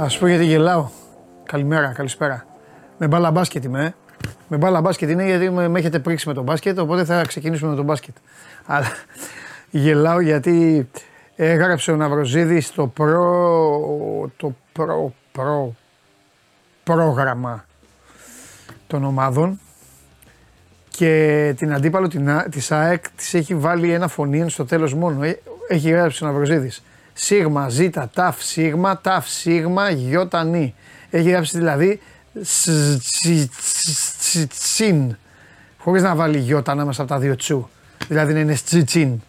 Α πω γιατί γελάω. Καλημέρα, καλησπέρα. Με μπάλα μπάσκετ είμαι. ε. Με μπάλα μπάσκετ είναι γιατί με, με έχετε πρίξει με τον μπάσκετ, οπότε θα ξεκινήσουμε με τον μπάσκετ. Αλλά γελάω γιατί έγραψε ο Ναυροζίδης στο προ, το προ, προ, πρόγραμμα των ομάδων και την αντίπαλο την, Α- της ΑΕΚ της έχει βάλει ένα φωνήεν στο τέλος μόνο. Ε, Έχει γράψει ο Ναυροζίδης. Σίγμα, ζήτα, ταφ, σίγμα, ταφ, σίγμα, γιώτα, νι. Έχει γράψει δηλαδή σ- τσι- τσι- τσι- τσιν. Χωρίς να βάλει γιώτα ανάμεσα από τα δύο τσου. Δηλαδή να είναι στσιτσιν.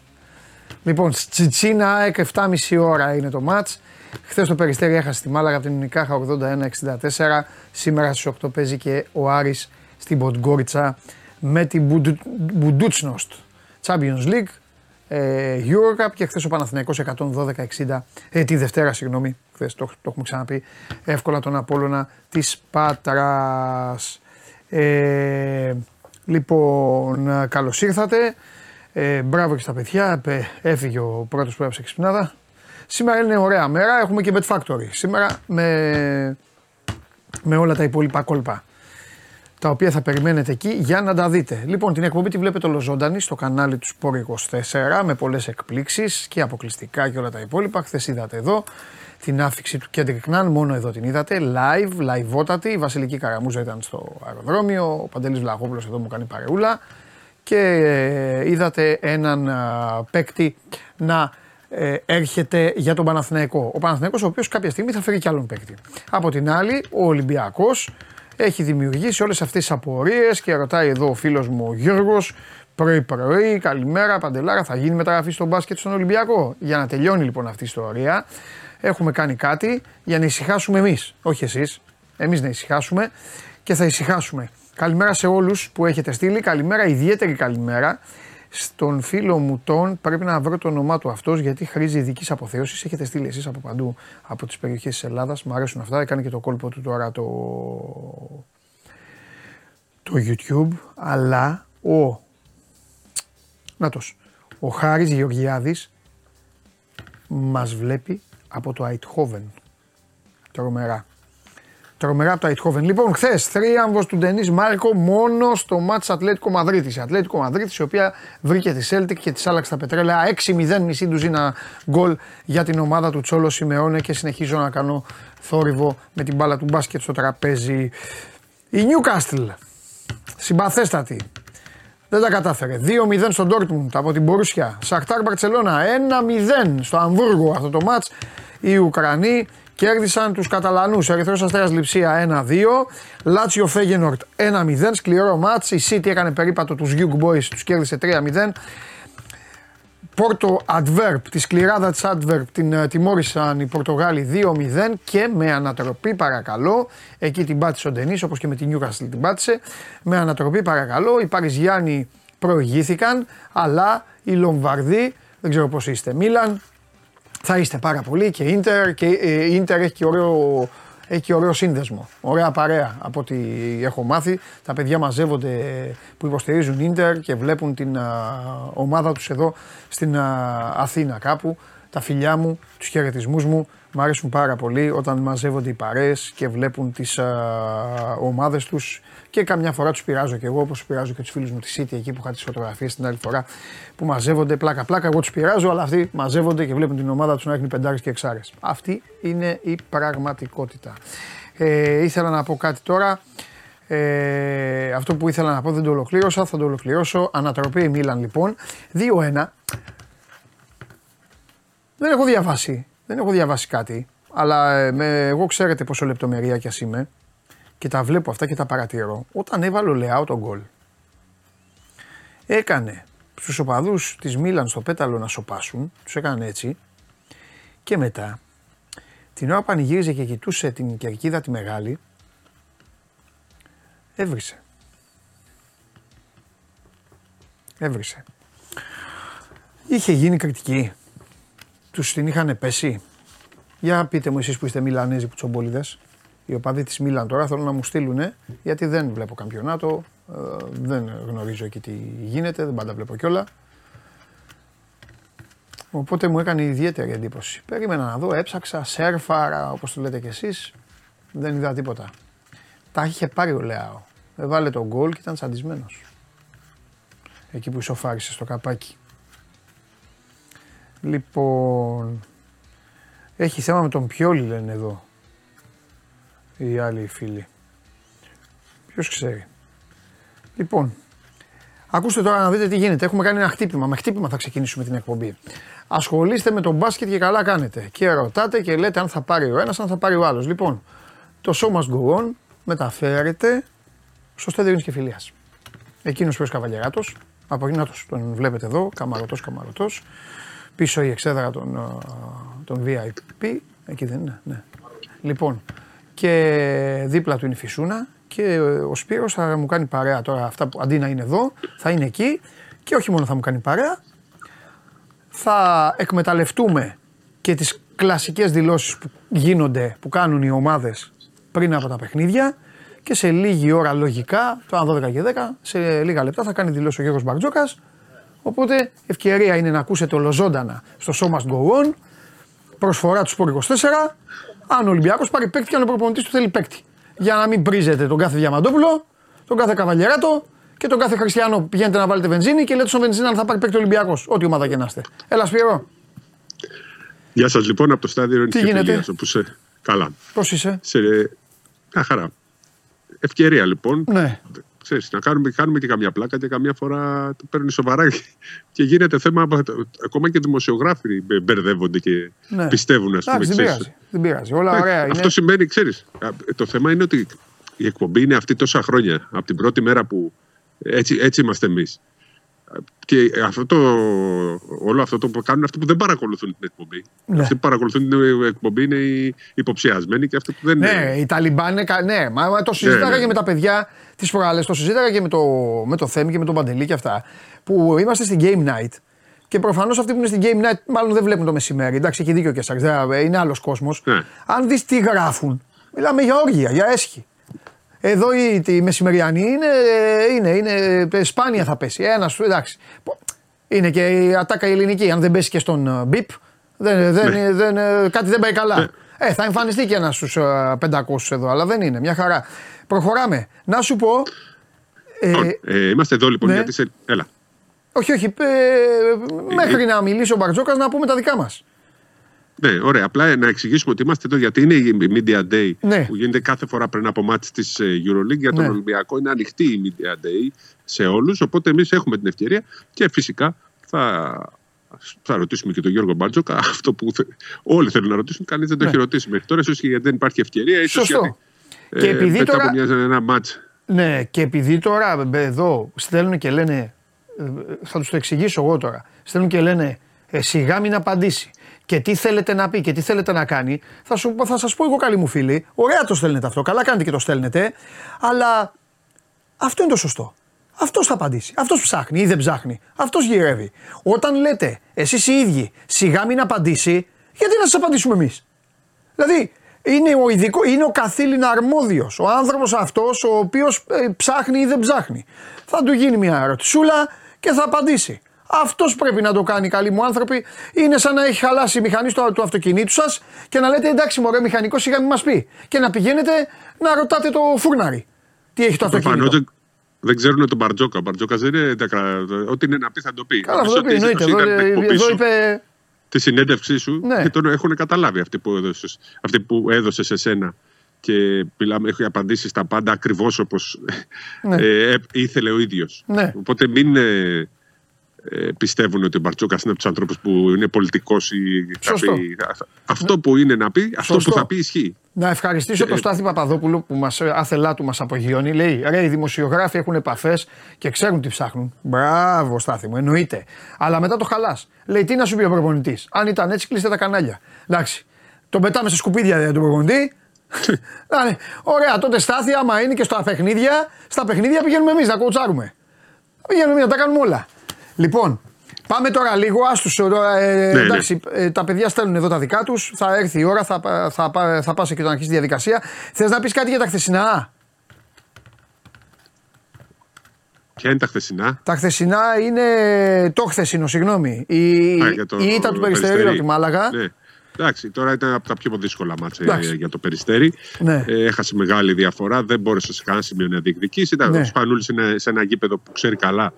Λοιπόν, Τσιτσίνα ΑΕΚ 7,5 ώρα είναι το μάτς. Χθες το Περιστέρι έχασε στη Μάλαγα από την Νικάχα 81-64. Σήμερα στις 8 παίζει και ο Άρης στην Ποντγκόριτσα με την Μπουντου- Μπουντούτσνοστ. Champions League, ε, Eurocup και χθες ο Παναθηναϊκός 112-60. Ε, τη Δευτέρα, συγγνώμη, χθες το, το έχουμε ξαναπεί. Εύκολα τον Απόλλωνα της Πάτρας. Ε, λοιπόν, ε, καλώς ήρθατε. Ε, μπράβο και στα παιδιά. Ε, έφυγε ο πρώτος που έπαιξε ξυπνάδα. Σήμερα είναι ωραία μέρα. Έχουμε και Bet Factory. Σήμερα με, με όλα τα υπόλοιπα κόλπα. Τα οποία θα περιμένετε εκεί για να τα δείτε. Λοιπόν, την εκπομπή τη βλέπετε ολοζώντανη στο κανάλι του Sport 24 με πολλές εκπλήξεις και αποκλειστικά και όλα τα υπόλοιπα. Χθες είδατε εδώ την άφηξη του Kendrick Nunn, μόνο εδώ την είδατε. Live, live Η Βασιλική Καραμούζα ήταν στο αεροδρόμιο. Ο Παντελής Βλαχόπουλος εδώ μου κάνει παρεούλα και ε, είδατε έναν α, παίκτη να ε, έρχεται για τον Παναθηναϊκό. Ο Παναθηναϊκός ο οποίος κάποια στιγμή θα φέρει κι άλλον παίκτη. Από την άλλη, ο Ολυμπιακός έχει δημιουργήσει όλες αυτές τις απορίες και ρωτάει εδώ ο φίλος μου ο Γιώργος πρωί πρωί, καλημέρα Παντελάρα, θα γίνει μεταγραφή στο μπάσκετ στον Ολυμπιακό. Για να τελειώνει λοιπόν αυτή η ιστορία, έχουμε κάνει κάτι για να ησυχάσουμε εμείς, όχι εσείς, εμείς να ησυχάσουμε και θα ησυχάσουμε. Καλημέρα σε όλους που έχετε στείλει, καλημέρα, ιδιαίτερη καλημέρα στον φίλο μου τον, πρέπει να βρω το όνομά του αυτός γιατί χρήζει ειδικής αποθέωσης. Έχετε στείλει εσείς από παντού από τις περιοχές της Ελλάδας. Μου αρέσουν αυτά. Έκανε και το κόλπο του τώρα το, το YouTube. Αλλά ο, νάτος, ο Χάρης Γεωργιάδης μας βλέπει από το Αιτχόβεν. Τρομερά. Τρομερά από το Αιτχόβεν. Λοιπόν, χθες θρίαμβος του Ντενή Μάρκο μόνο στο μάτς Ατλέτικο Μαδρίτης. Η Ατλέτικο Μαδρίτης, η οποία βρήκε τη Celtic και της άλλαξε τα πετρέλαια. 6-0 μισή ντουζίνα γκολ για την ομάδα του Τσόλο Σιμεώνε και συνεχίζω να κάνω θόρυβο με την μπάλα του μπάσκετ στο τραπέζι. Η Newcastle, συμπαθέστατη, δεν τα κατάφερε. 2-0 στον Dortmund από την Μπορούσια. Σαχτάρ Μπαρτσελώνα 1-0 στο Αμβούργο αυτό το μάτς. Οι Ουκρανοί κέρδισαν τους Καταλανούς. Ερυθρός Αστέρας Λιψία 1-2. Λάτσιο Φέγενορτ 1-0. Σκληρό μάτς. Η City έκανε περίπατο τους Young Boys. Τους κέρδισε 3-0. Πόρτο Adverb, τη σκληράδα της Adverb την ε, τιμώρησαν οι Πορτογάλοι 2-0 και με ανατροπή παρακαλώ, εκεί την πάτησε ο Ντενής όπως και με την Newcastle την πάτησε, με ανατροπή παρακαλώ οι Παριζιάνοι προηγήθηκαν αλλά οι Λομβαρδοί, δεν ξέρω πώς είστε, Μίλαν, θα είστε πάρα πολύ και Ίντερ και ε, η Ίντερ έχει και ωραίο, έχει και ωραίο σύνδεσμο. Ωραία παρέα από ό,τι έχω μάθει. Τα παιδιά μαζεύονται που υποστηρίζουν Ίντερ και βλέπουν την α, ομάδα τους εδώ στην α, Αθήνα κάπου. Τα φιλιά μου, τους χαιρετισμούς μου. Μ' αρέσουν πάρα πολύ όταν μαζεύονται οι παρέες και βλέπουν τις α, ομάδες τους και καμιά φορά τους πειράζω και εγώ όπως πειράζω και τους φίλους μου τη City εκεί που είχα τις φωτογραφίες την άλλη φορά που μαζεύονται πλάκα πλάκα εγώ τους πειράζω αλλά αυτοί μαζεύονται και βλέπουν την ομάδα τους να έχει πεντάρες και εξάρες. Αυτή είναι η πραγματικότητα. Ε, ήθελα να πω κάτι τώρα. Ε, αυτό που ήθελα να πω δεν το ολοκλήρωσα, θα το ολοκληρώσω. Ανατροπή Μίλαν λοιπόν. 2-1. Δεν έχω διαβάσει. Δεν έχω διαβάσει κάτι. Αλλά ε, με, εγώ ξέρετε πόσο λεπτομερία κι ας είμαι και τα βλέπω αυτά και τα παρατηρώ. Όταν έβαλε ο Λεάο τον γκολ, έκανε στους οπαδούς της Μίλαν στο πέταλο να σοπάσουν, τους έκανε έτσι και μετά την ώρα που πανηγύριζε και κοιτούσε την κερκίδα τη μεγάλη, έβρισε. Έβρισε. Είχε γίνει κριτική. Τους την είχαν πέσει; Για πείτε μου εσείς που είστε Μιλανέζοι κουτσομπόλιδες. Οι οπαδοί της Μίλαν τώρα θέλουν να μου στείλουν γιατί δεν βλέπω καμπιονάτο, ε, δεν γνωρίζω εκεί τι γίνεται, δεν πάντα βλέπω κιόλα. Οπότε μου έκανε ιδιαίτερη εντύπωση. Περίμενα να δω, έψαξα, σέρφαρα, όπως το λέτε κι εσείς. Δεν είδα τίποτα. Τα είχε πάρει ο Λεάο. Έβαλε τον γκολ και ήταν τσαντισμένο. Εκεί που ισοφάρισε στο καπάκι. Λοιπόν, έχει θέμα με τον Πιόλι λένε εδώ. Οι άλλοι φίλοι. Ποιος ξέρει. Λοιπόν, ακούστε τώρα να δείτε τι γίνεται. Έχουμε κάνει ένα χτύπημα. Με χτύπημα θα ξεκινήσουμε την εκπομπή. Ασχολείστε με τον μπάσκετ και καλά κάνετε. Και ρωτάτε και λέτε αν θα πάρει ο ένας, αν θα πάρει ο άλλος. Λοιπόν, το show must go on μεταφέρεται στο στέδιο και φιλίας. Εκείνος που είναι καβαλιαράτος, απογεινάτος, τον βλέπετε εδώ, καμαρωτός, καμαρωτός. Πίσω η εξέδρα των, των VIP, εκεί δεν είναι, ναι. Λοιπόν, και δίπλα του είναι η Φυσούνα και ο Σπύρος θα μου κάνει παρέα τώρα αυτά που αντί να είναι εδώ, θα είναι εκεί και όχι μόνο θα μου κάνει παρέα, θα εκμεταλλευτούμε και τις κλασικές δηλώσεις που γίνονται, που κάνουν οι ομάδες πριν από τα παιχνίδια και σε λίγη ώρα λογικά, τώρα 12 και 10, σε λίγα λεπτά θα κάνει δηλώσεις ο Γιώργος Μπαρτζόκας Οπότε ευκαιρία είναι να ακούσετε ολοζώντανα στο σώμα Must Go On, προσφορά του Σπορ 24, αν ο Ολυμπιακός πάρει παίκτη και αν ο προπονητής του θέλει παίκτη. Για να μην πρίζετε τον κάθε Διαμαντόπουλο, τον κάθε Καβαλιεράτο και τον κάθε Χριστιανό που πηγαίνετε να βάλετε βενζίνη και λέτε στον βενζίνη αν θα πάρει παίκτη Ολυμπιακός. Ό,τι ομάδα και να είστε. Έλα, Σπύρο. Γεια σας λοιπόν από το στάδιο Τι γίνεται; Όπου σε... Καλά. Πώς είσαι; Σε... Μια χαρά. Ευκαιρία λοιπόν. Ναι ξέρεις, να κάνουμε, κάνουμε και καμιά πλάκα και καμιά φορά το παίρνει σοβαρά και γίνεται θέμα. Ακόμα και δημοσιογράφοι μπερδεύονται και ναι. πιστεύουν, ας πούμε. Δεν πειράζει. Δεν πειράζει. Όλα ωραία είναι. Αυτό σημαίνει, ξέρεις. Το θέμα είναι ότι η εκπομπή είναι αυτή τόσα χρόνια. Από την πρώτη μέρα που έτσι, έτσι είμαστε εμείς. Και αυτό το, όλο αυτό το που κάνουν αυτοί που δεν παρακολουθούν την εκπομπή. Ναι. Αυτοί που παρακολουθούν την εκπομπή είναι οι υποψιασμένοι και αυτοί που δεν ναι, είναι. Ναι, οι Ταλιμπάν είναι. Ναι, μα το συζήταγα ναι, ναι. και με τα παιδιά τι προάλλες, το συζήταγα και με το, με το Θέμη και με τον Παντελή και αυτά. Που είμαστε στην Game Night και προφανώς αυτοί που είναι στην Game Night μάλλον δεν βλέπουν το μεσημέρι. Εντάξει, έχει δίκιο και εσάς. Είναι άλλος κόσμος. Ναι. Αν δεις τι γράφουν, μιλάμε για όργια, για έσχη. Εδώ η, η μεσημεριανή είναι, είναι, είναι, σπάνια θα πέσει. Ένας σου, εντάξει. Είναι και η ατάκα η ελληνική. Αν δεν πέσει και στον ε, μπιπ, δεν, δεν, ναι. δεν, ε, κάτι δεν πάει καλά. Ναι. Ε, θα εμφανιστεί και ένας στους 500 ε, εδώ, αλλά δεν είναι. Μια χαρά. Προχωράμε. Να σου πω. Ε, ε, είμαστε εδώ λοιπόν ναι. γιατί σε. Έλα. Όχι, όχι. Ε, μέχρι να μιλήσει ο Μπαρτζόκας να πούμε τα δικά μας. Ναι, ωραία. Απλά να εξηγήσουμε ότι είμαστε εδώ γιατί είναι η Media Day ναι. που γίνεται κάθε φορά πριν από μάτς της ε, Euroleague. Για τον ναι. Ολυμπιακό είναι ανοιχτή η Media Day σε όλους, οπότε εμείς έχουμε την ευκαιρία και φυσικά θα, θα ρωτήσουμε και τον Γιώργο Μπάρτζοκα αυτό που όλοι θέλουν να ρωτήσουν, κανείς δεν το ναι. έχει ρωτήσει μέχρι τώρα, ίσως γιατί δεν υπάρχει ευκαιρία, ίσως γιατί ε, και επειδή μετά τώρα... από μια, ένα μάτς. Ναι, και επειδή τώρα εδώ στέλνουν και λένε, ε, θα τους το εξηγήσω εγώ τώρα, στέλνουν και λένε ε, σιγά μην απαντήσει και τι θέλετε να πει και τι θέλετε να κάνει, θα, σου, θα σας πω εγώ καλή μου φίλη, ωραία το στέλνετε αυτό, καλά κάνετε και το στέλνετε, αλλά αυτό είναι το σωστό. Αυτός θα απαντήσει. Αυτός ψάχνει ή δεν ψάχνει. Αυτός γυρεύει. Όταν λέτε εσείς οι ίδιοι σιγά μην απαντήσει, γιατί να σας απαντήσουμε εμείς; Δηλαδή, είναι ο, ειδικό, είναι ο καθήλυνα αρμόδιος. Ο άνθρωπος αυτός ο οποίος ε, ψάχνει ή δεν ψάχνει. Θα του γίνει μια ερωτησούλα και θα απαντήσει. Αυτός πρέπει να το κάνει, καλοί μου άνθρωποι. Είναι σαν να έχει χαλάσει η μηχανή του, του αυτοκινήτου σας και να λέτε εντάξει, μωρέ, μηχανικός σιγά μην μας πει. Και να πηγαίνετε να ρωτάτε το φούρναρι. Τι έχει το αυτοκίνητο. Δεν, δεν ξέρουν τον Μπαρτζόκα. Ο Μπαρτζόκας δεν είναι. Ό,τι είναι να πει θα το πει. Καλά, θα το πει. Εννοείται. Εδώ, είπε. Τη συνέντευξή σου ναι. και τον έχουν καταλάβει αυτοί που έδωσε αυτή που έδωσες σε σένα και μιλάμε, έχει απαντήσει στα πάντα ακριβώς όπως ναι. ε, ήθελε ο ίδιος. Ναι. Οπότε μην ε, ε, πιστεύουν ότι ο Μπαρτσόκα είναι από τους ανθρώπους που είναι πολιτικός ή πει, Αυτό που είναι να πει, αυτό που θα πει ισχύει. Να ευχαριστήσω τον Στάθη Παπαδόπουλο που μας, άθελά του μας απογειώνει. Λέει: Ρε, οι δημοσιογράφοι έχουν επαφές και ξέρουν τι ψάχνουν. Μπράβο, Στάθη μου, εννοείται. Αλλά μετά το χαλάς. Λέει: Τι να σου πει ο προπονητής; Αν ήταν έτσι, κλείστε τα κανάλια. Εντάξει. Τον πετάμε σε σκουπίδια για τον προπονητή. Ωραία, τότε Στάθη, άμα είναι και στα παιχνίδια, στα παιχνίδια πηγαίνουμε εμείς να κοτσάρουμε. Πηγαίνουμε εμείς να τα κάνουμε όλα. Λοιπόν, πάμε τώρα λίγο. Άστους, ε, ναι, ναι. εντάξει, ε, τα παιδιά στέλνουν εδώ τα δικά τους. Θα έρθει η ώρα, θα, θα, θα, θα πας και να αρχίσεις τη διαδικασία. Θες να πεις κάτι για τα χθεσινά; Ποια είναι τα χθεσινά; Τα χθεσινά είναι το χθεσινό, συγγνώμη. Η, η ήττα του Περιστερίου από τη Μάλαγα. Ναι. Εντάξει, τώρα ήταν από τα πιο δύσκολα μάτσα για το Περιστέρι. Ναι. Ε, έχασε μεγάλη διαφορά, δεν μπόρεσε σε κανένα σημείο να διεκδικήσει. Ήταν ναι. ο Σπανούλης σε ένα γήπεδο που ξέρει καλά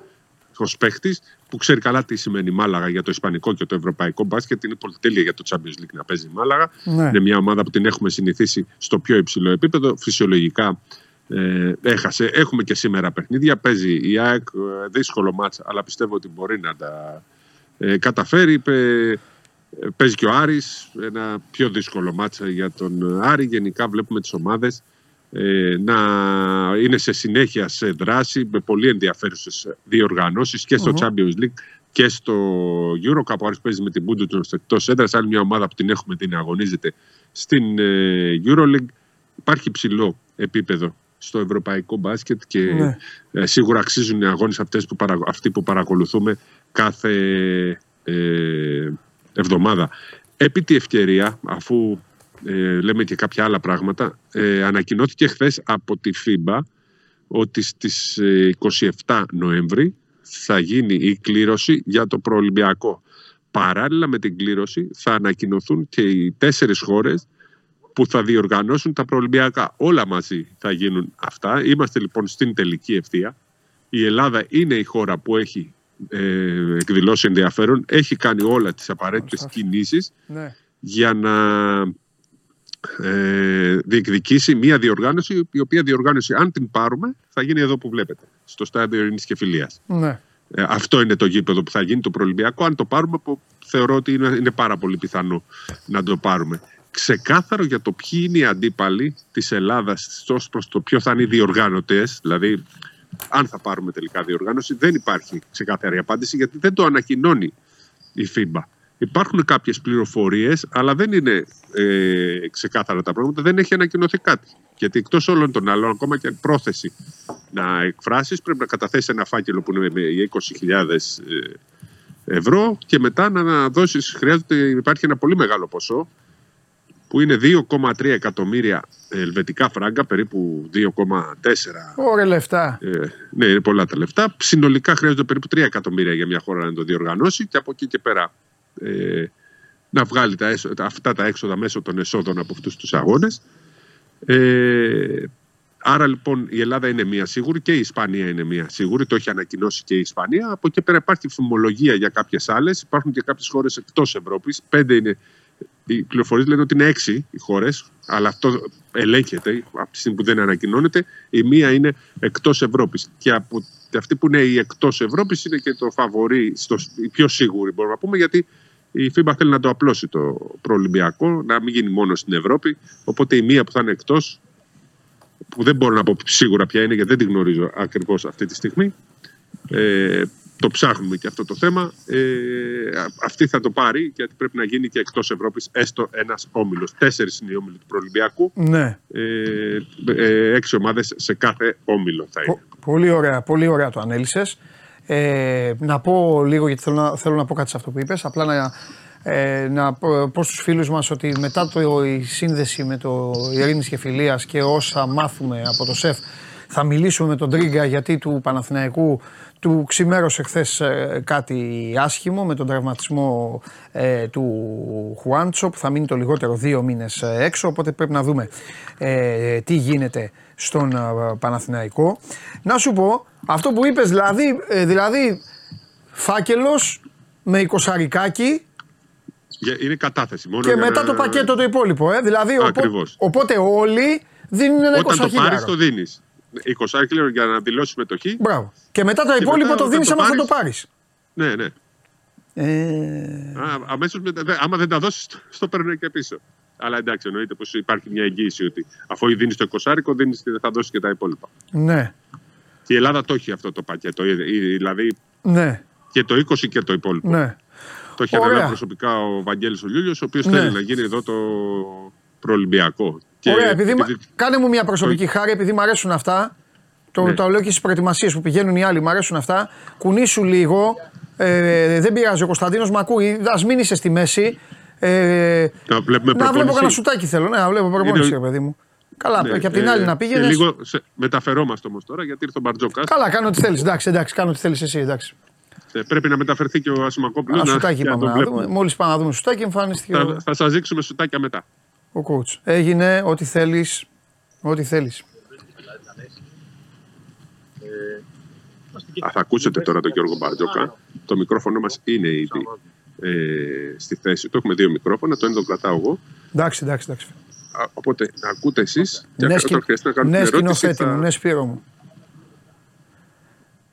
ω παίχτης, που ξέρει καλά τι σημαίνει Μάλαγα για το Ισπανικό και το Ευρωπαϊκό μπάσκετ. Είναι πολυτέλεια για το Champions League να παίζει Μάλαγα. Ναι. Είναι μια ομάδα που την έχουμε συνηθίσει στο πιο υψηλό επίπεδο. Φυσιολογικά ε, έχασε. Έχουμε και σήμερα παιχνίδια. Παίζει η ΑΕΚ, ε, δύσκολο μάτσα, αλλά πιστεύω ότι μπορεί να τα ε, καταφέρει. Παίζει και ο Άρης, ένα πιο δύσκολο μάτσα για τον Άρη. Γενικά βλέπουμε τις ομάδες ε, να είναι σε συνέχεια σε δράση με πολύ ενδιαφέρουσες διοργανώσεις και στο mm Champions League και στο Euro. Κάπου Άρης παίζει με την Πούντου του εκτός έδρας. Άλλη μια ομάδα που την έχουμε δει να αγωνίζεται στην ε, EuroLeague. Υπάρχει ψηλό επίπεδο στο ευρωπαϊκό μπάσκετ και ναι. ε, σίγουρα αξίζουν οι αγώνες αυτές που αυτοί που παρακολουθούμε κάθε ε, εβδομάδα. Επί τη ευκαιρία, αφού ε, λέμε και κάποια άλλα πράγματα, ε, ανακοινώθηκε χθες από τη FIBA ότι στις 27 ε, Νοέμβρη θα γίνει η κλήρωση για το προολυμπιακό. Παράλληλα με την κλήρωση θα ανακοινωθούν και οι τέσσερις χώρες που θα διοργανώσουν τα προολυμπιακά. Όλα μαζί θα γίνουν αυτά. Είμαστε λοιπόν στην τελική ευθεία. Η Ελλάδα είναι η χώρα που έχει ε, εκδηλώσει ενδιαφέρον, έχει κάνει όλα τις απαραίτητες κινήσεις ναι. για να ε, διεκδικήσει μια διοργάνωση η οποία διοργάνωση αν την πάρουμε θα γίνει εδώ που βλέπετε στο στάδιο Ειρήνης και Φιλίας ναι. ε, αυτό είναι το γήπεδο που θα γίνει το προελμπιακό αν το πάρουμε που θεωρώ ότι είναι, είναι πάρα πολύ πιθανό να το πάρουμε ξεκάθαρο για το ποιοι είναι οι αντίπαλοι της Ελλάδας ως προς το ποιο θα είναι οι διοργάνωτες δηλαδή αν θα πάρουμε τελικά διοργάνωση, δεν υπάρχει ξεκάθαρη απάντηση γιατί δεν το ανακοινώνει η FIBA. Υπάρχουν κάποιες πληροφορίες, αλλά δεν είναι ε, ξεκάθαρα τα πράγματα, δεν έχει ανακοινωθεί κάτι. Γιατί εκτός όλων των άλλων, ακόμα και πρόθεση να εκφράσεις, πρέπει να καταθέσεις ένα φάκελο που είναι με 20.000 ε, ευρώ και μετά να δώσεις, χρειάζεται, υπάρχει ένα πολύ μεγάλο ποσό που είναι 2,3 εκατομμύρια ελβετικά φράγκα, περίπου 2,4. Ωραία λεφτά. Ε, ναι, είναι πολλά τα λεφτά. Συνολικά χρειάζονται περίπου 3 εκατομμύρια για μια χώρα να το διοργανώσει και από εκεί και πέρα ε, να βγάλει τα αυτά τα έξοδα μέσω των εσόδων από αυτούς τους αγώνες. Ε, άρα λοιπόν η Ελλάδα είναι μία σίγουρη και η Ισπανία είναι μία σίγουρη. Το έχει ανακοινώσει και η Ισπανία. Από εκεί πέρα υπάρχει φημολογία για κάποιες άλλες. Υπάρχουν και κάποιες χώρες εκτός Ευρώπης. Πέντε είναι οι πληροφορίες λένε ότι είναι έξι οι χώρες, αλλά αυτό ελέγχεται από τη στιγμή που δεν ανακοινώνεται. Η μία είναι εκτός Ευρώπης. Και από αυτή που είναι η εκτός Ευρώπης είναι και το φαβορή, στο, η πιο σίγουρη μπορούμε να πούμε, γιατί η FIBA θέλει να το απλώσει το προολυμπιακό, να μην γίνει μόνο στην Ευρώπη. Οπότε η μία που θα είναι εκτός, που δεν μπορώ να πω σίγουρα ποια είναι, γιατί δεν την γνωρίζω ακριβώς αυτή τη στιγμή. Ε, το ψάχνουμε και αυτό το θέμα. Ε, αυτή θα το πάρει γιατί πρέπει να γίνει και εκτός Ευρώπης έστω ένας όμιλος. Τέσσερις είναι οι όμιλοι του Προολυμπιακού. Ναι. Ε, ε, έξι ομάδες σε κάθε όμιλο θα είναι. Πολύ ωραία, πολύ ωραία το ανέλησες. Ε, να πω λίγο γιατί θέλω να, θέλω να πω κάτι σε αυτό που είπες. Απλά να, ε, να πω στους φίλους μας ότι μετά το, η σύνδεση με το Ειρήνης και Φιλίας και όσα μάθουμε από το ΣΕΦ θα μιλήσουμε με τον Τρίγκα γιατί του Παναθηναϊκού του ξημέρωσε χθες ε, κάτι άσχημο με τον τραυματισμό ε, του Χουάντσο που θα μείνει το λιγότερο δύο μήνες ε, έξω οπότε πρέπει να δούμε ε, τι γίνεται στον Παναθηναϊκό. Να σου πω αυτό που είπες δηλαδή, δηλαδή φάκελος με εικοσαρικάκι είναι κατάθεση. Μόνο και μετά το πακέτο το υπόλοιπο. Ε; Δηλαδή, οπότε όλοι δίνουν ένα Όταν το πάρεις, το δίνεις. 20 κιλό για να δηλώσεις συμμετοχή. Μπράβο. Και μετά το υπόλοιπο το δίνεις άμα θα το πάρεις. Ναι, ναι. Ε... Αμέσως μετά, άμα δεν τα δώσεις, το παίρνουν και πίσω. Αλλά εντάξει, εννοείται πως υπάρχει μια εγγύηση ότι αφού δίνει το 20 δίνεις και θα δώσεις και τα υπόλοιπα. Ναι. Και η Ελλάδα το έχει αυτό το πακέτο. Δηλαδή ναι. και το 20 και το υπόλοιπο. Ναι. Το έχει αναλάβει προσωπικά ο Βαγγέλης ο Λιούλιος, ο οποίος ναι. θέλει να γίνει εδώ το προολυμπιακό. Ωραία, επειδή, επειδή... κάνε μου μια προσωπική χάρη, επειδή μου αρέσουν αυτά. Το, ναι. το λέω και στις προετοιμασίες που πηγαίνουν οι άλλοι, μου αρέσουν αυτά. Κουνήσου λίγο. Ε, δεν πειράζει, ο Κωνσταντίνος μ' ακούει. Α μην είσαι στη μέση. Ε, να βλέπουμε Να βλέπω κανένα σουτάκι θέλω. Ναι, να βλέπω προπόνηση, είναι... παιδί μου. Καλά, ναι, και από την άλλη ε, να πήγαινες. Λίγο σε... μεταφερόμαστε όμως τώρα γιατί ήρθε ο Μπαρτζόκας. Καλά, κάνω ό,τι θέλεις. Εντάξει, εντάξει, κάνω ό,τι θέλεις εσύ. Εντάξει. Ε, πρέπει να μεταφερθεί και ο Ασημακόπουλος. Ένα σουτάκι είπαμε να δούμε. Μόλις πάμε να δούμε σουτάκι, εμφανίστηκε. Θα, ο... θα σας δείξουμε σουτάκια μετά. Ο coach. Έγινε ό,τι θέλεις. Ό,τι θέλεις. θα ακούσετε τώρα τον Γιώργο Μπαρτζόκα. Το μικρόφωνο μας είναι ήδη ε, στη θέση του. Έχουμε δύο μικρόφωνα. Το ένα το κρατάω εγώ. Εντάξει, εντάξει, εντάξει. Οπότε να ακούτε εσείς και ναι, όταν χρειαστεί να κάνετε ναι, ερώτηση. Θα... Μου, ναι, Σπύρο μου.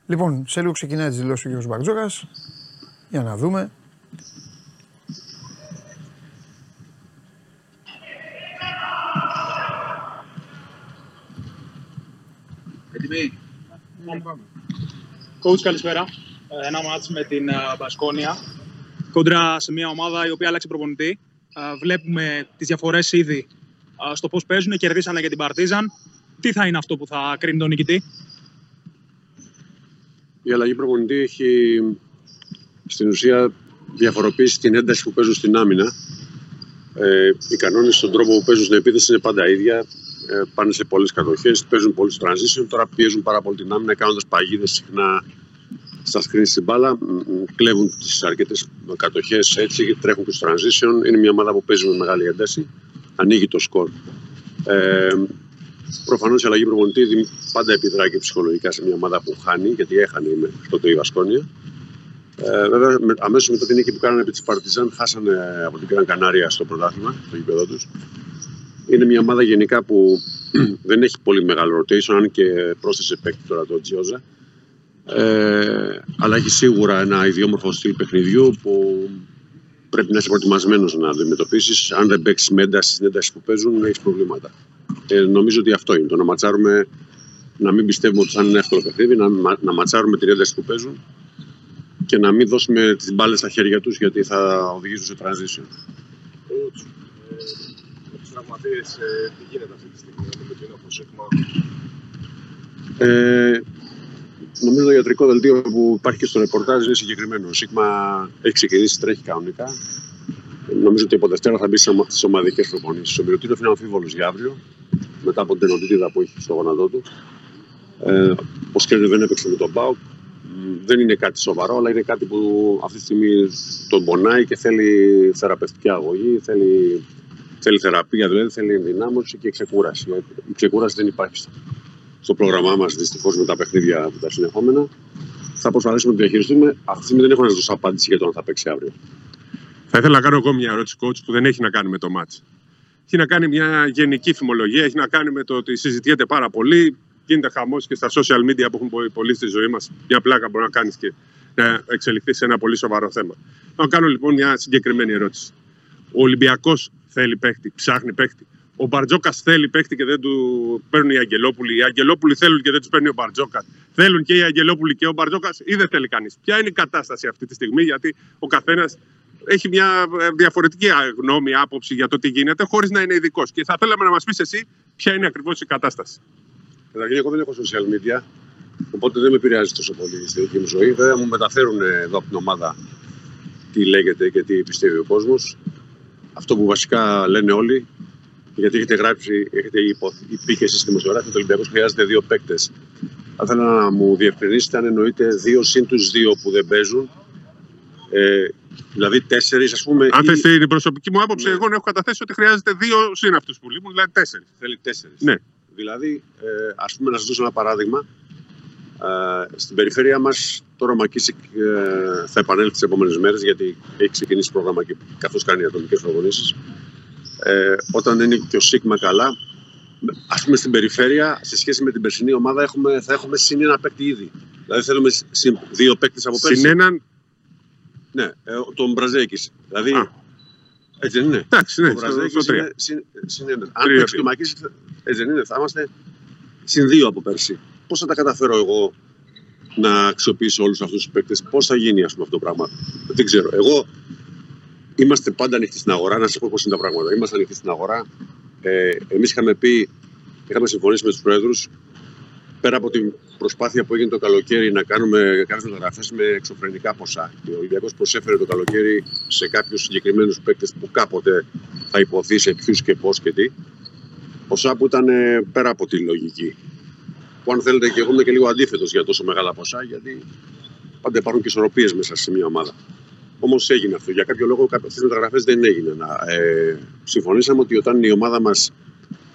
Λοιπόν, σε λίγο ξεκινάει τη δηλώση ο Γιώργος Μπαρτζόκας. Για να δούμε. Έτοιμοι; Coach, καλησπέρα. Ε, ένα μάτς με την Μπασκόνια. Κόντρα σε μια ομάδα η οποία άλλαξε προπονητή. Ε, βλέπουμε τις διαφορές ήδη στο πώς παίζουν. Κερδίσανε για την Παρτίζαν. Τι θα είναι αυτό που θα κρίνει τον νικητή; Η αλλαγή προπονητή έχει στην ουσία διαφοροποιήσει την ένταση που παίζουν στην άμυνα. Ε, οι κανόνες στον τρόπο που παίζουν στην επίθεση είναι πάντα ίδια. Ε, πάνε σε πολλές κατοχές, παίζουν πολλού transition. Τώρα πιέζουν πάρα πολύ την άμυνα, κάνοντας παγίδες συχνά στα screen στην μπάλα. Κλέβουν τις αρκετές κατοχές έτσι, τρέχουν του transition. Είναι μια ομάδα που παίζει με μεγάλη ένταση. Ανοίγει το σκορ. Ε, Προφανώς η αλλαγή προπονητή πάντα επιδρά και ψυχολογικά σε μια ομάδα που χάνει, γιατί έχανε τότε η Βασκόνια. Ε, βέβαια, αμέσως μετά την νίκη που κάνανε επί της Παρτιζάν, χάσανε από την Κραν Κανάρια στο πρωτάθλημα, στο γήπεδο τους. Είναι μια ομάδα γενικά που δεν έχει πολύ μεγάλο rotation, αν και πρόσθεσε παίκτη τώρα το Τζιόζα. Ε, αλλά έχει σίγουρα ένα ιδιόμορφο στυλ παιχνιδιού που πρέπει να είσαι προετοιμασμένος να αντιμετωπίσεις. Αν δεν παίξεις με ένταση στην ένταση που παίζουν, έχεις προβλήματα. Ε, νομίζω ότι αυτό είναι. Το να ματσάρουμε, να μην πιστεύουμε ότι θα είναι εύκολο παιχνίδι, να, να ματσάρουμε την ένταση που παίζουν και να μην δώσουμε τις μπάλες στα χέρια τους γιατί θα οδηγήσουν σε transition. Με του τραυματίες, τι γίνεται αυτή τη στιγμή με το προσέγγιμα. Ε, νομίζω το ιατρικό δελτίο που υπάρχει και στο ρεπορτάζ είναι συγκεκριμένο. Ο Σίγμα έχει ξεκινήσει, τρέχει κανονικά. Νομίζω ότι από Δευτέρα θα μπει στις ομαδικές προπονήσεις. Ο Μυρωτήριο είναι αμφίβολος για αύριο μετά από την ενωτήτηδα που έχει στο γόνατό του. Ε, ο Σκέρνερ δεν έπαιξε με τον Μπάουκ. Δεν είναι κάτι σοβαρό, αλλά είναι κάτι που αυτή τη στιγμή τον πονάει και θέλει θεραπευτική αγωγή, θέλει, θέλει θεραπεία, δηλαδή θέλει ενδυνάμωση και ξεκούραση. Η ξεκούραση δεν υπάρχει στο πρόγραμμά μας δυστυχώς με τα παιχνίδια που τα συνεχόμενα. Θα προσπαθήσουμε να το διαχειριστούμε. Αυτή τη στιγμή δεν έχω να δώσω απάντηση για το αν θα παίξει αύριο. Θα ήθελα να κάνω εγώ μια ερώτηση, coach, που δεν έχει να κάνει με το μάτς έχει να κάνει μια γενική φημολογία, έχει να κάνει με το ότι συζητιέται πάρα πολύ. Γίνεται χαμός και στα social media που έχουν πολύ στη ζωή μας. Μια πλάκα μπορεί να κάνεις και να εξελιχθείς σε ένα πολύ σοβαρό θέμα. Να κάνω λοιπόν μια συγκεκριμένη ερώτηση. Ο Ολυμπιακός θέλει παίχτη, ψάχνει παίχτη. Ο Μπαρτζόκας θέλει παίχτη και δεν του παίρνουν οι Αγγελόπουλοι. Οι Αγγελόπουλοι θέλουν και δεν τους παίρνει ο Μπαρτζόκας. Θέλουν και οι Αγγελόπουλοι και ο Μπαρτζόκας ή δεν θέλει κανείς. Ποια είναι η κατάσταση αυτή τη στιγμή, γιατί ο καθένας έχει μια ε, διαφορετική γνώμη, άποψη για το τι γίνεται, χωρίς να είναι ειδικός. Και θα θέλαμε να μας πεις εσύ ποια είναι ακριβώς η κατάσταση. Καταρχήν, εγώ δεν έχω social media, οπότε δεν με επηρεάζει τόσο πολύ στη δική μου ζωή. Βέβαια, μου μεταφέρουν εδώ από την ομάδα τι λέγεται και τι πιστεύει ο κόσμος. Αυτό που βασικά λένε όλοι, γιατί έχετε γράψει, έχετε πει και εσείς στη δημοσιογράφη ότι ο Ολυμπιακός χρειάζεται δύο παίκτες. Θα ήθελα να μου διευκρινίσετε αν εννοείται δύο συν τους δύο που δεν παίζουν ε, δηλαδή τέσσερις, ας πούμε. Αν ή... θες την προσωπική μου άποψη, ναι. εγώ έχω καταθέσει ότι χρειάζεται δύο συν αυτούς που λείπουν, δηλαδή τέσσερις. Θέλει τέσσερις. Ναι. Δηλαδή, ε, ας πούμε, να σας δώσω ένα παράδειγμα. Ε, στην περιφέρεια μας, τώρα ο Μακίσικ ε, θα επανέλθει τις επόμενες μέρες, γιατί έχει ξεκινήσει πρόγραμμα και καθώς κάνει ατομικές προπονήσεις. Ε, όταν είναι και ο Σίγμα καλά, ας πούμε στην περιφέρεια, σε σχέση με την περσινή ομάδα, έχουμε, θα έχουμε συν ένα παίκτη ήδη. Δηλαδή θέλουμε συν δύο παίκτες από πέρσι. Συν έναν; Ναι, ε, τον Μπραζέκης. Δηλαδή. Α. Έτσι δεν είναι. Εντάξει, ναι, το είναι συν, Αν παίξει το Μακίση, έτσι δεν είναι. Θα είμαστε συν δύο από πέρσι. Πώς θα τα καταφέρω εγώ να αξιοποιήσω όλους αυτούς τους παίκτες, πώς θα γίνει ας πούμε, αυτό το πράγμα; Δεν ξέρω. Εγώ είμαστε πάντα ανοιχτοί στην αγορά. Να σας πω πώς είναι τα πράγματα. Είμαστε ανοιχτοί στην αγορά. Ε, Εμείς είχαμε πει, είχαμε συμφωνήσει με τους Προέδρους πέρα από την προσπάθεια που έγινε το καλοκαίρι να κάνουμε κάποιε μεταγραφέ με εξωφρενικά ποσά. Και ο Ολυμπιακός προσέφερε το καλοκαίρι σε κάποιους συγκεκριμένους παίκτες που κάποτε θα υποθεί σε ποιους και πώς και τι. Ο ποσά που ήταν ε, πέρα από τη λογική. Που αν θέλετε και εγώ είμαι και λίγο αντίθετος για τόσο μεγάλα ποσά, γιατί πάντα υπάρχουν και ισορροπίες μέσα σε μια ομάδα. Όμως έγινε αυτό. Για κάποιο λόγο κάποιες μεταγραφές δεν έγιναν. Ε, συμφωνήσαμε ότι όταν η ομάδα μας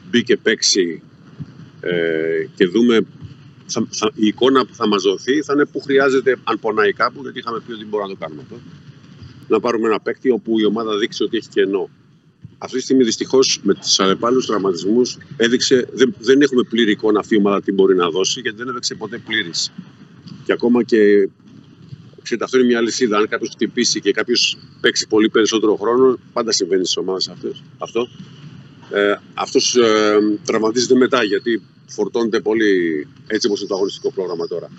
μπήκε παίξει ε, και δούμε θα, θα, η εικόνα που θα μας δοθεί θα είναι που χρειάζεται, αν πονάει κάπου, γιατί είχαμε πει ότι μπορούμε να το κάνουμε αυτό. Να πάρουμε ένα παίκτη όπου η ομάδα δείξει ότι έχει κενό. Αυτή τη στιγμή δυστυχώς με τους αλλεπάλληλου τραυματισμούς έδειξε, δεν, δεν έχουμε πλήρη εικόνα αυτή η ομάδα τι μπορεί να δώσει γιατί δεν έδειξε ποτέ πλήρης. Και ακόμα και ξέρετε, αυτό είναι μια αλυσίδα. Αν κάποιος χτυπήσει και κάποιος παίξει πολύ περισσότερο χρόνο, πάντα συμβαίνει στις ομάδες αυτό. Ε, αυτός ε, τραυματίζεται μετά γιατί φορτώνεται πολύ έτσι όπως είναι το αγωνιστικό πρόγραμμα τώρα.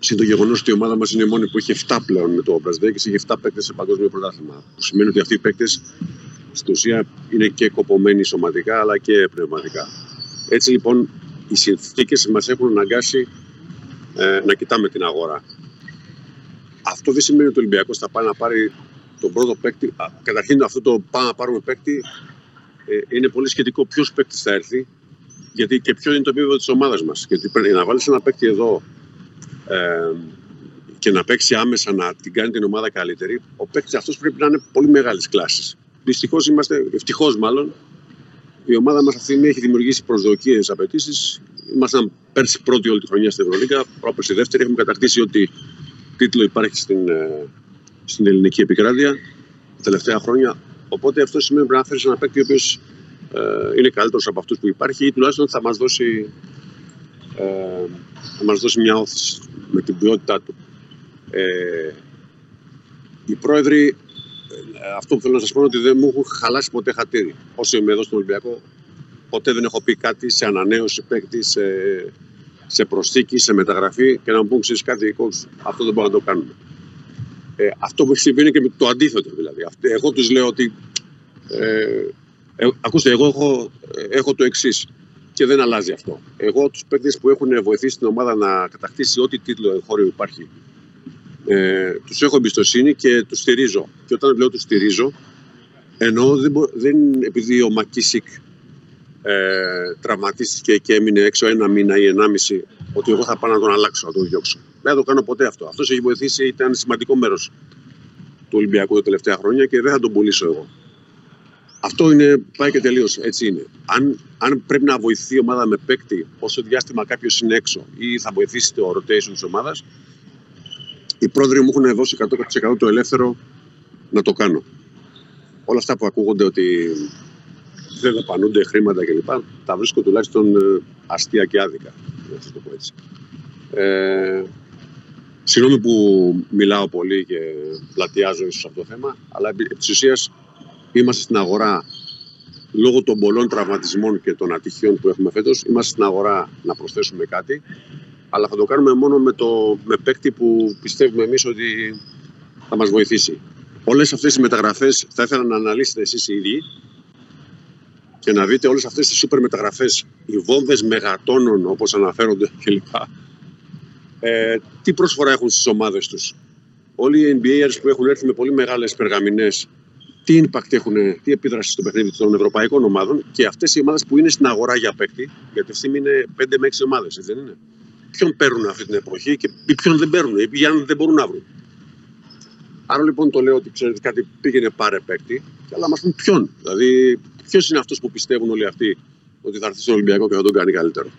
Συν το γεγονός ότι η ομάδα μας είναι η μόνη που έχει 7 πλέον με το Μπραζδέκη, έχει 7 παίκτες σε παγκόσμιο πρωτάθλημα. Που σημαίνει ότι αυτοί οι παίκτες στην ουσία είναι και κοπωμένοι σωματικά αλλά και πνευματικά. Έτσι λοιπόν οι συνθήκες μας έχουν αναγκάσει ε, να κοιτάμε την αγορά. Αυτό δεν σημαίνει ότι ο Ολυμπιακός θα πάει να πάρει τον πρώτο παίκτη. Καταρχήν, αυτό το πάμε να πάρουμε παίκτη ε, είναι πολύ σχετικό ποιος παίκτης θα έρθει γιατί και ποιο είναι το επίπεδο της ομάδας μας. Γιατί πρέπει να βάλεις ένα παίκτη εδώ ε, και να παίξει άμεσα να την κάνει την ομάδα καλύτερη, ο παίκτης αυτός πρέπει να είναι πολύ μεγάλης κλάσης. Δυστυχώς είμαστε, ευτυχώς μάλλον, η ομάδα μας αυτή τη στιγμή έχει δημιουργήσει προσδοκίες, απαιτήσεις. Ήμασταν πέρσι πρώτη όλη τη χρονιά στην Ευρωλίγα, πρόπερσι δεύτερη. Έχουμε κατακτήσει ότι τίτλο υπάρχει στην, ε, στην ελληνική επικράτεια τα τελευταία χρόνια. Οπότε αυτό σημαίνει ότι πρέπει να φέρεις ένα παίκτη ο οποίος ε, είναι καλύτερος από αυτούς που υπάρχει ή τουλάχιστον θα μας δώσει, ε, θα μας δώσει μια όθηση με την ποιότητά του. Ε, οι πρόεδροι, ε, αυτό που θέλω να σας πω είναι ότι δεν μου έχουν χαλάσει ποτέ χατήρι. Όσο είμαι εδώ στον Ολυμπιακό, ποτέ δεν έχω πει κάτι σε ανανέωση παίκτη, σε, σε προσθήκη, σε μεταγραφή και να μου πούν ξέρεις κάτι δικό Αυτό δεν μπορούμε να το κάνουμε. Ε, αυτό που έχεις συμβεί είναι και με το αντίθετο δηλαδή. Εγώ τους λέω ότι ε, ε, ακούστε, εγώ έχω, έχω το εξής και δεν αλλάζει αυτό. Εγώ τους παίκτες που έχουν βοηθήσει την ομάδα να κατακτήσει ό,τι τίτλο εγχώριο υπάρχει, ε, τους έχω εμπιστοσύνη και τους στηρίζω. Και όταν λέω τους στηρίζω, εννοώ δεν, δεν επειδή ο Μακίσικ ε, τραυματίστηκε και έμεινε έξω ένα μήνα ή ενάμιση, ότι εγώ θα πάω να τον αλλάξω, να τον διώξω. Δεν θα το κάνω ποτέ αυτό. Αυτός έχει βοηθήσει, ήταν σημαντικό μέρος του Ολυμπιακού τα τελευταία χρόνια και δεν θα τον πουλήσω εγώ. Αυτό είναι, πάει και τελείως. Έτσι είναι. Αν, αν πρέπει να βοηθεί η ομάδα με παίκτη όσο διάστημα κάποιος είναι έξω ή θα βοηθήσει το rotation της ομάδας, οι πρόεδροι μου έχουν δώσει 100% το ελεύθερο να το κάνω. Όλα αυτά που ακούγονται ότι δεν δαπανούνται χρήματα κλπ. Τα βρίσκω τουλάχιστον ε, αστεία και άδικα. Να το πω έτσι. Ε, συγγνώμη που μιλάω πολύ και πλατιάζω ίσως αυτό το θέμα, αλλά επί της ουσίας Είμαστε στην αγορά λόγω των πολλών τραυματισμών και των ατυχιών που έχουμε φέτος. Είμαστε στην αγορά να προσθέσουμε κάτι. Αλλά θα το κάνουμε μόνο με, το, με παίκτη που πιστεύουμε εμείς ότι θα μας βοηθήσει. Όλες αυτές οι μεταγραφές θα ήθελα να αναλύσετε εσείς οι ίδιοι και να δείτε όλες αυτές τις σούπερ μεταγραφές, οι βόμβες μεγατόνων όπως αναφέρονται κλπ. Ε, τι προσφορά έχουν στις ομάδες τους. Όλοι οι NBAers που έχουν έρθει με πολύ μεγάλες περγαμηνές τι impact έχουν, τι επίδραση στο παιχνίδι των ευρωπαϊκών ομάδων και αυτές οι ομάδες που είναι στην αγορά για παίκτη, γιατί αυτή είναι 5 με 6 ομάδες, δεν είναι. Ποιον παίρνουν αυτή την εποχή και ποιον δεν παίρνουν, ή αν δεν μπορούν να βρουν. Άρα λοιπόν το λέω ότι ξέρετε κάτι πήγαινε πάρε παίκτη, αλλά μας πούν ποιον. Δηλαδή, ποιος είναι αυτός που πιστεύουν όλοι αυτοί ότι θα έρθει στον Ολυμπιακό και θα τον κάνει καλύτερο;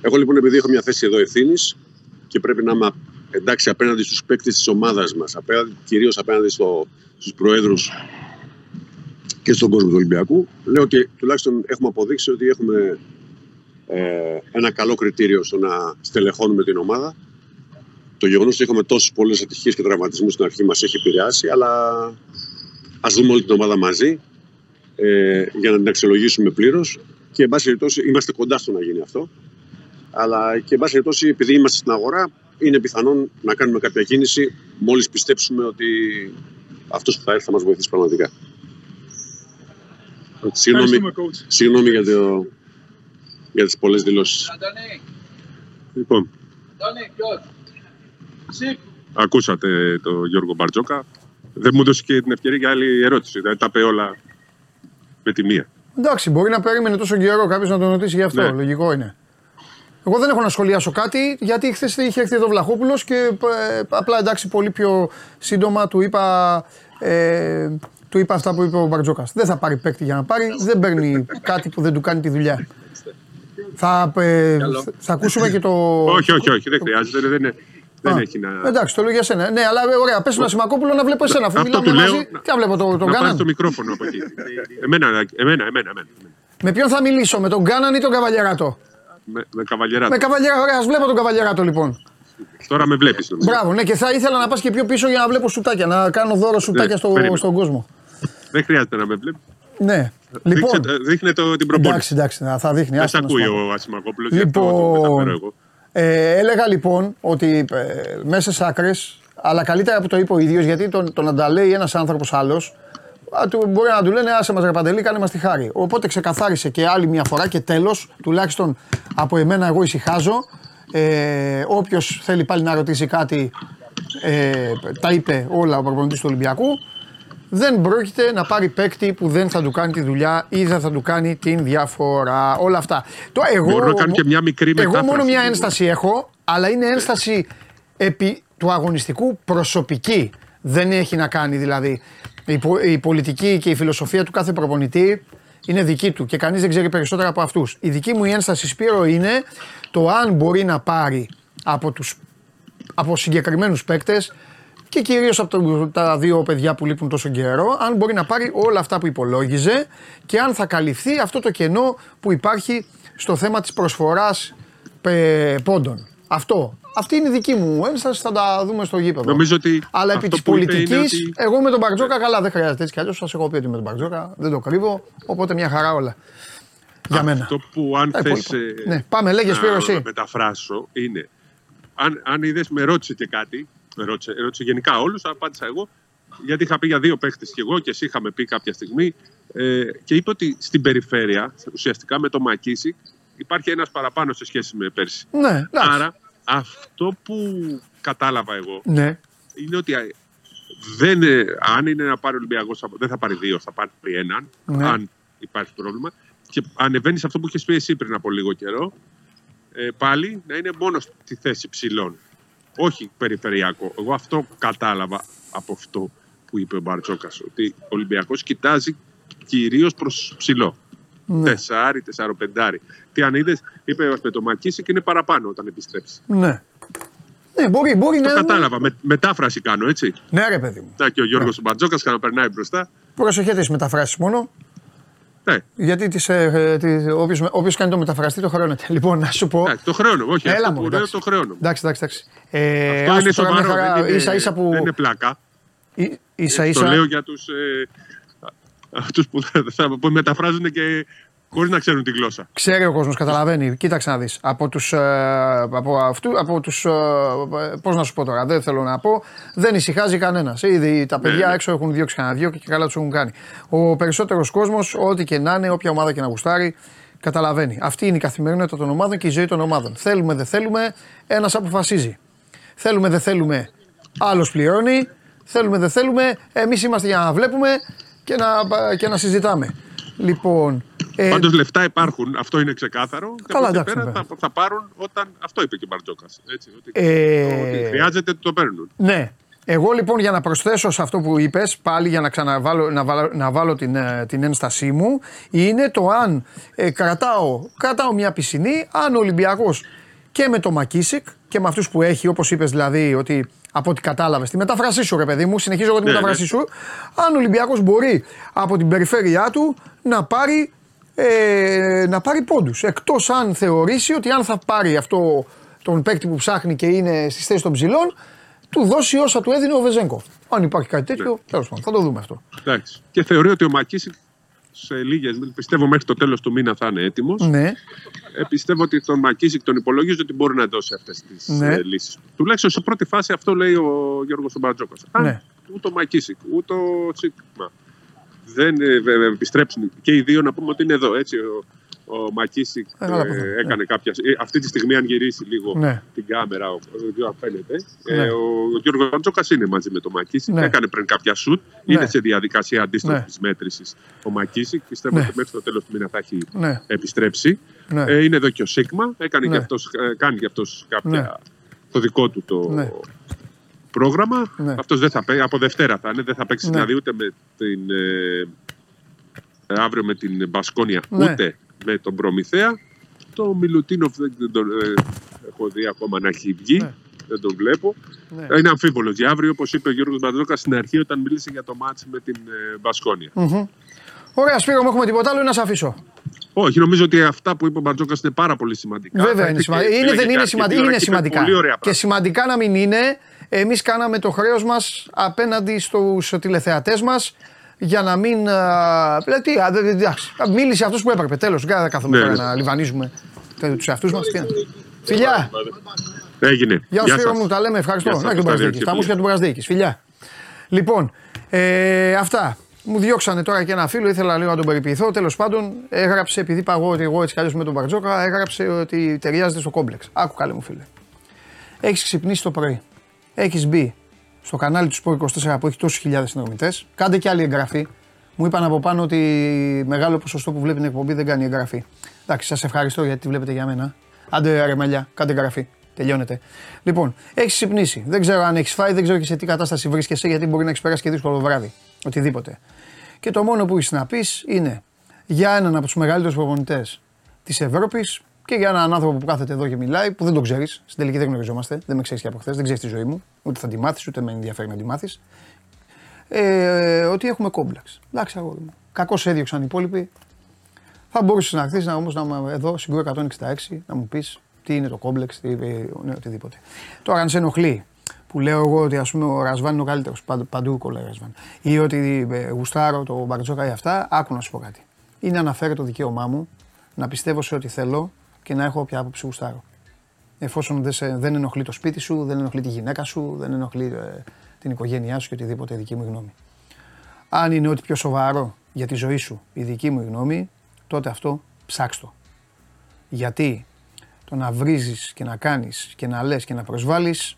Εγώ λοιπόν, επειδή έχω μια θέση εδώ ευθύνης και πρέπει να είμαι εντάξει απέναντι στους παίκτες της ομάδας μας, κυρίως απέναντι στο, στους προέδρους και στον κόσμο του Ολυμπιακού. Λέω ότι τουλάχιστον έχουμε αποδείξει ότι έχουμε ε, ένα καλό κριτήριο στο να στελεχώνουμε την ομάδα. Το γεγονός ότι έχουμε τόσες πολλές ατυχίες και τραυματισμούς στην αρχή μας έχει επηρεάσει, αλλά ας δούμε όλη την ομάδα μαζί ε, για να την αξιολογήσουμε πλήρως. Και εν πάση περιπτώσει είμαστε κοντά στο να γίνει αυτό. Αλλά και εν πάση περιπτώσει, επειδή είμαστε στην αγορά, είναι πιθανόν να κάνουμε κάποια κίνηση μόλις πιστέψουμε ότι αυτός που θα έρθει θα μας βοηθήσει πραγματικά. Συγγνώμη, συγγνώμη για, το, για τις πολλές δηλώσεις. Λοιπόν, ακούσατε τον Γιώργο Μπαρτζόκα. Δεν μου έδωσε και την ευκαιρία για άλλη ερώτηση. Δηλαδή τα είπε όλα με τη μία. Εντάξει, μπορεί να περίμενε τόσο καιρό κάποιος να τον ρωτήσει γι' αυτό. Ναι. Λογικό είναι. Εγώ δεν έχω να σχολιάσω κάτι γιατί χθες είχε έρθει εδώ Βλαχόπουλος και ε, απλά εντάξει πολύ πιο σύντομα του είπα, ε, του είπα αυτά που είπε ο Μπαρτζόκας. Δεν θα πάρει παίκτη για να πάρει, δεν παίρνει κάτι που δεν του κάνει τη δουλειά. Θα, ε, θα ακούσουμε και το. Όχι, όχι, όχι, δεν χρειάζεται. Δεν, είναι, δεν έχει να. Εντάξει, το λέω για σένα. Ναι, αλλά ωραία, πες ένα Σιμακόπουλο να βλέπω εσένα. Αφού μιλάμε μαζί. Τι βλέπω το, τον Κάναν. το μικρόφωνο από εκεί. εμένα, εμένα, εμένα, εμένα. Με ποιον θα μιλήσω, με τον Κάναν ή τον Καβαλιαράτο. Με, με Καβαλιαράτο. Με Καβαλιαράτο, ωραία, ας βλέπω τον Καβαλιαράτο λοιπόν. Τώρα με βλέπεις. Μπράβο, ναι, και θα ήθελα να πας και πιο πίσω για να βλέπω σουτάκια, να κάνω δώρο σουτάκια ναι, στο, στον κόσμο. Δεν χρειάζεται να με βλέπεις. Ναι. Λοιπόν, δείχνε το, την προπόνηση. Εντάξει, εντάξει, θα δείχνει. Δεν ακούει ο Ασημακόπουλος. Λοιπόν, ε, έλεγα λοιπόν ότι ε, μέσα σε άκρες, αλλά καλύτερα που το είπε ο ίδιος, γιατί τον, τον ανταλέει ένας άνθρωπος άλλος, μπορεί να του λένε άσε μας ρε Παντελή, κάνε μας τη χάρη. Οπότε ξεκαθάρισε και άλλη μια φορά και τέλος, τουλάχιστον από εμένα εγώ ησυχάζω. Ε, όποιος θέλει πάλι να ρωτήσει κάτι, ε, τα είπε όλα ο προπονητής του Ολυμπιακού δεν πρόκειται να πάρει παίκτη που δεν θα του κάνει τη δουλειά ή δεν θα του κάνει την διαφορά. Όλα αυτά. Το, εγώ, Μπορώ να κάνω και μια μικρή Εγώ μόνο μια ένσταση έχω, αλλά είναι ένσταση επί του αγωνιστικού προσωπική. Δεν έχει να κάνει δηλαδή. Η, η πολιτική και η φιλοσοφία του κάθε προπονητή είναι δική του και κανείς δεν ξέρει περισσότερα από αυτούς. Η δική μου η ένσταση Σπύρο είναι το αν μπορεί να πάρει από, τους, από συγκεκριμένους παίκτες και κυρίως από τα δύο παιδιά που λείπουν τόσο καιρό, αν μπορεί να πάρει όλα αυτά που υπολόγιζε και αν θα καλυφθεί αυτό το κενό που υπάρχει στο θέμα της προσφοράς πόντων. Αυτό. Αυτή είναι η δική μου ένσταση, θα τα δούμε στο γήπεδο. Νομίζω ότι Αλλά επί της πολιτικής, ότι... εγώ με τον Μπαρτζόκα καλά δεν χρειάζεται έτσι κι αλλιώς. Σας έχω πει ότι με τον Μπαρτζόκα δεν το κρύβω. Οπότε μια χαρά όλα. Για μένα. Αυτό που αν θες. Ναι, πάμε, λέγε Να μεταφράσω είναι. Αν, αν είδες, με ρώτησε και κάτι ρώτησε, ρώτησε γενικά όλους, απάντησα εγώ. Γιατί είχα πει για δύο παίχτες και εγώ και εσύ είχαμε πει κάποια στιγμή. Ε, και είπε ότι στην περιφέρεια, ουσιαστικά με το Μακίση, υπάρχει ένας παραπάνω σε σχέση με πέρσι. Ναι, Άρα αυτό που κατάλαβα εγώ ναι. είναι ότι δεν, αν είναι να πάρει ο Ολυμπιακός, δεν θα πάρει δύο, θα πάρει έναν, ναι. αν υπάρχει πρόβλημα. Και ανεβαίνεις σε αυτό που είχες πει εσύ πριν από λίγο καιρό, ε, πάλι να είναι μόνος στη θέση ψηλών όχι περιφερειακό. Εγώ αυτό κατάλαβα από αυτό που είπε ο Μπαρτσόκα. Ότι ο Ολυμπιακός κοιτάζει κυρίως προς ψηλό. Ναι. Τεσάρι, τεσσαροπεντάρι. Τι αν είδες, είπε με το Μακίση και είναι παραπάνω όταν επιστρέψει. Ναι. Ναι, μπορεί, μπορεί το κατάλαβα. Με, μετάφραση κάνω, έτσι. Ναι, ρε παιδί μου. Τα και ο Γιώργος ναι. Μπαρτζόκας να περνάει μπροστά. Προσοχέτε τι μεταφράσεις μόνο. Ναι. Γιατί τις, ε, όποιος, κάνει το μεταφραστή το χρεώνεται. Λοιπόν, να σου πω. Ναι, το χρεώνω, όχι. Έλα μου, εντάξει. το χρεώνω. Εντάξει, εντάξει. εντάξει. Ε, Αυτό είναι σοβαρό, χαρά, δεν, είναι, ίσα, ίσα που... δεν είναι πλάκα. Ή, ίσα, ίσα... Το λέω για τους, ε, αυτούς που, θα, που μεταφράζουν και Χωρίς να ξέρουν τη γλώσσα. Ξέρει ο κόσμος, καταλαβαίνει. Κοίταξε να δεις. Από τους. Ε, από αυτού, από τους, ε, Πώς να σου πω τώρα, δεν θέλω να πω. Δεν ησυχάζει κανένας. Ήδη τα ναι, παιδιά ναι, ναι. έξω έχουν διώξει κανένα δύο και καλά τους έχουν κάνει. Ο περισσότερος κόσμος, ό,τι και να είναι, όποια ομάδα και να γουστάρει, καταλαβαίνει. Αυτή είναι η καθημερινότητα των ομάδων και η ζωή των ομάδων. Θέλουμε, δεν θέλουμε, ένας αποφασίζει. Θέλουμε, δεν θέλουμε, άλλος πληρώνει. Θέλουμε, δεν θέλουμε, εμείς είμαστε για να βλέπουμε και να, και να συζητάμε. Λοιπόν, ε, Πάντως λεφτά υπάρχουν, αυτό είναι ξεκάθαρο. Καλά, εντάξει, πέρα θα, θα, πάρουν όταν. Αυτό είπε και ο Μπαρτζόκας. Ότι, ε, ότι χρειάζεται το παίρνουν. Ναι. Εγώ λοιπόν για να προσθέσω σε αυτό που είπες, πάλι για να ξαναβάλω να βάλω, να βάλω την, ε, την ένστασή μου, είναι το αν ε, κρατάω, κρατάω μια πισινή, αν ο Ολυμπιακός και με το Μακίσικ και με αυτούς που έχει, όπως είπες δηλαδή, ότι από ό,τι κατάλαβες, τη μεταφρασή σου, ρε παιδί μου, συνεχίζω εγώ τη ναι, μεταφρασή ναι. σου. Αν ο Ολυμπιακός μπορεί από την περιφέρειά του να πάρει ε, να πάρει πόντους. Εκτός αν θεωρήσει ότι αν θα πάρει αυτό τον παίκτη που ψάχνει και είναι στις θέσεις των ψηλών, του δώσει όσα του έδινε ο Βεζέγκοφ. Αν υπάρχει κάτι τέτοιο, ναι. τέλος πάντων, θα το δούμε αυτό. Εντάξει. Και θεωρεί ότι ο Μακίση σε λίγες, πιστεύω μέχρι το τέλος του μήνα θα είναι έτοιμος. Ναι. Ε, πιστεύω ότι τον Μακίσικ τον υπολογίζει ότι μπορεί να δώσει αυτές τις ναι. ε, λύσεις. Τουλάχιστον σε πρώτη φάση αυτό λέει ο Γιώργος Μπαρτζόκα. Ναι. Ούτε ο Μακίσικ, ούτε ο Τσίκμα δεν ε, επιστρέψουν και οι δύο να πούμε ότι είναι εδώ. Έτσι, ο, Ο Μακίσικ ε, ε, έκανε ναι. κάποια. Ε, αυτή τη στιγμή, αν γυρίσει λίγο ναι. την κάμερα, δεν ξέρω αν φαίνεται. Ε, ναι. ο, ο Γιώργο Βαντζόκα είναι μαζί με τον Μακίσικ. Ναι. Έκανε πριν κάποια σουτ. Ναι. Είναι σε διαδικασία αντίστοιχης ναι. μέτρησης ο Μακίσικ. Πιστεύω ότι μέχρι το τέλος του μήνα θα έχει επιστρέψει. Ε, είναι εδώ και ο Σίγμα. Έκανε και αυτός, κάνει και αυτός κάποια. το δικό του το πρόγραμμα. Ναι. Αυτός δεν θα παίξει. Από Δευτέρα θα είναι. Δεν θα παίξει δηλαδή ούτε με την. αύριο με την Μπασκόνια ούτε με τον Προμηθέα. Το Μιλουτίνοφ δεν τον ε, έχω δει ακόμα να έχει βγει. Ναι. Δεν τον βλέπω. Ναι. Είναι αμφίβολο για αύριο, όπως είπε ο Γιώργος Μπαντζόκα στην αρχή, όταν μίλησε για το μάτσο με την ε, μπασκονια mm-hmm. Ωραία, Σπύρο, μου έχουμε τίποτα άλλο ή να σε αφήσω; Όχι, νομίζω ότι αυτά που είπε ο Μπαρτζόκα είναι πάρα πολύ σημαντικά. Βέβαια είναι σημαντικά. Είναι, δεν είναι, σημαντικά. είναι σημαντικά. Και σημαντικά να μην είναι, εμείς κάναμε το χρέος μας απέναντι στους τηλεθεατές μας για να μην. Δηλαδή, εντάξει, μίλησε αυτός που έπρεπε. Τέλος, δεν κάθομαι ναι, να λιβανίζουμε τους εαυτούς μας. Φιλιά! Έγινε. Γεια σου, φίλο μου, τα λέμε. Ευχαριστώ. Να και τον Πρασδίκη. Τα μουσια του Πρασδίκη. Φιλιά. Λοιπόν, ε, αυτά. Μου διώξανε τώρα και ένα φίλο, ήθελα λίγο να τον περιποιηθώ. Τέλος πάντων, έγραψε, επειδή παγώ ότι εγώ έτσι κι με τον Μπαρτζόκα, έγραψε ότι ταιριάζεται στο κόμπλεξ. Άκου καλέ μου φίλε. Έχεις ξυπνήσει το πρωί. Έχεις μπει στο κανάλι του Sport 24 που έχει τόσου χιλιάδες συνδρομητές. Κάντε και άλλη εγγραφή. Μου είπαν από πάνω ότι μεγάλο ποσοστό που βλέπει την εκπομπή δεν κάνει εγγραφή. Εντάξει, σας ευχαριστώ γιατί τη βλέπετε για μένα. Άντε ρε μελιά, κάντε εγγραφή. Τελειώνεται. Λοιπόν, έχεις ξυπνήσει. Δεν ξέρω αν έχεις φάει, δεν ξέρω και σε τι κατάσταση βρίσκεσαι γιατί μπορεί να έχεις περάσει και δύσκολο βράδυ. Οτιδήποτε. Και το μόνο που έχεις να πεις είναι για έναν από τους μεγαλύτερους προπονητές της Ευρώπης και για έναν άνθρωπο που κάθεται εδώ και μιλάει, που δεν τον ξέρεις. Στην τελική δεν γνωριζόμαστε, δεν με ξέρεις και από χθες, δεν ξέρεις τη ζωή μου, ούτε θα τη μάθεις, ούτε με ενδιαφέρει να τη μάθεις. Ε, ότι έχουμε κόμπλεξ. Εντάξει, αγόρι μου. Κακώς έδιωξαν οι υπόλοιποι. Θα μπορούσες να έρθει όμως να είμαι εδώ, συγκρού 166, να μου πεις τι είναι το κόμπλεξ, τι, ναι, οτιδήποτε. Τώρα, αν σε ενοχλεί που λέω εγώ ότι ας πούμε, ο Ρασβάν είναι ο καλύτερος, παντού κολλάει ο Ρασβάν, ή ότι ε, γουστάρω το Μπαρτζόκα ή αυτά, άκου να σου πω κάτι. Είναι αναφέρει το δικαίωμά μου να πιστεύω σε ό,τι θέλω και να έχω όποια άποψη γουστάρω. Εφόσον δεν, σε, δεν ενοχλεί το σπίτι σου, δεν ενοχλεί τη γυναίκα σου, δεν ενοχλεί ε, την οικογένειά σου και οτιδήποτε δική μου γνώμη. Αν είναι ό,τι πιο σοβαρό για τη ζωή σου η δική μου γνώμη, τότε αυτό ψάξτο. Γιατί το να βρίζεις και να κάνεις και να λες και να προσβάλλεις,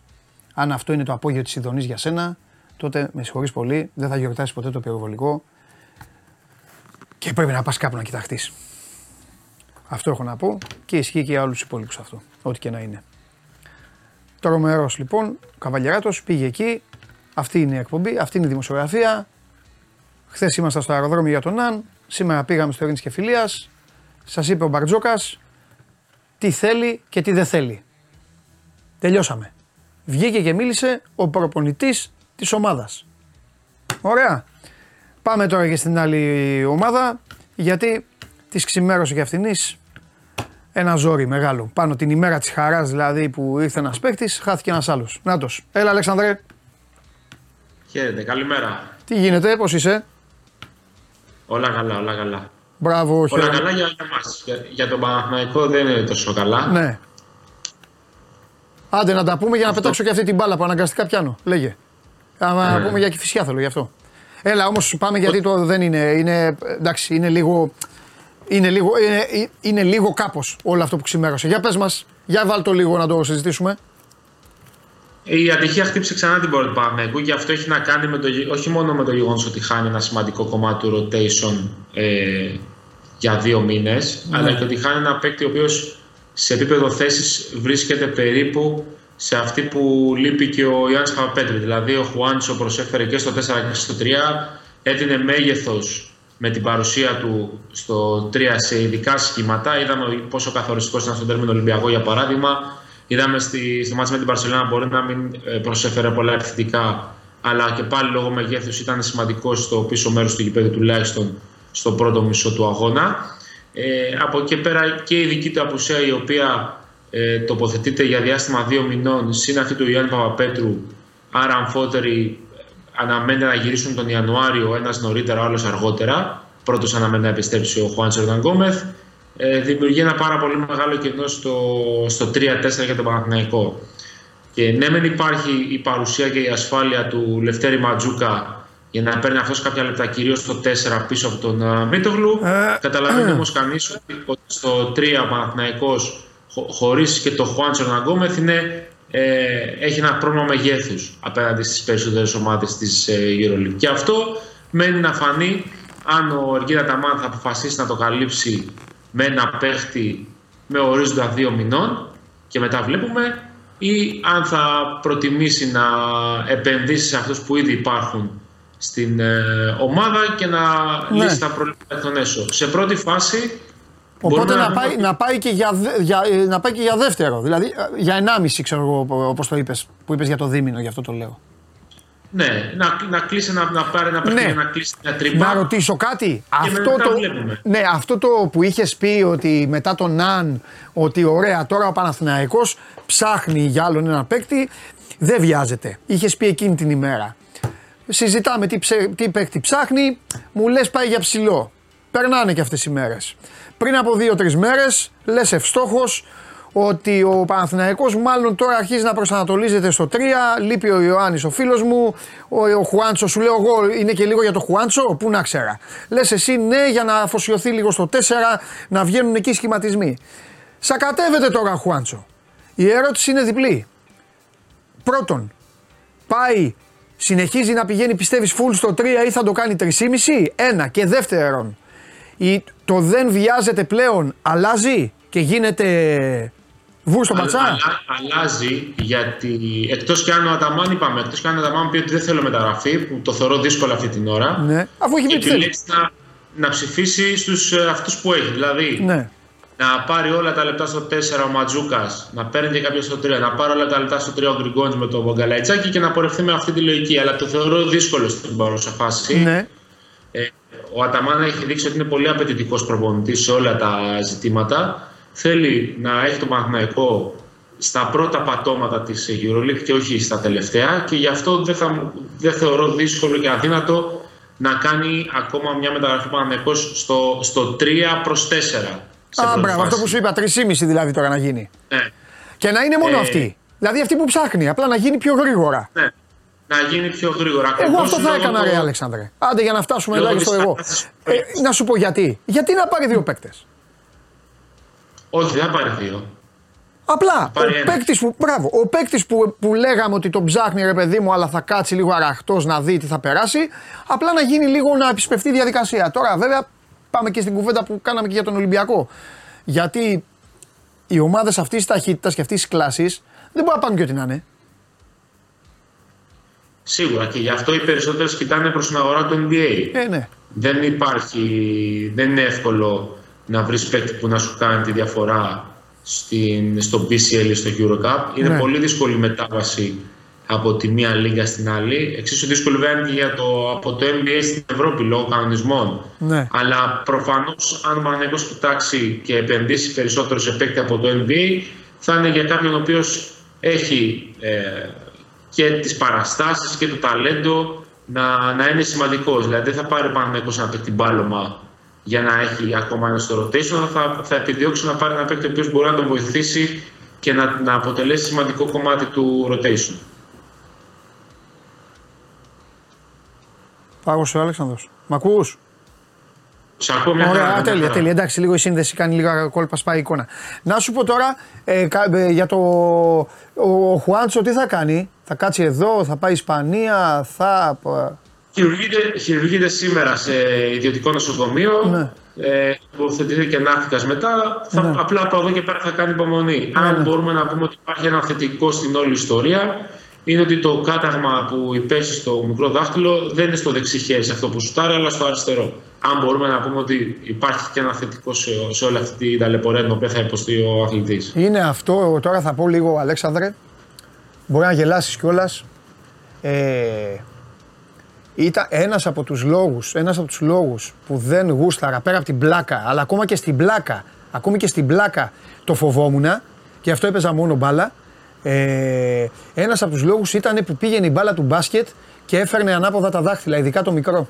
αν αυτό είναι το απόγειο της ειδονής για σένα, τότε με συγχωρείς πολύ, δεν θα γιορτάσεις ποτέ το πυροβολικό και πρέπει να πας κάπου να κοιταχτείς. Αυτό έχω να πω και ισχύει και για όλους τους υπόλοιπους αυτό, ό,τι και να είναι. Τρομερό λοιπόν, ο Καβαλιαράτο πήγε εκεί. Αυτή είναι η εκπομπή, αυτή είναι η δημοσιογραφία. Χθες ήμασταν στο αεροδρόμιο για τον Ναν. Σήμερα πήγαμε στο Ειρήνης και Φιλίας. Σας είπε ο Μπαρτζόκας τι θέλει και τι δεν θέλει. Τελειώσαμε. Βγήκε και μίλησε ο προπονητής της ομάδας. Ωραία. Πάμε τώρα και στην άλλη ομάδα γιατί τη ξημέρωσε και αυτήν ένα ζόρι μεγάλο. Πάνω την ημέρα της χαράς δηλαδή που ήρθε ένας παίκτης, χάθηκε ένας άλλος. Νάτος. Έλα, Αλέξανδρε. Χαίρετε, καλημέρα. Τι γίνεται, πώς είσαι; Όλα καλά, όλα καλά. Μπράβο, Όλα καλά για, για Για, για τον Παναθηναϊκό δεν είναι τόσο καλά. Ναι. Άντε να τα πούμε για να Αυτό... πετάξω και αυτή την μπάλα που αναγκαστικά πιάνω. Λέγε. Να ναι. πούμε για κυφισιά θέλω γι' αυτό. Έλα όμως πάμε γιατί το δεν είναι. είναι εντάξει, είναι λίγο είναι λίγο, είναι, είναι λίγο κάπως όλο αυτό που ξημέρωσε. Για πες μας, για βάλ το λίγο να το συζητήσουμε. Η ατυχία χτύπησε ξανά την πόρτα του Παναγενικού και αυτό έχει να κάνει με το, όχι μόνο με το γεγονός ότι χάνει ένα σημαντικό κομμάτι του rotation ε, για δύο μήνες, ναι. αλλά και ότι χάνει ένα παίκτη ο οποίος σε επίπεδο θέσης βρίσκεται περίπου σε αυτή που λείπει και ο Ιάννης Παπαπέτρη. Δηλαδή, ο Χουάντσο προσέφερε και στο 4 και στο 3, έδινε μέγεθος με την παρουσία του στο 3 σε ειδικά σχήματα. Είδαμε πόσο καθοριστικός ήταν στον τέρμινο Ολυμπιακό για παράδειγμα. Είδαμε στη, στο μάτς με την Παρσελόνα μπορεί να μην ε, προσέφερε πολλά επιθετικά, αλλά και πάλι λόγω μεγέθους ήταν σημαντικός στο πίσω μέρος του γηπέδου τουλάχιστον στο πρώτο μισό του αγώνα. Ε, από εκεί πέρα και η δική του απουσία η οποία ε, τοποθετείται για διάστημα δύο μηνών συν αυτή του Ιωάννη Παπαπέτρου άρα αμφότεροι αναμένεται να γυρίσουν τον Ιανουάριο, ένας νωρίτερα, ο άλλος αργότερα. Πρώτος αναμένεται να επιστρέψει ο Χουάν Σερνταγκόμεθ. Ε, δημιουργεί ένα πάρα πολύ μεγάλο κενό στο, στο 3-4 για τον Παναθηναϊκό. Και ναι, μεν υπάρχει η παρουσία και η ασφάλεια του Λευτέρη Ματζούκα για να παίρνει αυτός κάποια λεπτά, κυρίως στο 4 πίσω από τον uh, Μίτογλου. Ε, Καταλαβαίνει ε. όμως κανείς ότι, στο 3 ο Παναθηναϊκός χω, χωρίς και το Χουάντσο Ναγκόμεθ είναι, ε, έχει ένα πρόβλημα μεγέθους απέναντι στις περισσότερες ομάδες της ε, EuroLeague. Και αυτό μένει να φανεί αν ο Εργίνα Ταμάν θα αποφασίσει να το καλύψει με ένα παίχτη με ορίζοντα δύο μηνών και μετά βλέπουμε ή αν θα προτιμήσει να επενδύσει σε αυτούς που ήδη υπάρχουν στην ε, ομάδα και να ναι. λύσει τα προβλήματα των έσω. Σε πρώτη φάση Οπότε να, πάει, να, πάει και για, για, να πάει και για δεύτερο, δηλαδή ε, για 1,5 ξέρω εγώ όπως το είπες, που είπες για το δίμηνο, γι' αυτό το λέω. Ναι, να, να κλείσει, να, να πάρει ένα παιχνίδι, ναι. να κλείσει μια τρύπα. Να ρωτήσω κάτι. αυτό, το, ναι, αυτό το που είχες πει ότι μετά τον Ναν, ότι ωραία, τώρα ο Παναθηναϊκός ψάχνει για άλλον ένα παίκτη, δεν βιάζεται. Είχες πει εκείνη την ημέρα. Συζητάμε τι, ψε, τι παίκτη ψάχνει, μου λες πάει για ψηλό. Περνάνε και αυτές οι μέρες. Πριν από δύο-τρεις μέρες, λες ευστόχο, ότι ο Παναθηναϊκός μάλλον τώρα αρχίζει να προσανατολίζεται στο 3. Λείπει ο Ιωάννης, ο φίλος μου. Ο, ο Χουάντσο, σου λέω εγώ, είναι και λίγο για το Χουάντσο. Πού να ξέρα. Λες εσύ ναι, για να αφοσιωθεί λίγο στο 4, να βγαίνουν εκεί σχηματισμοί. Σακατεύεται τώρα ο Χουάντσο. Η ερώτηση είναι διπλή. Πρώτον, πάει, συνεχίζει να πηγαίνει πιστεύεις full στο 3 ή θα το κάνει 3,5. Ένα. Και δεύτερον, το δεν βιάζεται πλέον αλλάζει και γίνεται Βου στο πατσά; αλλάζει γιατί εκτός κι αν ο Αταμάν, είπαμε, εκτός κι αν ο Αταμάν πει ότι δεν θέλω μεταγραφή, που το θεωρώ δύσκολο αυτή την ώρα. Ναι, αφού έχει πει να, να ψηφίσει στους ε, αυτούς που έχει. Δηλαδή, ναι. να πάρει όλα τα λεπτά στο 4 ο Ματζούκας, να παίρνει και κάποιος στο 3, να πάρει όλα τα λεπτά στο 3 ο Γκριγκόνης με τον Μπογκαλαϊτσάκη και να πορευτεί με αυτή τη λογική. Αλλά το θεωρώ δύσκολο στην παρούσα φάση. Ναι. Ε, ο Αταμάν έχει δείξει ότι είναι πολύ απαιτητικός προπονητής σε όλα τα ζητήματα θέλει να έχει το Παναθηναϊκό στα πρώτα πατώματα της EuroLeague και όχι στα τελευταία και γι' αυτό δεν, θα, δεν θεωρώ δύσκολο και αδύνατο να κάνει ακόμα μια μεταγραφή Παναθηναϊκός στο, στο 3 προς 4. Α, μπράβο, αυτό που σου είπα, 3,5 δηλαδή τώρα να γίνει. Ναι. Και να είναι μόνο ε, αυτή. Δηλαδή αυτή που ψάχνει, απλά να γίνει πιο γρήγορα. Ναι. Να γίνει πιο γρήγορα. Εγώ αυτό θα έκανα, ρε Αλεξάνδρε. Άντε για να φτάσουμε εδώ στο εγώ. Ε, να σου πω γιατί. Γιατί να πάρει δύο παίκτες; Όχι, δεν θα πάρει δύο. Απλά ο παίκτης που, μπράβο, ο παίκτης που, που λέγαμε ότι τον ψάχνει ρε παιδί μου, αλλά θα κάτσει λίγο αραχτός να δει τι θα περάσει. Απλά να γίνει λίγο να επισπευτεί η διαδικασία. Τώρα, βέβαια, πάμε και στην κουβέντα που κάναμε και για τον Ολυμπιακό. Γιατί οι ομάδες αυτής της ταχύτητας και αυτής της κλάσης δεν μπορούν να πάνε και ό,τι να είναι. Σίγουρα και γι' αυτό οι περισσότερες κοιτάνε προς την αγορά του NBA. Ε, ναι. Δεν υπάρχει, δεν είναι εύκολο να βρεις παίκτη που να σου κάνει τη διαφορά στην, στο BCL ή στο Eurocup. Είναι ναι. πολύ δύσκολη η μετάβαση από τη μία λίγα στην άλλη. Εξίσου δύσκολη βέβαια και για το, από το NBA στην Ευρώπη λόγω κανονισμών. Ναι. Αλλά προφανώς, αν ο Παναγενικός κοιτάξει και επενδύσει περισσότερο σε παίκτη από το NBA, θα είναι για κάποιον ο οποίος έχει ε, και τις παραστάσεις και το ταλέντο να, να είναι σημαντικός. Δηλαδή, δεν θα πάρει ο Παναγενικό ένα παίκτη μπάλωμα για να έχει ακόμα ένα στο rotation, θα, θα επιδιώξει να πάρει ένα παίκτη ο οποίος μπορεί να τον βοηθήσει και να, να αποτελέσει σημαντικό κομμάτι του rotation. Πάω σε Αλέξανδρος. Μ' ακούς; Σε ακούω μια Ωραία, χαρά, τέλεια, τέλεια. Εντάξει, λίγο η σύνδεση κάνει λίγα κόλπα, σπάει εικόνα. Να σου πω τώρα ε, ε, για το. Ο, ο Χουάντσο τι θα κάνει, θα κάτσει εδώ, θα πάει Ισπανία, θα. Χειρουργείται, χειρουργείται σήμερα σε ιδιωτικό νοσοκομείο. Ναι. Ε, και ναύτηκα μετά. Θα, ναι. Απλά από εδώ και πέρα θα κάνει υπομονή. Ναι, Αν ναι. μπορούμε να πούμε ότι υπάρχει ένα θετικό στην όλη ιστορία, είναι ότι το κάταγμα που υπέστη στο μικρό δάχτυλο δεν είναι στο δεξί χέρι σε αυτό που σουτάρει, αλλά στο αριστερό. Αν μπορούμε να πούμε ότι υπάρχει και ένα θετικό σε, σε όλη αυτή την ταλαιπωρία την οποία θα υποστεί ο αθλητής. Είναι αυτό, τώρα θα πω λίγο, Αλέξανδρε. Μπορεί να γελάσεις κιόλας. Ε, ήταν ένας από τους λόγους, ένας από τους λόγους που δεν γούσταρα πέρα από την πλάκα, αλλά ακόμα και στην πλάκα, ακόμη και στην πλάκα το φοβόμουν και αυτό έπαιζα μόνο μπάλα. Ε, ένας από τους λόγους ήταν που πήγαινε η μπάλα του μπάσκετ και έφερνε ανάποδα τα δάχτυλα, ειδικά το μικρό.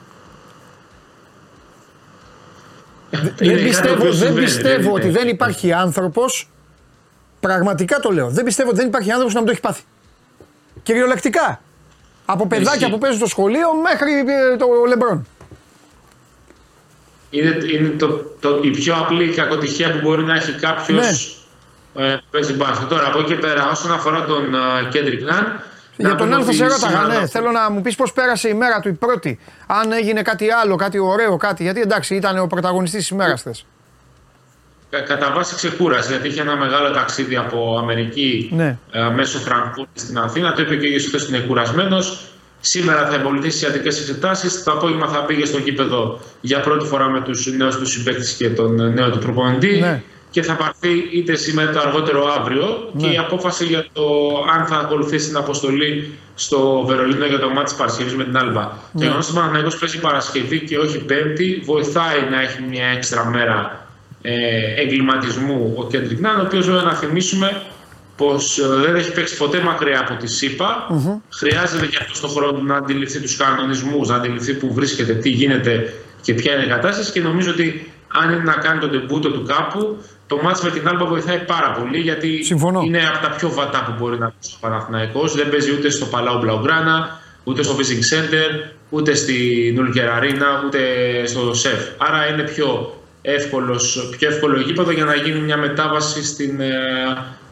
δεν πιστεύω, δεν πιστεύω ότι δεν υπάρχει άνθρωπος, πραγματικά το λέω, δεν πιστεύω ότι δεν υπάρχει άνθρωπος να μην το έχει πάθει. Κυριολεκτικά. Από παιδάκια που παίζουν στο σχολείο μέχρι ε, το Λεμπρόν. Είναι, είναι το, το, η πιο απλή κακοτυχία που μπορεί να έχει κάποιος ναι. Ε, παίζει μπάσκετ. Τώρα από εκεί πέρα, όσον αφορά τον Κέντρικ Ναν, για τον άλλο θα σε ρώταγα, ναι. Θέλω να μου πεις πώς πέρασε η μέρα του η πρώτη. Αν έγινε κάτι άλλο, κάτι ωραίο, κάτι. Γιατί εντάξει, ήταν ο πρωταγωνιστής της ημέρας χθες. Κατά βάση ξεκούραση, γιατί είχε ένα μεγάλο ταξίδι από Αμερική ναι. ε, μέσω Φραγκφούρτη στην Αθήνα. Το είπε και ο ότι είναι κουρασμένος. Σήμερα θα εμπολιτήσει τι ιατρικές εξετάσεις. Το απόγευμα θα πήγε στο γήπεδο για πρώτη φορά με τους νέους του συμπαίκτες και τον νέο του προπονητή. Ναι και θα πάρθει είτε σήμερα το αργότερο αύριο ναι. και η απόφαση για το αν θα ακολουθήσει την αποστολή στο Βερολίνο για το μάτι τη Παρασκευή με την Άλμπα. Ναι. Το γεγονός ότι ο Παναγιώ παίζει Παρασκευή και όχι Πέμπτη βοηθάει να έχει μια έξτρα μέρα ε, εγκληματισμού ο Κέντρικ Νάν, ο οποίος βέβαια να θυμίσουμε πως ε, δεν έχει παίξει ποτέ μακριά από τη ΣΥΠΑ. Mm-hmm. Χρειάζεται και αυτός τον χρόνο να αντιληφθεί τους κανονισμούς, να αντιληφθεί που βρίσκεται, τι γίνεται και ποια είναι η κατάσταση. Και νομίζω ότι αν είναι να κάνει τον τεμπούτο του κάπου, το μάτς με την Άλμπα βοηθάει πάρα πολύ γιατί Συμφωνώ. είναι από τα πιο βατά που μπορεί να πει ο Παναθηναϊκός. Δεν παίζει ούτε στο Παλάου Μπλαουγκράνα, ούτε στο Visiting Center, ούτε στη Νούλκερ Αρίνα, ούτε στο ΣΕΦ. Άρα είναι πιο, εύκολος, πιο εύκολο γήπεδο για να γίνει μια μετάβαση στην ε,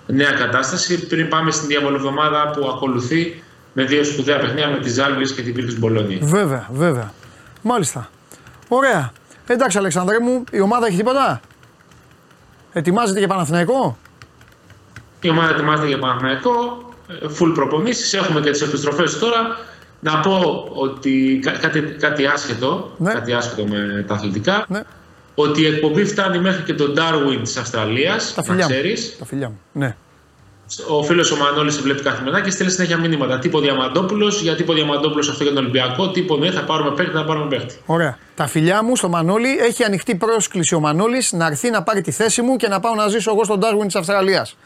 νέα κατάσταση πριν πάμε στην διαβολοβδομάδα που ακολουθεί με δύο σπουδαία παιχνίδια με τη Ζάλβης και την Πύρτης Μπολόνια. Βέβαια, βέβαια. Μάλιστα. Ωραία. Εντάξει Αλεξάνδρε μου, η ομάδα έχει τίποτα; Ετοιμάζεται για Παναθηναϊκό; Η ομάδα ετοιμάζεται για Παναθηναϊκό. Φουλ προπονήσεις. Έχουμε και τις επιστροφές τώρα. Να πω ότι κάτι, κάτι, άσχετο, ναι. κάτι άσχετο με τα αθλητικά. Ναι. Ότι η εκπομπή φτάνει μέχρι και τον Darwin της Αυστραλίας, τα να ξέρεις. Τα φιλιά μου, ναι. Ο φίλος ο Μανώλης σε βλέπει καθημερινά και στέλνει συνέχεια μήνυματα. Τύπο Διαμαντόπουλος, για τύπο Διαμαντόπουλος αυτό για τον Ολυμπιακό. Τύπο ναι, θα πάρουμε παίκτη, θα πάρουμε παίκτη. Ωραία. Τα φιλιά μου στο Μανώλη έχει ανοιχτή πρόσκληση ο Μανώλης να έρθει να πάρει τη θέση μου και να πάω να ζήσω εγώ στον Darwin της Αυστραλίας.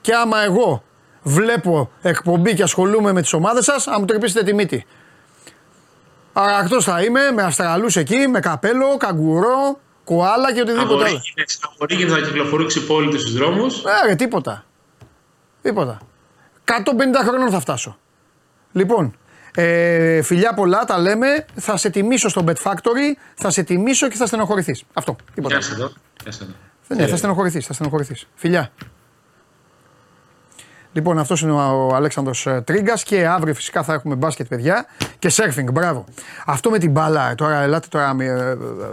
Και άμα εγώ βλέπω εκπομπή και ασχολούμαι με τις ομάδες σας, αν μου τρεπήσετε τη μύτη. Αρακτό θα είμαι με Αυστραλούς εκεί, με καπέλο, καγκουρό, κουάλα και οτιδήποτε άλλο. Απορρίγει να κυκλοφορήσει πόλη στους δρόμους. Ε, τίποτα. Τίποτα. 150 χρόνων θα φτάσω. Λοιπόν, ε, φιλιά πολλά, τα λέμε. Θα σε τιμήσω στο Bet Factory, θα σε τιμήσω και θα στενοχωρηθείς. Αυτό. Τίποτα. Γεια εδώ. Ναι, θα στενοχωρηθείς, θα στενοχωρηθείς. Φιλιά. Λοιπόν, αυτός είναι ο Αλέξανδρος ε, Τρίγκας και αύριο φυσικά θα έχουμε μπάσκετ, παιδιά και σερφινγκ. Μπράβο. Αυτό με την μπάλα, τώρα ελάτε τώρα. Ε, ε,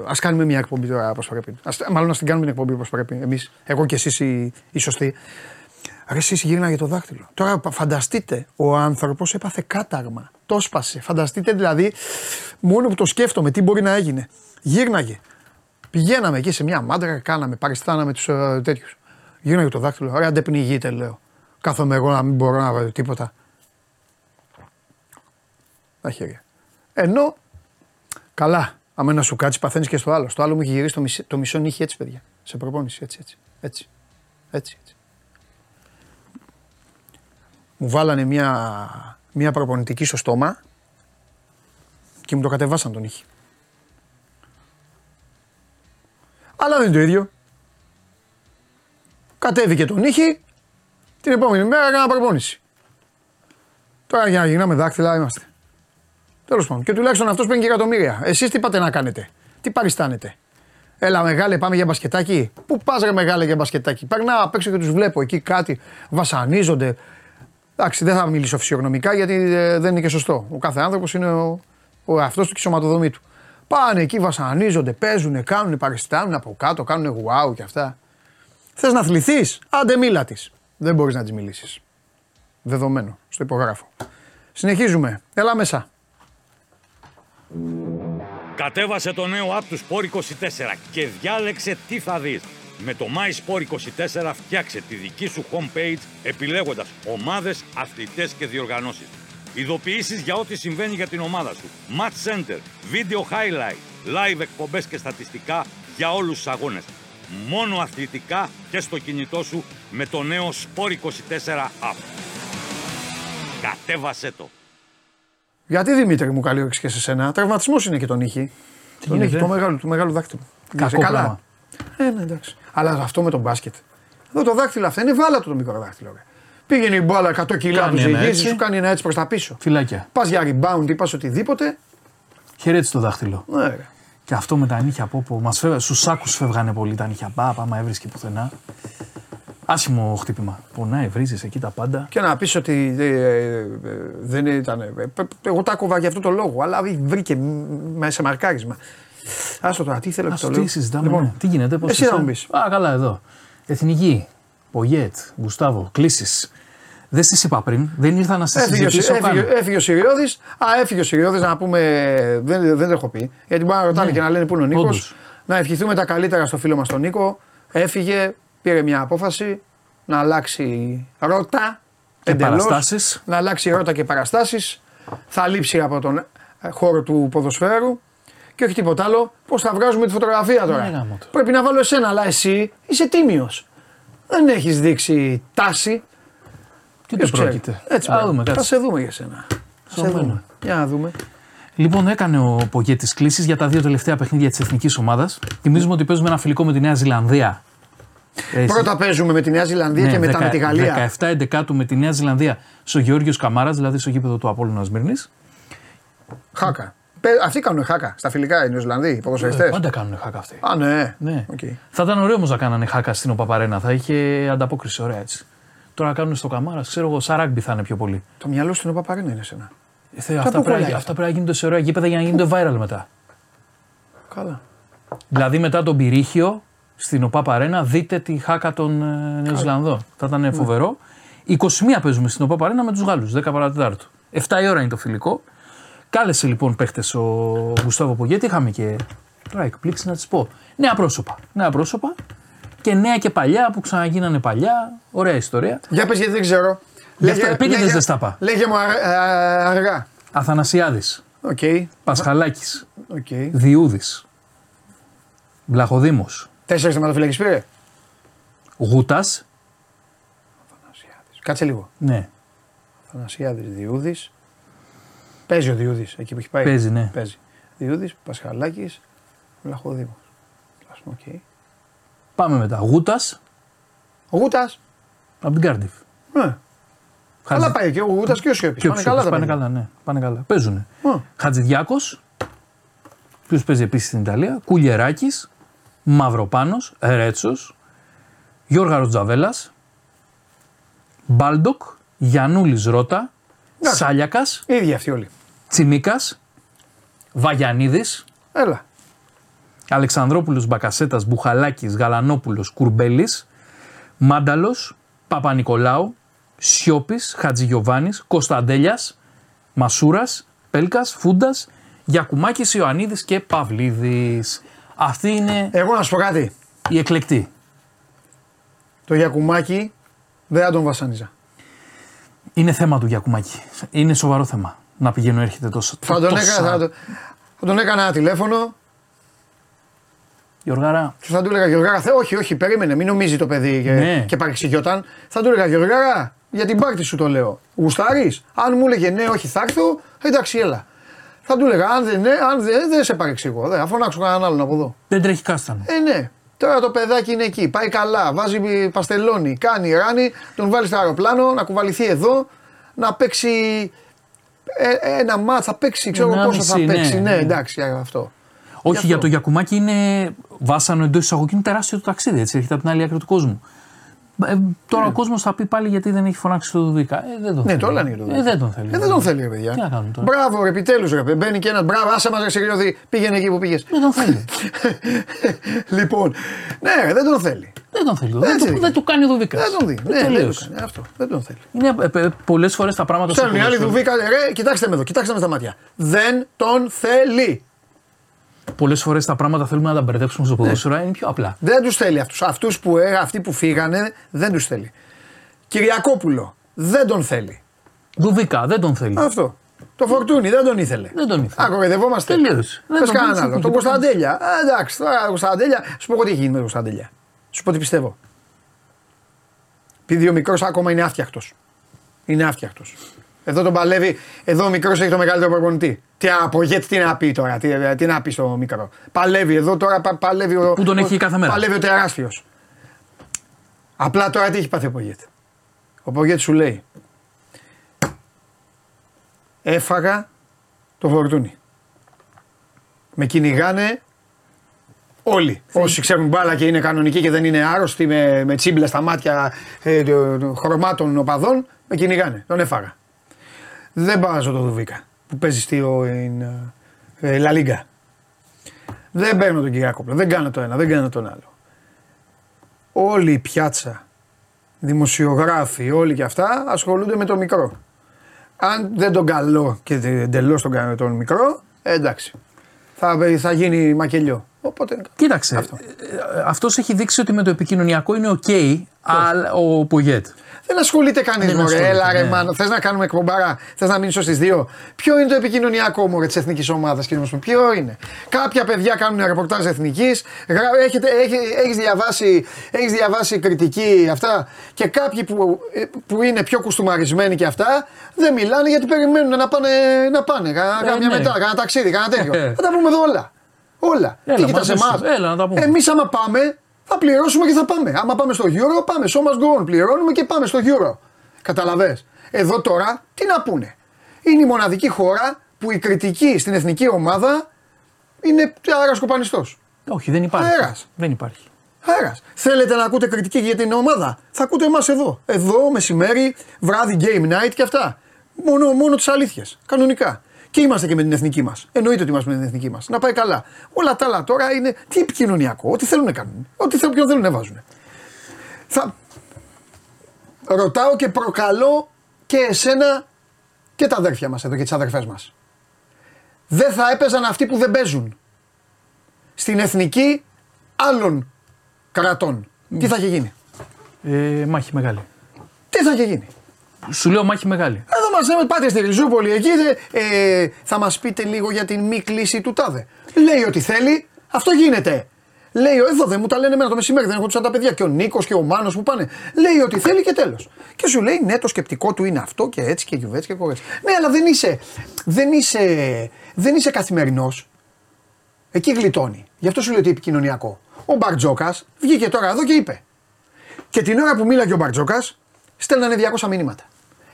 Α κάνουμε μια εκπομπή τώρα όπως πρέπει. Ας, μάλλον να την κάνουμε μια εκπομπή όπως πρέπει. Εμείς, εγώ και εσείς οι, οι σωστοί. Ρε εσείς για το δάχτυλο. Τώρα φανταστείτε, ο άνθρωπος έπαθε κάταγμα. Το σπάσε. Φανταστείτε δηλαδή, μόνο που το σκέφτομαι, τι μπορεί να έγινε. Γύρναγε. Πηγαίναμε εκεί σε μια μάντρα, κάναμε, παριστάναμε τους uh, τέτοιους. Γύρναγε το δάχτυλο. Ωραία, δεν πνιγείτε, λέω. Κάθομαι εγώ να μην μπορώ να βρω τίποτα. Τα χέρια. Ενώ, καλά, άμα να σου κάτσει, παθαίνεις και στο άλλο. Στο άλλο μου έχει γυρίσει το, μισό, το μισό νύχι έτσι, παιδιά. Σε προπόνηση, έτσι, έτσι. Έτσι. Έτσι. έτσι μου βάλανε μια, μια προπονητική στο στόμα και μου το κατεβάσαν τον ήχη. Αλλά δεν είναι το ίδιο. Κατέβηκε τον ήχη, την επόμενη μέρα έκανα προπόνηση. Τώρα για να γυρνάμε δάκτυλα είμαστε. Τέλος πάντων. Και τουλάχιστον αυτός παίρνει και εκατομμύρια. Εσείς τι πάτε να κάνετε, τι παριστάνετε; Έλα μεγάλε, πάμε για μπασκετάκι. Πού πας ρε μεγάλε για μπασκετάκι; Περνάω απ' έξω και τους βλέπω εκεί κάτι, βασανίζονται, Εντάξει, δεν θα μιλήσω φυσιογνωμικά γιατί ε, δεν είναι και σωστό. Ο κάθε άνθρωπος είναι ο, ο εαυτός του και η σωματοδομή του. Πάνε εκεί, βασανίζονται, παίζουν, κάνουν, παριστάνουν από κάτω, κάνουν wow και αυτά. Θες να θλιθεί, άντε μίλα της. Δεν μπορείς να της μιλήσεις. Δεδομένο. Στο υπογράφω. Συνεχίζουμε. Έλα μέσα. Κατέβασε το νέο app του Sport 24 και διάλεξε τι θα δεις. Με το MySport24 φτιάξε τη δική σου homepage επιλέγοντας ομάδες, αθλητές και διοργανώσεις. Ειδοποιήσεις για ό,τι συμβαίνει για την ομάδα σου. Match Center, Video Highlight, Live εκπομπές και στατιστικά για όλους τους αγώνες. Μόνο αθλητικά και στο κινητό σου με το νέο Sport24 app. Κατέβασέ το. Γιατί Δημήτρη μου καλή και σε σένα. Τραυματισμός είναι και τον ήχη. Τον ήχη, το μεγάλο, του μεγάλου δάκτυλου. Κακό καλά; Ε, ναι, εντάξει. Αλλά αυτό με τον μπάσκετ. Εδώ το δάχτυλο αυτό είναι βάλατο το μικρό δάχτυλο. Ρε. Πήγαινε η μπάλα 100 κιλά από του σου κάνει ένα έτσι προς τα πίσω. Φυλάκια. Πας για rebound ή πας οτιδήποτε. Χαιρέτησε το δάχτυλο. Ναι. Και αυτό με τα νύχια από όπου μας φεύγανε, στους σάκους φεύγανε πολύ τα νύχια. Μπα, άμα έβρισκε πουθενά. Άσχημο χτύπημα. Πονάει, βρίζεις εκεί τα πάντα. Και να πεις ότι ε, ε, δεν ήταν. Ε, εγώ τα κόβα για αυτό το λόγο, αλλά βρήκε μέσα σε μαρκάρισμα. Άστο τώρα, τι θέλω να το λέω. Τι συζητάμε, λοιπόν, ναι. τι γίνεται, πώς Εσύ να μου πεις. Α, καλά, εδώ. Εθνική, Πογέτ, Γουστάβο, κλήσεις. Δεν σας είπα πριν, δεν ήρθα να σας συζητήσω έφυγε, έφυγε, ο Σιριώδης. Α, έφυγε ο Σιριώδης να πούμε. Δεν, δεν το έχω πει. Γιατί μπορεί να ρωτάνε ναι, και να λένε πού είναι ο Νίκος. Να ευχηθούμε τα καλύτερα στο φίλο μας τον Νίκο. Έφυγε, πήρε μια απόφαση να αλλάξει ρότα. Και παραστάσεις. Να αλλάξει ρότα και παραστάσεις. Θα λείψει από τον χώρο του ποδοσφαίρου. Και όχι τίποτα άλλο, πώς θα βγάζουμε τη φωτογραφία τώρα; Ναι, Πρέπει να βάλω εσένα, αλλά εσύ είσαι τίμιος. Δεν έχεις δείξει τάση. Τι το πρόκειται; Έτσι, Α, δούμε, θα σε δούμε για σένα. Θα σε δούμε. Για να δούμε. Λοιπόν, έκανε ο Πογέ τις κλήσεις για τα δύο τελευταία παιχνίδια της εθνικής ομάδας. Θυμίζουμε ότι παίζουμε ένα φιλικό με τη Νέα Ζηλανδία. Πρώτα παίζουμε με τη Νέα Ζηλανδία ναι, και μετά 10, με τη Γαλλία. 17-11 με τη Νέα Ζηλανδία στο Γεώργιος Καμάρας, δηλαδή στο γήπεδο του Απόλυνα Σμύρνη. Χάκα. Αυτοί κάνουν χάκα στα φιλικά, οι Νεοζηλανδοί, οι ποδοσφαιριστές. Ε, πάντα κάνουν χάκα αυτοί. Α, ναι. ναι. Okay. Θα ήταν ωραίο όμως να κάνανε χάκα στην Οπαπαρένα. Θα είχε ανταπόκριση ωραία έτσι. Τώρα κάνουν στο Καμάρας, ξέρω εγώ, σαράγκμπι θα είναι πιο πολύ. Το μυαλό στην Οπαπαρένα είναι σένα. Ε, αυτά, πρέπει, αυτά πρέπει να γίνονται σε ωραία γήπεδα για να γίνονται viral μετά. Καλά. Δηλαδή μετά τον Πυρίχιο στην Οπαπαρένα δείτε τη χάκα των ε, Νεοζηλανδών. Θα ήταν ναι. φοβερό. 21 παίζουμε στην Οπαπαρένα με τους Γάλλους, 10 παρατέταρτο. 7 η ώρα είναι το φιλικό. Κάλεσε λοιπόν παίχτες ο Γουστάβο Πογέτη. Είχαμε και τώρα εκπλήξει να τις πω. Νέα πρόσωπα. Νέα πρόσωπα και νέα και παλιά που ξαναγίνανε παλιά. Ωραία ιστορία. Για πες γιατί δεν ξέρω. Λέγε, πήγε λέγε, δεν στα Λέγε μου αργά. Αθανασιάδης. Okay. Πασχαλάκης. Okay. Διούδης. Βλαχοδήμος. Τέσσερις θεματοφυλακή πήρε. Γούτας. Κάτσε λίγο. Ναι. Αθανασιάδης Διούδης. Παίζει ο Διούδης εκεί που έχει πάει. Παίζει, ναι. Παίζει. Διούδης, Πασχαλάκης, Βλαχοδήμος. Okay. Πάμε μετά. Γούτας. Γούτας. Από την Κάρντιφ. Ναι. Καλά πάει και ο Γούτας και ο Σιώπης. Πάνε, καλά, πάνε καλά, ναι. Πάνε καλά. Παίζουν. Mm. Χατζηδιάκος, ποιος παίζει επίσης στην Ιταλία. Κουλιεράκης, Μαυροπάνος, Ρέτσος, Γιώργα Ροτζαβέλα, Μπάλντοκ, Γιαννούλης, Ρότα, Σάλιακας. ίδιοι αυτοί όλοι. Τσιμίκας, Βαγιανίδης. Έλα. Αλεξανδρόπουλος Μπακασέτας, Μπουχαλάκης, Γαλανόπουλος, Κουρμπέλης, Μάνταλος, Παπα-Νικολάου, Σιώπης, Χατζηγιοβάνης, Κωνσταντέλιας, Μασούρας, Πέλκας, Φούντας, Γιακουμάκης, Ιωαννίδης και Παυλίδης. Αυτή είναι Εγώ να σου πω κάτι. η εκλεκτή. Το Γιακουμάκη δεν θα τον βασάνιζα. Είναι θέμα του Γιακουμάκη. Είναι σοβαρό θέμα. Να πηγαίνω έρχεται τόσο. Θα τον, έκανα, θα, θα τον έκανα ένα τηλέφωνο Γιωργάρα. θα του έλεγα Γιωργάρα, όχι, όχι, περίμενε, μην νομίζει το παιδί και, ναι. και παρεξηγιόταν. Θα του έλεγα Γιωργάρα, για την πάρτι σου το λέω. Γουστάρεις; Αν μου έλεγε ναι, όχι, θα έρθω, εντάξει, έλα. Θα του έλεγα, αν δεν, ναι, αν δεν, δεν σε παρεξηγώ. Δεν, θα φωνάξω κανέναν άλλον από εδώ. Δεν τρέχει κάστανο. Ε, ναι. Τώρα το παιδάκι είναι εκεί. Πάει καλά. Βάζει παστελόνι. Κάνει ράνι. Τον βάλει στο αεροπλάνο να κουβαληθεί εδώ. Να παίξει ε, ένα μάτς. Θα παίξει. Ξέρω πόσο θα παίξει. Ναι, ναι εντάξει αυτό. Όχι, για το Γιακουμάκι είναι βάσανο εντός εισαγωγικών τεράστιο το ταξίδι. Έτσι, έρχεται από την άλλη άκρη του κόσμου. Ε, τώρα ναι. ο κόσμος θα πει πάλι γιατί δεν έχει φωνάξει το Δουδίκα. Ε, δεν τον ναι, θέλει. το λένε το ε, δεν τον θέλει. Ε, δεν τον θέλει, ρε παιδιά. Τι να κάνουμε τώρα; Μπράβο, ρε, επιτέλους ρε. Μπαίνει και ένα μπράβο, άσε μας ρε πήγαινε εκεί που πήγες. Δεν τον θέλει. λοιπόν, ναι, ρε, δεν τον θέλει. Δεν τον θέλει. Δεν, δεν, δεν του κάνει Δουδίκα. Δεν τον δει. Ναι, δεν, κάνει, αυτό. δεν τον θέλει. Είναι ε, ε πολλές φορές τα πράγματα. Στέλνει μια άλλη Δουδίκα, ρε, κοιτάξτε με εδώ, κοιτάξτε με στα μάτια. Δεν τον θέλει. Πολλές φορές τα πράγματα θέλουμε να τα μπερδέψουμε στο ποδόσφαιρο, ναι. είναι πιο απλά. Δεν τους θέλει αυτούς. Αυτούς που, ε, αυτοί που φύγανε δεν τους θέλει. Κυριακόπουλο δεν τον θέλει. Δουβικά δεν τον θέλει. Αυτό. Το φορτούνι δεν τον ήθελε. Δεν τον ήθελε. Ακροβεδευόμαστε. Τελείω. Δεν κανέναν άλλο. Τον Κωνσταντέλια. Ε, εντάξει, τώρα Κωνσταντέλια. Σου πω τι έχει γίνει με τον Κωνσταντέλια. Σου πω τι πιστεύω. Επειδή ο μικρός ακόμα είναι άφτιαχτος. Είναι άφτιαχτος. Εδώ τον παλεύει, εδώ ο μικρός έχει το μεγαλύτερο προπονητή. Τι από γιατί τι να πει τώρα, τι, τι να πει στο μικρό. Παλεύει εδώ τώρα, πα, παλεύει ο. Πού τον έχει κάθε μέρα; Παλεύει ο τεράστιος. Απλά τώρα τι έχει πάθει ο Πογέτ. Ο Ο Πογέτη σου λέει. Έφαγα το φορτούνι. Με κυνηγάνε όλοι. Όσοι ξέρουν μπάλα και είναι κανονικοί και δεν είναι άρρωστοι με, με τσίμπλα στα μάτια ε, χρωμάτων οπαδών, με κυνηγάνε. Τον έφαγα. Δεν πάω το Δουβίκα που παίζει στη ε, Λα Λίγκα. Δεν παίρνω τον Κυριάκοπλο. Δεν κάνω το ένα, δεν κάνω τον άλλο. Όλη η πιάτσα, δημοσιογράφοι, όλοι και αυτά ασχολούνται με το μικρό. Αν δεν τον καλό και εντελώς τον, τον μικρό, εντάξει. Θα, θα γίνει μακελιό. Οπότε, Κοίταξε, αυτό. Ε, αυτός έχει δείξει ότι με το επικοινωνιακό είναι οκ, okay, αλλά ο Πογέτ. Δεν ασχολείται κανείς με Έλα, ρε, ναι. μάνο. Θες να κάνουμε εκπομπάρα, θες να μείνεις στι δύο. Ποιο είναι το επικοινωνιακό μου της εθνικής ομάδας, κύριε Μοσπον. Ποιο είναι; Κάποια παιδιά κάνουν ρεπορτάζ εθνικής, έχεις διαβάσει, έχεις διαβάσει κριτική αυτά και κάποιοι που, που είναι πιο κουστούμαρισμένοι και αυτά δεν μιλάνε γιατί περιμένουν να πάνε, να πάνε. Κάνα ε, ναι. μετά, κάνα ταξίδι, κάνα τέτοιο. Θα τα πούμε εδώ όλα. Όλα. Έλα, Τι κοιτάς εμάς; Εμείς άμα πάμε θα πληρώσουμε και θα πάμε. Άμα πάμε στο Euro, πάμε. So must go Πληρώνουμε και πάμε στο Euro. Καταλαβέ. Εδώ τώρα τι να πούνε; Είναι η μοναδική χώρα που η κριτική στην εθνική ομάδα είναι αερασκοπανιστό. Όχι, δεν υπάρχει. Αέρας. Δεν υπάρχει. Αέρας. Θέλετε να ακούτε κριτική για την ομάδα; Θα ακούτε εμάς εδώ. Εδώ μεσημέρι, βράδυ game night και αυτά. Μόνο, μόνο τις αλήθειες. Κανονικά. Και είμαστε και με την εθνική μας. Εννοείται ότι είμαστε με την εθνική μας. Να πάει καλά. Όλα τα άλλα τώρα είναι τι επικοινωνιακό. Ό,τι θέλουν να κάνουν. Ό,τι θέλουν, ποιον θέλουν να βάζουν. Θα... Ρωτάω και προκαλώ και εσένα και τα αδέρφια μας εδώ και τις αδερφές μας. Δεν θα έπαιζαν αυτοί που δεν παίζουν. Στην εθνική άλλων κρατών. Τι θα είχε γίνει; Ε, μάχη μεγάλη. Τι θα είχε γίνει; Σου λέω μάχη μεγάλη. Εδώ μας πάτε στη Ριζούπολη εκεί. Ε, θα μας πείτε λίγο για την μη κλίση του τάδε. Λέει ότι θέλει, αυτό γίνεται. Λέει, εδώ δεν μου τα λένε εμένα το μεσημέρι, δεν έχω του τα παιδιά. Και ο Νίκος και ο Μάνος που πάνε. Λέει ότι θέλει και τέλος. Και σου λέει, ναι, το σκεπτικό του είναι αυτό και έτσι και γιουβέτσι και κορέτσι. Ναι, αλλά δεν είσαι, δεν είσαι, δεν είσαι καθημερινός. Εκεί γλιτώνει. Γι' αυτό σου λέω ότι επικοινωνιακό. Ο Μπαρτζόκας βγήκε τώρα εδώ και είπε. Και την ώρα που μίλαγε ο Μπαρτζόκας, στέλνανε 200 μηνύματα.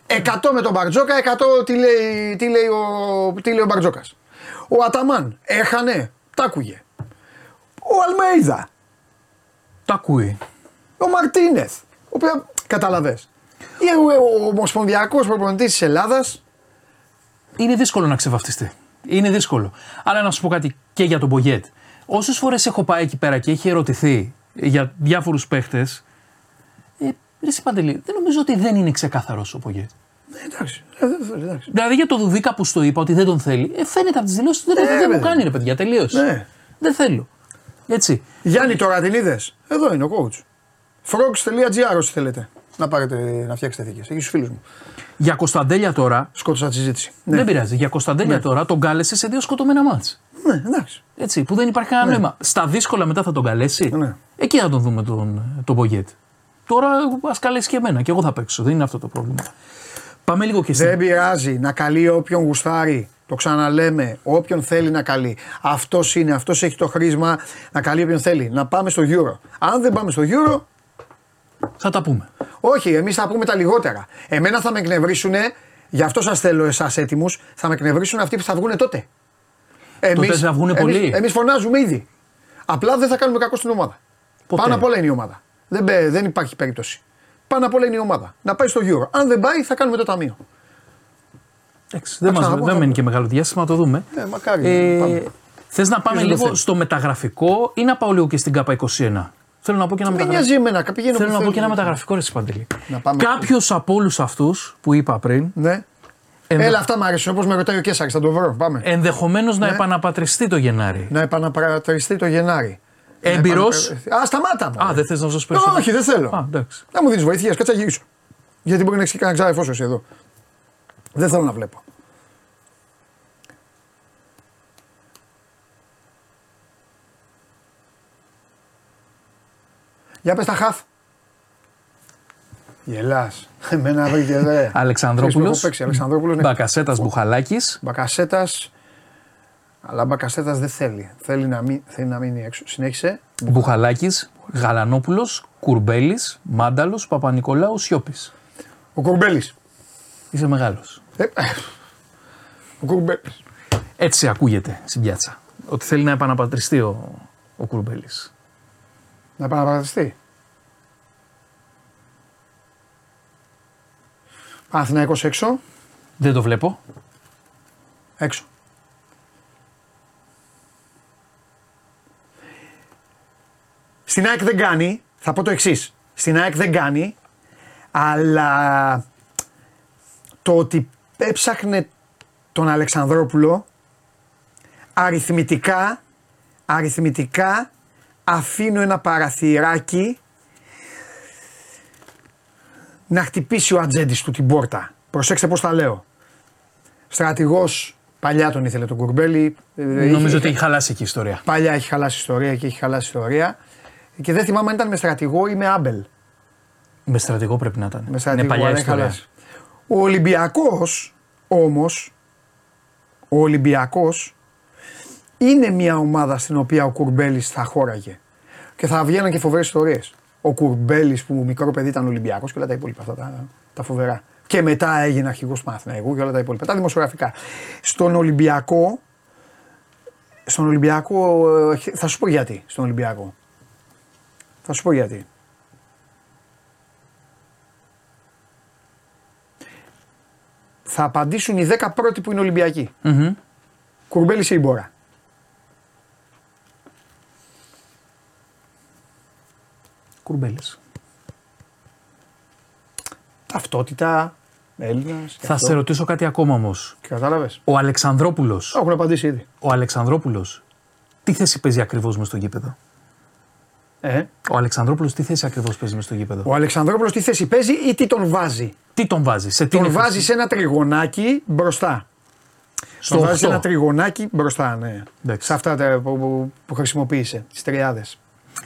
100 με τον Μπαρτζόκα, 100 τι λέει, τι λέει, ο, τι λέει ο Μπαρτζόκας. Ο Αταμάν έχανε, τα άκουγε. Ο Αλμέιδα. Τα ακούει. Ο Μαρτίνεθ. Ο οποίο καταλαβέ. Ο Ομοσπονδιακός προπονητής της Ελλάδας. Είναι δύσκολο να ξεβαφτιστεί. Είναι δύσκολο. Αλλά να σου πω κάτι και για τον Μπογιέτ. Όσες φορές έχω πάει εκεί πέρα και έχει ερωτηθεί για διάφορους παίχτες, Ρε Παντελή, δεν νομίζω ότι δεν είναι ξεκάθαρος ο Πογέτ. Ναι, εντάξει. Ε, εντάξει. Δηλαδή για το Δουδίκα που στο είπα ότι δεν τον θέλει, ε, φαίνεται από τις δηλώσεις ότι δεν, δεν μου κάνει ρε παιδιά, τελείως. Ναι. Δεν θέλω. Έτσι. Γιάννη, τώρα την είδες; Εδώ είναι ο coach. Frogs.gr όσοι θέλετε να πάρετε να φτιάξετε θήκες. Έχει του φίλους μου. Για Κωνσταντέλια τώρα. Σκότωσα τη συζήτηση. Ναι. Δεν πειράζει. Για Κωνσταντέλια ναι. τώρα τον κάλεσε σε δύο σκοτωμένα μάτς. Ναι, εντάξει. Έτσι, που δεν υπάρχει κανένα ναι. νόημα. Στα δύσκολα μετά θα τον καλέσει. Ναι. Εκεί θα τον δούμε τον, τον Μπογκέτ. Τώρα ας καλέσει και εμένα και εγώ θα παίξω. Δεν είναι αυτό το πρόβλημα. Πάμε λίγο και εσύ. Δεν πειράζει να καλεί όποιον γουστάρει. Το ξαναλέμε. Όποιον θέλει να καλεί. Αυτός είναι, αυτός έχει το χρήσμα να καλεί όποιον θέλει. Να πάμε στο Euro. Αν δεν πάμε στο Euro. Θα τα πούμε. Όχι, εμείς θα πούμε τα λιγότερα. Εμένα θα με εκνευρίσουν, γι' αυτό σας θέλω εσάς έτοιμους, θα με εκνευρίσουν αυτοί που θα βγουν τότε. Εμείς, τότε θα βγουν πολλοί. Εμείς φωνάζουμε ήδη. Απλά δεν θα κάνουμε κακό στην ομάδα. Ποτέ. Πάνω απ' όλα είναι η ομάδα. Δεν, δεν υπάρχει περίπτωση. Πάνω απ' όλα είναι η ομάδα. Να πάει στο Euro. Αν δεν πάει, θα κάνουμε το ταμείο. Εντάξει, δεν, μας, δεν μένει και μεγάλο διάστημα, να το δούμε. Ε, μακάρι. Ε, Θες να πάμε λίγο στο μεταγραφικό ή να πάω λίγο και στην ΚΑΠΑ 21. Θέλω να πω και ένα μεταγραφικό. Εμένα, Θέλω να πω και ένα μεταγραφικό ρε Παντελή. Κάποιος από όλους αυτούς που είπα πριν. Ναι. Ενδε... Έλα, αυτά μου αρέσουν. Όπως με ρωτάει ο Κέσσαρης, θα το βρω. Πάμε. Ενδεχομένως ναι. να επαναπατριστεί το Γενάρη. Να επαναπατριστεί το Γενάρη. Έμπειρο. Α, σταμάτα μου. Α, δεν θες να σου πει. Όχι, δεν θέλω. Α, εντάξει. Να μου δίνει βοήθεια, κάτσα γυρίσω. Γιατί μπορεί να έχεις κανένα ξάδερφό σου εδώ. Δεν θέλω να βλέπω. Για πες τα χαφ. Γελάς. Εμένα βρήκε δε. Αλεξανδρόπουλος. Αλεξανδρόπουλος. Ναι. Μπακασέτας Μπουχαλάκης. Μπακασέτας. Αλλά Μπακασέτα δεν θέλει. Θέλει να, μην, θέλει να μείνει έξω. Συνέχισε. Μπουχαλάκης, Γαλανόπουλος, Κουρμπέλης, Μάνταλος, Παπα-Νικολάου, Σιώπης. Ο Κουρμπέλης. Είσαι μεγάλος. Ε, ο Κουρμπέλη. Έτσι ακούγεται στην πιάτσα. Ότι θέλει να επαναπατριστεί ο, ο Κουρμπέλης. Να επαναπατριστεί. Παναθηναϊκός έξω. Δεν το βλέπω. Έξω. Στην ΑΕΚ δεν κάνει, θα πω το εξής. Στην ΑΕΚ δεν κάνει, αλλά το ότι έψαχνε τον Αλεξανδρόπουλο αριθμητικά, αριθμητικά αφήνω ένα παραθυράκι να χτυπήσει ο ατζέντης του την πόρτα. Προσέξτε πώς τα λέω. Στρατηγός παλιά τον ήθελε τον Κουρμπέλη. Νομίζω ότι έχει χαλάσει εκεί η ιστορία. Παλιά έχει χαλάσει ιστορία και έχει χαλάσει ιστορία. Και δεν θυμάμαι αν ήταν με στρατηγό ή με άμπελ. Με στρατηγό πρέπει να ήταν. Με στρατηγό, Είναι παλιά ιστορία. Ο Ολυμπιακός όμως, ο Ολυμπιακός είναι μια ομάδα στην οποία ο Κουρμπέλης θα χώραγε. Και θα βγαίνουν και φοβερές ιστορίες. Ο Κουρμπέλης που μικρό παιδί ήταν Ολυμπιακός και όλα τα υπόλοιπα αυτά τα, τα φοβερά. Και μετά έγινε αρχηγός του Παναθηναϊκού και όλα τα υπόλοιπα. Τα δημοσιογραφικά. Στον Ολυμπιακό, στον Ολυμπιακό, ε, θα σου πω γιατί. Στον Ολυμπιακό. Θα σου πω γιατί. Θα απαντήσουν οι 10 πρώτοι που είναι Ολυμπιακοί. Mm-hmm. Κουρμπέλη ή Μπόρα. Κουρμπέλη. Ταυτότητα, Έλληνας. Θα σε ρωτήσω κάτι ακόμα όμως. Κατάλαβες. Ο Αλεξανδρόπουλος. Έχουν απαντήσει ήδη. Ο Αλεξανδρόπουλος. Τι θέση παίζει ακριβώς με στο γήπεδο; Ε. Ο Αλεξανδρόπουλος τι θέση ακριβώς παίζει μες στο γήπεδο; Ο Αλεξανδρόπουλος τι θέση παίζει ή τι τον βάζει; Τι τον βάζει, σε τι Τον βάζει σε ένα τριγωνάκι μπροστά. Στο τον βάζει ένα τριγωνάκι μπροστά, ναι. Σε αυτά τα που, που, που χρησιμοποίησε, τι τριάδες.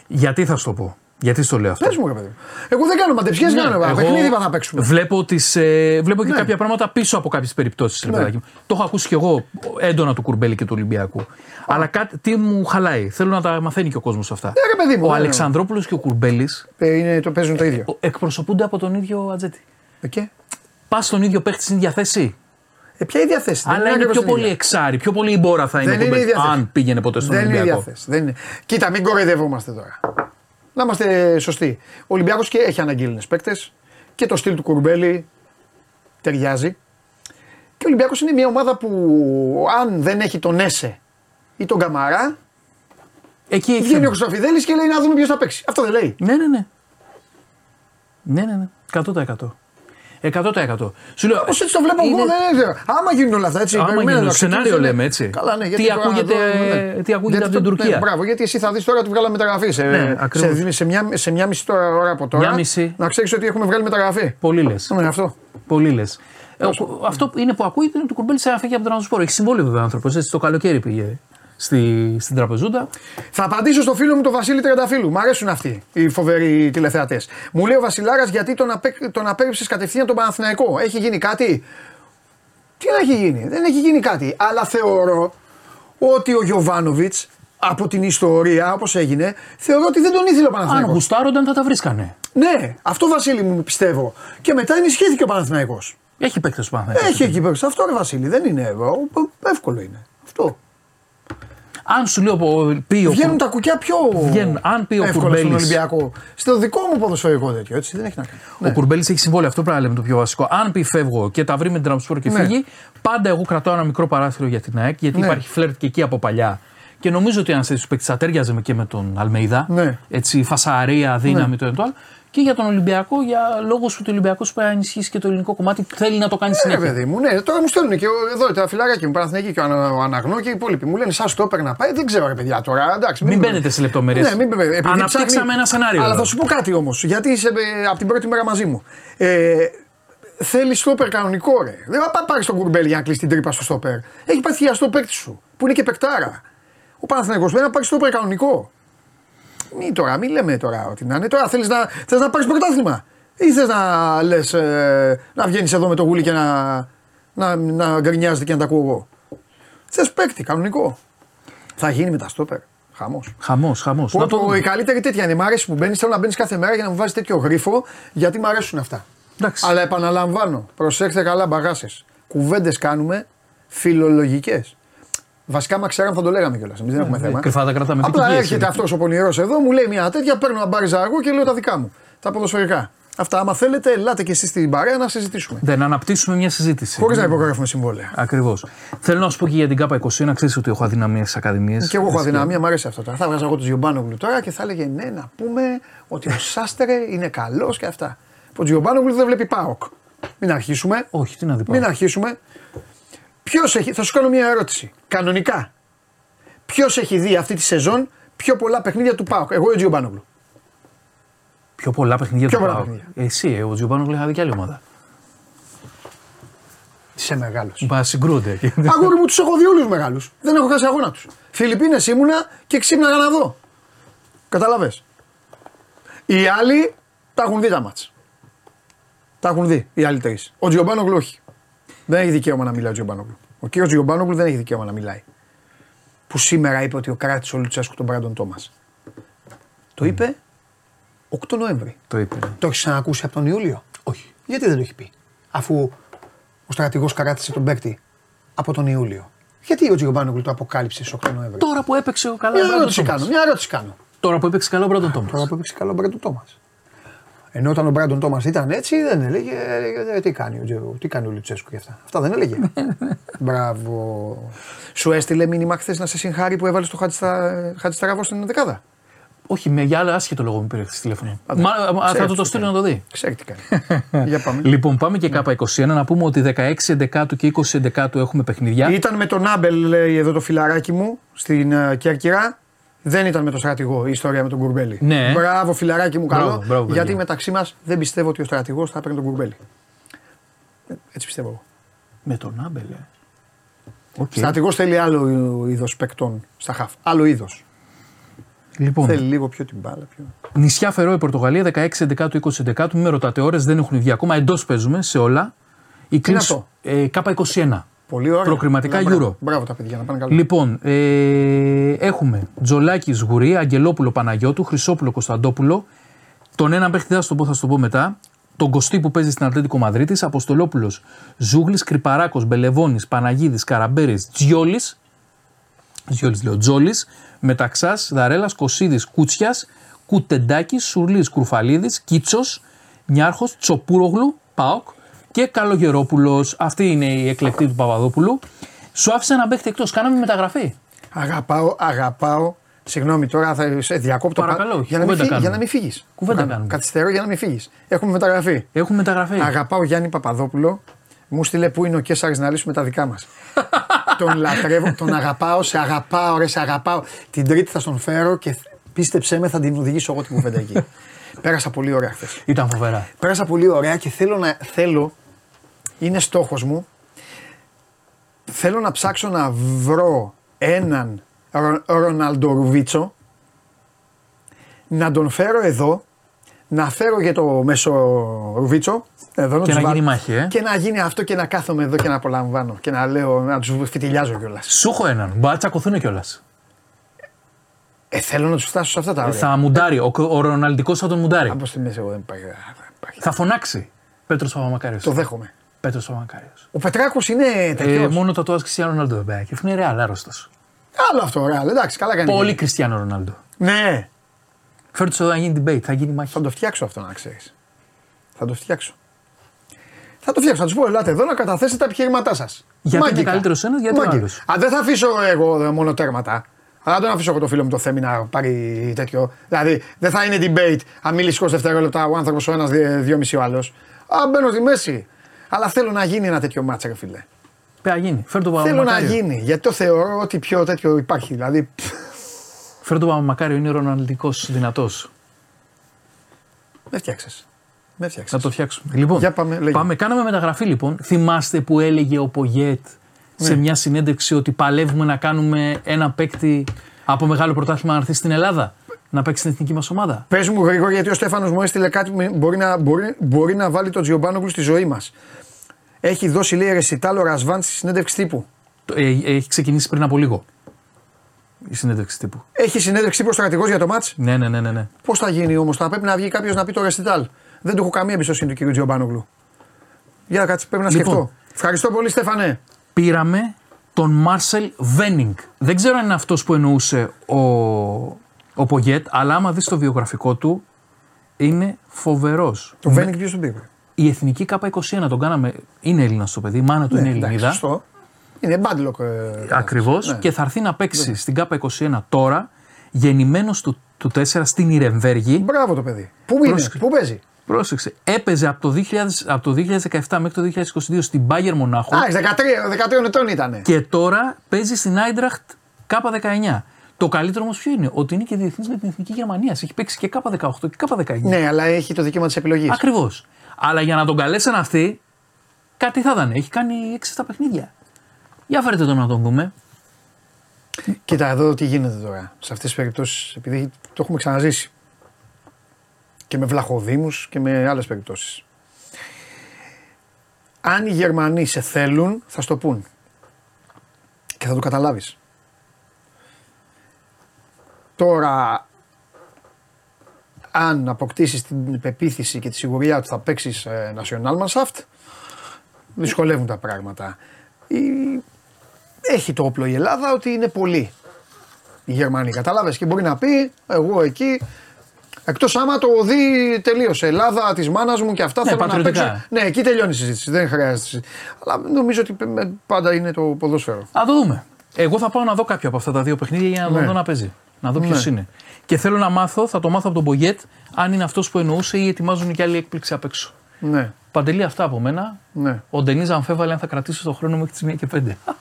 Γιατί θα σου το πω; Γιατί στο λέω αυτό; Πες μου, παιδί. Εγώ δεν κάνω μαντεψιές, ναι, κάνω. Εγώ παιχνίδι θα παίξουμε. Βλέπω, τις, ε, βλέπω και ναι. κάποια πράγματα πίσω από κάποιες περιπτώσεις. Ναι. Το έχω ακούσει κι εγώ έντονα του Κουρμπέλη και του Ολυμπιακού. Αλλά κάτι, τι μου χαλάει. Θέλω να τα μαθαίνει και ο κόσμος αυτά. Ναι, παιδί μου, ο ναι, Αλεξανδρόπουλος και ο Κουρμπέλης. Ε, το παίζουν το ίδιο. Εκπροσωπούνται από τον ίδιο ατζέτη. Okay. Πας στον ίδιο παίχτη στην ίδια θέση. Ε, ποια ίδια θέση; Αλλά είναι, πιο πολύ εξάρι, πιο πολύ η μπόρα θα είναι, είναι αν πήγαινε ποτέ στον δεν Ολυμπιακό. Δεν είναι. Κοίτα, μην κοροϊδεύομαστε τώρα. Να είμαστε σωστοί. Ο Ολυμπιακός και έχει αναγγείλενε παίκτες και το στυλ του Κουρμπέλη ταιριάζει. Και ο Ολυμπιακός είναι μια ομάδα που αν δεν έχει τον Έσε ή τον Καμαρά. Εκεί έχει βγαίνει ο Χρυστοφιδέλη και λέει να δούμε ποιος θα παίξει. Αυτό δεν λέει. Ναι, ναι, ναι. Ναι, ναι, ναι. 100%. 100%. Σου λέω. Πώ έτσι το βλέπω είναι... εγώ, δεν ξέρω. Άμα γίνουν όλα αυτά έτσι. Άμα γίνουν, το σενάριο λέμε έτσι. Καλά, ναι, τι, ακούγεται, ναι. τι ακούγεται από την Τουρκία; Ναι, μπράβο, γιατί εσύ θα δεις τώρα ότι βγάλαμε μεταγραφή. Σε, ναι, σε, σε, μια, σε μια μισή ώρα από τώρα. Μια μισή. Να ξέρεις ότι έχουμε βγάλει μεταγραφή. Πολύ λες. Ναι, αυτό. Πολύ λες. Ε, αυτό είναι που ακούγεται είναι ότι ο Κουρμπέλη φύγει από τον Ανασπόρο. Έχει συμβόλαιο βέβαια άνθρωπος. Έτσι το καλοκαίρι πήγε στη, στην τραπεζούντα. Θα απαντήσω στο φίλο μου τον Βασίλη Τρενταφίλου. Μ' αρέσουν αυτοί οι φοβεροί τηλεθεατές. Μου λέει ο Βασιλάρας γιατί τον, απέ, τον απέριψε κατευθείαν τον Παναθηναϊκό; Έχει γίνει κάτι; Τι να έχει γίνει, δεν έχει γίνει κάτι. Αλλά θεωρώ ότι ο Γιωβάνοβιτς από την ιστορία όπως έγινε, θεωρώ ότι δεν τον ήθελε ο Παναθηναϊκός. Αν γουστάρονταν θα τα βρίσκανε. Ναι, αυτό Βασίλη μου πιστεύω. Και μετά ενισχύθηκε ο Παναθηναϊκός. Έχει παίκτες ο Παναθηναϊκός. Έχει εκεί παίκτες. Αυτό ρε Βασίλη, δεν είναι εύκολο είναι. Αυτό. Αν σου λέω πει ο Βγαίνουν τα κουκιά πιο Βγαίνουν. Αν πει ο Κουρμπέλη. Στον Ολυμπιακό. Στο δικό μου ποδοσφαιρικό τέτοιο, έτσι δεν έχει να κάνει. Ο ναι. Κουρμπέλης έχει συμβόλαιο, αυτό πρέπει να λέμε το πιο βασικό. Αν πει φεύγω και τα βρει με την Τραμποσπορ και ναι. φύγει, πάντα εγώ κρατάω ένα μικρό παράθυρο για την ΑΕΚ, γιατί ναι. υπάρχει φλερτ και εκεί από παλιά. Και νομίζω ότι αν σε τους παίκτες θα τέριαζε και με τον Αλμέιδα. Ναι. Έτσι, φασαρία, δύναμη ναι. το ένα το άλλο και για τον Ολυμπιακό, για λόγους που το Ολυμπιακό πρέπει να ενισχύσει και το ελληνικό κομμάτι, θέλει να το κάνει ναι, συνέχεια. Ναι, παιδί μου, ναι, τώρα μου στέλνουν και εδώ τα φυλάκια μου, Παναθηναϊκή και ο Αναγνώ και οι υπόλοιποι. Μου λένε, Σας το έπαιρνα να πάει, δεν ξέρω, ρε παιδιά τώρα. Εντάξει, μην, μην μπαίνετε σε λεπτομέρειες. Ναι, μην Αναπτύξαμε ένα σενάριο. Αλλά θα σου πω κάτι όμως, γιατί είσαι ε, από την πρώτη μέρα μαζί μου. Ε, Θέλεις στόπερ κανονικό, ρε. Δεν θα πάρεις τον κουρμπέλι για να κλείσει την τρύπα στο στόπερ. Έχει πάθει στο παίκτη σου, που είναι και παικτάρα. Ο Παναθηναϊκός πρέπει να πάρει στόπερ κανονικό. Μη τώρα, μην λέμε τώρα ότι να είναι. Τώρα θέλεις να, θες να πάρεις πρωτάθλημα; Ή θες να λες ε, να βγαίνεις εδώ με το γούλι και να, να, να γκρινιάζεται και να τα ακούω εγώ; Θες παίκτη, κανονικό. Θα γίνει με τα στόπερ. Χαμός. Χαμός, χαμός. το... Η καλύτερη τέτοια είναι. Μ' αρέσει που μπαίνεις. Θέλω να μπαίνεις κάθε μέρα για να μου βάζεις τέτοιο γρίφο γιατί μου αρέσουν αυτά. Εντάξει. Αλλά επαναλαμβάνω, προσέξτε καλά μπαγάσες. Κουβέντες κάνουμε φιλολογικές. Βασικά, μα ξέραμε θα το λέγαμε κιόλας. Εμείς δεν έχουμε ναι, θέμα. Κρυφά τα κρατάμε. Απλά έρχεται αυτός ο πονηρός εδώ, μου λέει μια τέτοια, παίρνω ένα μπάριζα εγώ και λέω τα δικά μου. Τα ποδοσφαιρικά. Αυτά, άμα θέλετε, ελάτε και εσείς στην παρέα να συζητήσουμε. Δεν, να αναπτύσσουμε μια συζήτηση. Χωρίς να υπογράφουμε συμβόλαια. Ακριβώς. Θέλω να σου πω και για την ΚΑΠΑ 21, να ξέρεις ότι έχω αδυναμίε στις ακαδημίες. Και εγώ έχω αδυναμία, μου αρέσει αυτό τώρα. Θα βγάζα εγώ τους Γιωμπάνογλου τώρα και θα έλεγε ναι, να πούμε ότι ο Σάστερε είναι καλός και αυτά. Ο Γιωμπάνογλου δεν βλέπει Πάοκ. Μην αρχίσουμε. Όχι, τι να δει Μην αρχίσουμε. Ποιος έχει, θα σου κάνω μια ερώτηση. Κανονικά. Ποιος έχει δει αυτή τη σεζόν πιο πολλά παιχνίδια του Πάοκ. Εγώ ή ο Τζιομπάνογλου. Πιο πολλά παιχνίδια πιο του πολλά Πάοκ. παιχνίδια. Εσύ, ο Τζιομπάνογλου είχα δει και άλλη ομάδα. Είσαι μεγάλος. Μπα συγκρούνται. Αγόρι μου τους έχω δει όλους μεγάλους. Δεν έχω χάσει αγώνα τους. Φιλιππίνες ήμουνα και ξύπναγα να δω. Καταλαβέ. Οι άλλοι τα έχουν δει τα μάτς. Τα έχουν δει οι άλλοι τρεις. Ο Τζιομπάνογλου όχι. Δεν έχει δικαίωμα να μιλάει ο Τζιομπάνογλου. Ο κύριος Τζιομπάνογλου δεν έχει δικαίωμα να μιλάει. Που σήμερα είπε ότι ο κράτησε ο Λουτσέσκου τον Μπράντον Τόμας. Το είπε 8 Νοέμβρη. Το είπε. Το έχεις ξανακούσει από τον Ιούλιο; Όχι. Γιατί δεν το έχει πει; Αφού ο στρατηγός καράτησε τον παίκτη από τον Ιούλιο. Γιατί ο Τζιομπάνογλου το αποκάλυψε στις 8 Νοέμβρη; Τώρα που έπαιξε ο καλά Μια ο Μπράντον ερώτηση Τόμας. κάνω. Μια ερώτηση κάνω. Τώρα που έπαιξε καλά ο Μπράντον Τόμας. Τώρα που έπαιξε καλό ο Μπράντον Τόμας. Ενώ όταν ο Μπράντον Τόμας ήταν έτσι, δεν έλεγε ε, τι κάνει ο, Τζο- τι κάνει ο Λουτσέσκου και αυτά. Αυτά δεν έλεγε. Μπράβο. Σου έστειλε μήνυμα χθες να σε συγχάρει που έβαλες το Χατζησταραβό στην δεκάδα; Όχι, με για άλλο άσχετο λόγο μου πήρε χθες τηλέφωνο. Μα, α, θα ξέρεις του το τι στείλω να το δει. Ξέρει τι κάνει. Για πάμε. Λοιπόν, πάμε και κάπα 21 να πούμε ότι 16 Εντεκάτου και 20 Εντεκάτου έχουμε παιχνίδια. Ήταν με τον Άμπελ, λέει εδώ το φιλαράκι μου, στην uh, Κέρκυρα. Δεν ήταν με τον στρατηγό η ιστορία με τον Κουρμπέλη. Ναι. Μπράβο, φιλαράκι μου, καλό. Μπράβο, μπράβο, γιατί παιδιά. μεταξύ μας δεν πιστεύω ότι ο στρατηγός θα έπαιρνε τον Κουρμπέλη. Ε, Έτσι πιστεύω εγώ. Με τον Άμπελ. ε. Οκ. Στρατηγός θέλει άλλο είδος παικτών στα χαφ. Άλλο είδος. Λοιπόν, Θέλει λίγο πιο την μπάλα. Πιο... νησιά Φερόε, Πορτογαλία, 16 Εντεκάτου, 20 Εντεκάτου. Μην με ρωτάτε ώρες, δεν έχουν βγει ακόμα. Εντός παίζουμε σε όλα. Η είναι κλίση. αυτό; Ε, K21. Πολύ ωραία. Προκριματικά Μπράβο. Euro. Μπράβο τα παιδιά, να πάνε καλά. Λοιπόν, ε, έχουμε Τζολάκης Γουρή, Αγγελόπουλο Παναγιώτου, Χρυσόπουλο Κωνσταντόπουλο. Τον έναν παίχτη θα σου το πω, θα σου το πω μετά. Τον Κωστή που παίζει στην Ατλέτικο Μαδρίτης, Αποστολόπουλος Ζούγλης, Κρυπαράκος, Μπελεβόνη, Παναγίδης, Καραμπέρης, Τζιόλης. Τζιόλης λέω, Τζόλης, Μεταξάς, Δαρέλας, Κωσίδης, Κούτσια, Κουτεντάκης, Σουρλής, Κρουφαλίδης, Κίτσος, Νιάρχος, Τσοπούρογλου, Πάοκ και Καλογερόπουλος. Αυτή είναι η εκλεκτή του Παπαδόπουλου. Σου άφησε ένα παίχτη εκτός. Κάναμε μεταγραφή. Αγαπάω, αγαπάω. Συγγνώμη τώρα, θα σε διακόπτω. Παρακαλώ, πα- για, να μην κουβέντα φύγεις, κάνουμε. για να μην φύγεις. Κουβέντα κάνουμε. Καθυστερώ για να μην φύγεις. Έχουμε μεταγραφεί. Έχουμε μεταγραφή. Αγαπάω Γιάννη Παπαδόπουλο. Μου στείλε πού είναι ο Κέσσαρη να λύσουμε τα δικά μας. τον λατρεύω, τον αγαπάω, σε αγαπάω, ρε, σε αγαπάω. Την Τρίτη θα τον φέρω και πίστεψέ με, θα την οδηγήσω εγώ την κουβέντα εκεί. Πέρασα πολύ ωραία χθες. Ήταν φοβερά. Πέρασα πολύ ωραία και θέλω να. Θέλω, είναι στόχος μου, θέλω να ψάξω να βρω έναν Ρο- Ροναλντορουβίτσο, να τον φέρω εδώ, να φέρω και το μέσο Ρουβίτσο, εδώ να Και τους να βάλω- γίνει μάχη, ε. Και να γίνει αυτό και να κάθομαι εδώ και να απολαμβάνω και να λέω, να τους φιτιλιάζω κιόλας. Σου έχω έναν. Μπορεί να τσακωθούν κιόλας. Ε, θέλω να τους φτάσω σε αυτά τα ωραία. Θα μουντάρει. Ο, ο Ροναλντικός θα τον μουντάρει. Από στη μέση εγώ δεν υπάρχει. δεν υπάρχει. Θα φωνάξει. Πέτρος Παπαμακάριος. Το δέχομαι. Πέτρος Παπαμακάριο. Ο Πετράκος είναι Ε, τέτοιος. μόνο το τόας Κριστιανό Ρονάλντο δεν πάει. Και αυτό είναι ρεάλ, άρρωστος. Άλλο αυτό, ωραία. Εντάξει, καλά κάνει. Πολύ Κριστιανό Ρονάλντο. Ναι, Φέρτε εδώ να γίνει debate, θα γίνει μάχη. θα το φτιάξω αυτό να ξέρεις. Θα το φτιάξω. Θα το φτιάξω. Θα τους πω: Ελάτε εδώ να καταθέσετε τα επιχειρήματά σας. Γιατί είναι καλύτερος ένας, γιατί ο άλλος; Α, δεν θα αφήσω εγώ ε, μόνο τέρματα. Αλλά δεν τον αφήσω εγώ το φίλο μου το Θέμη να πάρει τέτοιο. Δηλαδή δεν θα είναι debate αν μιλήσει 20 δευτερόλεπτα ο άνθρωπος ο ένας, δύο μισή ο άλλος. Α, μπαίνω στη μέση. Αλλά θέλω να γίνει ένα τέτοιο μάτσα, ρε φίλε. Πέρα γίνει. Φέρτε το Θέλω να Παπαμακάριο. γίνει. Γιατί το θεωρώ ότι πιο τέτοιο υπάρχει. Δηλαδή. Φέρτε το Παπαμακάριο, είναι ροναλντικό δυνατός. Με φτιάξες. Με φτιάξες. Θα το φτιάξουμε. Λοιπόν, Για πάμε, λέγε. Κάναμε μεταγραφή λοιπόν. Θυμάστε που έλεγε ο Πογέτ σε Ναι. μια συνέντευξη ότι παλεύουμε να κάνουμε ένα παίκτη από μεγάλο πρωτάθλημα να έρθει στην Ελλάδα. Να παίξει στην εθνική μας ομάδα; Πες μου γρήγορα γιατί ο Στέφανος μου έστειλε κάτι που μπορεί να, μπορεί, μπορεί να βάλει τον Τζιομπάνογλου στη ζωή μας. Έχει δώσει λέει ρεσιτάλ ο Ρασβάν στη συνέντευξη τύπου. Το- ε, έχει ξεκινήσει πριν από λίγο η συνέντευξη τύπου. Έχει συνέντευξη τύπου ο στρατηγός για το μάτς; Ναι, ναι, ναι, ναι. ναι. Πώς θα γίνει όμως, θα πρέπει να βγει κάποιος να πει το ρεσιτάλ. Δεν του έχω καμία εμπιστοσύνη του κ. Τζιομπάνογλου. Για κάτσε, πρέπει να σκεφτώ. Λοιπόν, Ευχαριστώ πολύ, Στέφανε. Πήραμε τον Μάρσελ Βένιγκ. Δεν ξέρω αν είναι αυτός που εννοούσε ο, ο Πογέτ, αλλά άμα δεις το βιογραφικό του, είναι φοβερός. Το Βένιγκ ποιος τον πήρε; Η εθνική K21 τον κάναμε. Είναι Έλληνας το παιδί, η μάνα του ναι, είναι Ελληνίδα. Σωστό. Είναι μπάντλοκ. Ε, Ακριβώς. Ναι. Και θα έρθει να παίξει ναι. στην K21 τώρα, γεννημένος του, του 4 στην Ιρεμβέργη. Μπράβο το παιδί. Πού είναι, πού παίζει; Πρόσεξε. Έπαιζε από το, 2000, από το 2017 μέχρι το 2022 στην Bayern Μονάχου. Α, 13, 13 ετών ήταν. Και τώρα παίζει στην Eintracht K19. Το καλύτερο όμως ποιο είναι, ότι είναι και διεθνής με την εθνική Γερμανίας. Έχει παίξει και K18 και K19. Ναι, αλλά έχει το δικαίωμα της επιλογής. Ακριβώς. Αλλά για να τον καλέσαν αυτοί, κάτι θα ήταν. Έχει κάνει 6-7 παιχνίδια. Για φέρετε τον να τον δούμε. Κοίτα εδώ τι γίνεται τώρα. Σε αυτές τις περιπτώσεις, επειδή το έχουμε ξαναζήσει και με βλαχοδήμους και με άλλες περιπτώσεις. Αν οι Γερμανοί σε θέλουν, θα στο πούν. Και θα το καταλάβεις. Τώρα, αν αποκτήσεις την πεποίθηση και τη σιγουριά ότι θα παίξεις ε, Nationalmannschaft, δυσκολεύουν τα πράγματα. Έχει το όπλο η Ελλάδα ότι είναι πολύ οι Γερμανοί. Κατάλαβες και μπορεί να πει εγώ εκεί Εκτός άμα το δει τελείωσε. Ελλάδα της μάνας μου και αυτά ναι, θέλω να παίξω. Ναι, εκεί τελειώνει η συζήτηση. Δεν χρειάζεται. Αλλά νομίζω ότι πάντα είναι το ποδόσφαιρο. Α το δούμε. Εγώ θα πάω να δω κάποιο από αυτά τα δύο παιχνίδια για να ναι. δω να παίζει. Να δω ποιος ναι. είναι. Και θέλω να μάθω, θα το μάθω από τον Μπογιέτ, αν είναι αυτός που εννοούσε ή ετοιμάζουν και άλλη έκπληξη απ' έξω. Ναι. Παντελή αυτά από μένα. Ναι. Ο Ντενίζα αμφέβαλε αν θα κρατήσει το χρόνο μέχρι τις 1 και 5.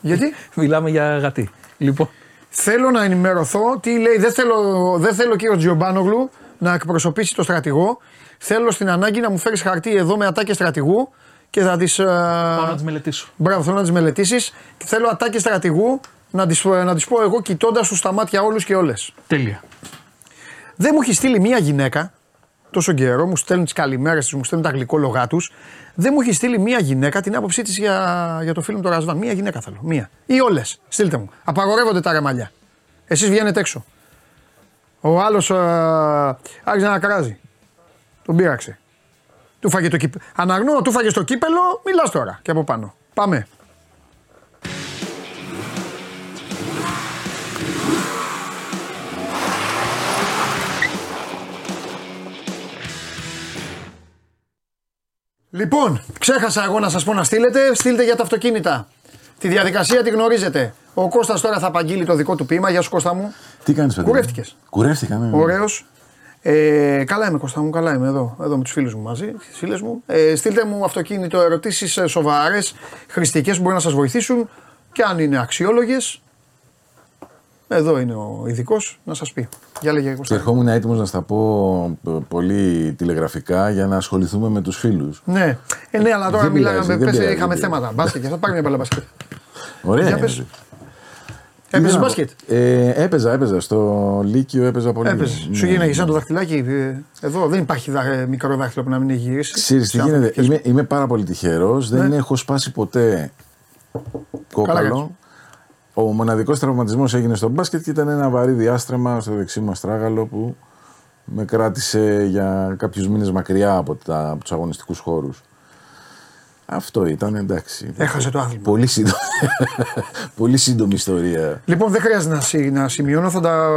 Γιατί; Μιλάμε για γατί. Λοιπόν. Θέλω να ενημερωθώ τι λέει. Δεν θέλω, δεν θέλω κύριος Τζιομπάνογλου να εκπροσωπήσει το στρατηγό. Θέλω στην ανάγκη να μου φέρεις χαρτί εδώ με ατάκες στρατηγού και θα τις. Ε, Πάω να τις μελετήσω. Μπράβο, θέλω να τις μελετήσεις και θέλω ατάκες στρατηγού να τις να τις πω εγώ κοιτώντας τους στα μάτια όλους και όλες. Τέλεια. Δεν μου έχει στείλει μία γυναίκα τόσο καιρό, μου στέλνουν τις καλημέρες του, μου στέλνουν τα γλυκόλογά τους. Δεν μου έχει στείλει μία γυναίκα την άποψή της για, για το φίλο του Ρασβάν. Μία γυναίκα θέλω. Μία. Ή όλες. Στείλτε μου. Απαγορεύονται τα ρεμαλιά. Εσείς βγαίνετε έξω. Ο άλλος άρχισε να κράζει. Τον πείραξε. Του φάγε το κύπελο. Αναγνώ, του φάγε στο κύπελο, μιλάς τώρα και από πάνω. Πάμε. Λοιπόν, ξέχασα εγώ να σας πω να στείλετε. Στείλτε για τα αυτοκίνητα. Τη διαδικασία τη γνωρίζετε. Ο Κώστας τώρα θα απαγγείλει το δικό του ποίημα. Γεια σου Κώστα μου. Τι κάνεις, παιδί. Κουρεύτηκες. Κουρεύτηκα, ναι. ναι. Ωραίος. Ε, καλά είμαι Κώστα μου, καλά είμαι εδώ, εδώ με τους φίλους μου μαζί, τις φίλες μου. Ε, στείλτε μου αυτοκίνητο ερωτήσεις ε, σοβαρές, χρηστικές που μπορεί να σας βοηθήσουν και αν είναι αξιόλογες, εδώ είναι ο ειδικός να σας πει. Για λέγε, Και ερχόμουν έτοιμος να στα πω πολύ τηλεγραφικά για να ασχοληθούμε με τους φίλους. Ναι, ε, ναι, αλλά τώρα μιλάγαμε, πες, είχαμε θέματα. Μπάσκετ και θα πάρει μια μπαλά μπάσκετ. Ωραία. Έπαιζε μπάσκετ. Ε, έπαιζα, έπαιζα. Στο Λύκειο έπαιζα πολύ. Έπαιζες. Ναι. Σου γίνει σαν το δαχτυλάκι. Ε, εδώ δεν υπάρχει δα, μικρό δάχτυλο που να μην έχει γυρίσει. Ξέρεις τι γίνεται. Είμαι, είμαι πάρα πολύ τυχερός. Ναι. Δεν έχω σπάσει ποτέ κόκαλο. Ο μοναδικός τραυματισμός έγινε στο μπάσκετ και ήταν ένα βαρύ διάστρεμα στο δεξί μου αστράγαλο που με κράτησε για κάποιους μήνες μακριά από, τα, από τους αγωνιστικούς χώρους. Αυτό ήταν εντάξει. Έχασε το άθλημα. Πολύ σύντομη, Πολύ σύντομη ιστορία. Λοιπόν, δεν χρειάζεται να, να σημειώνω, θα τα,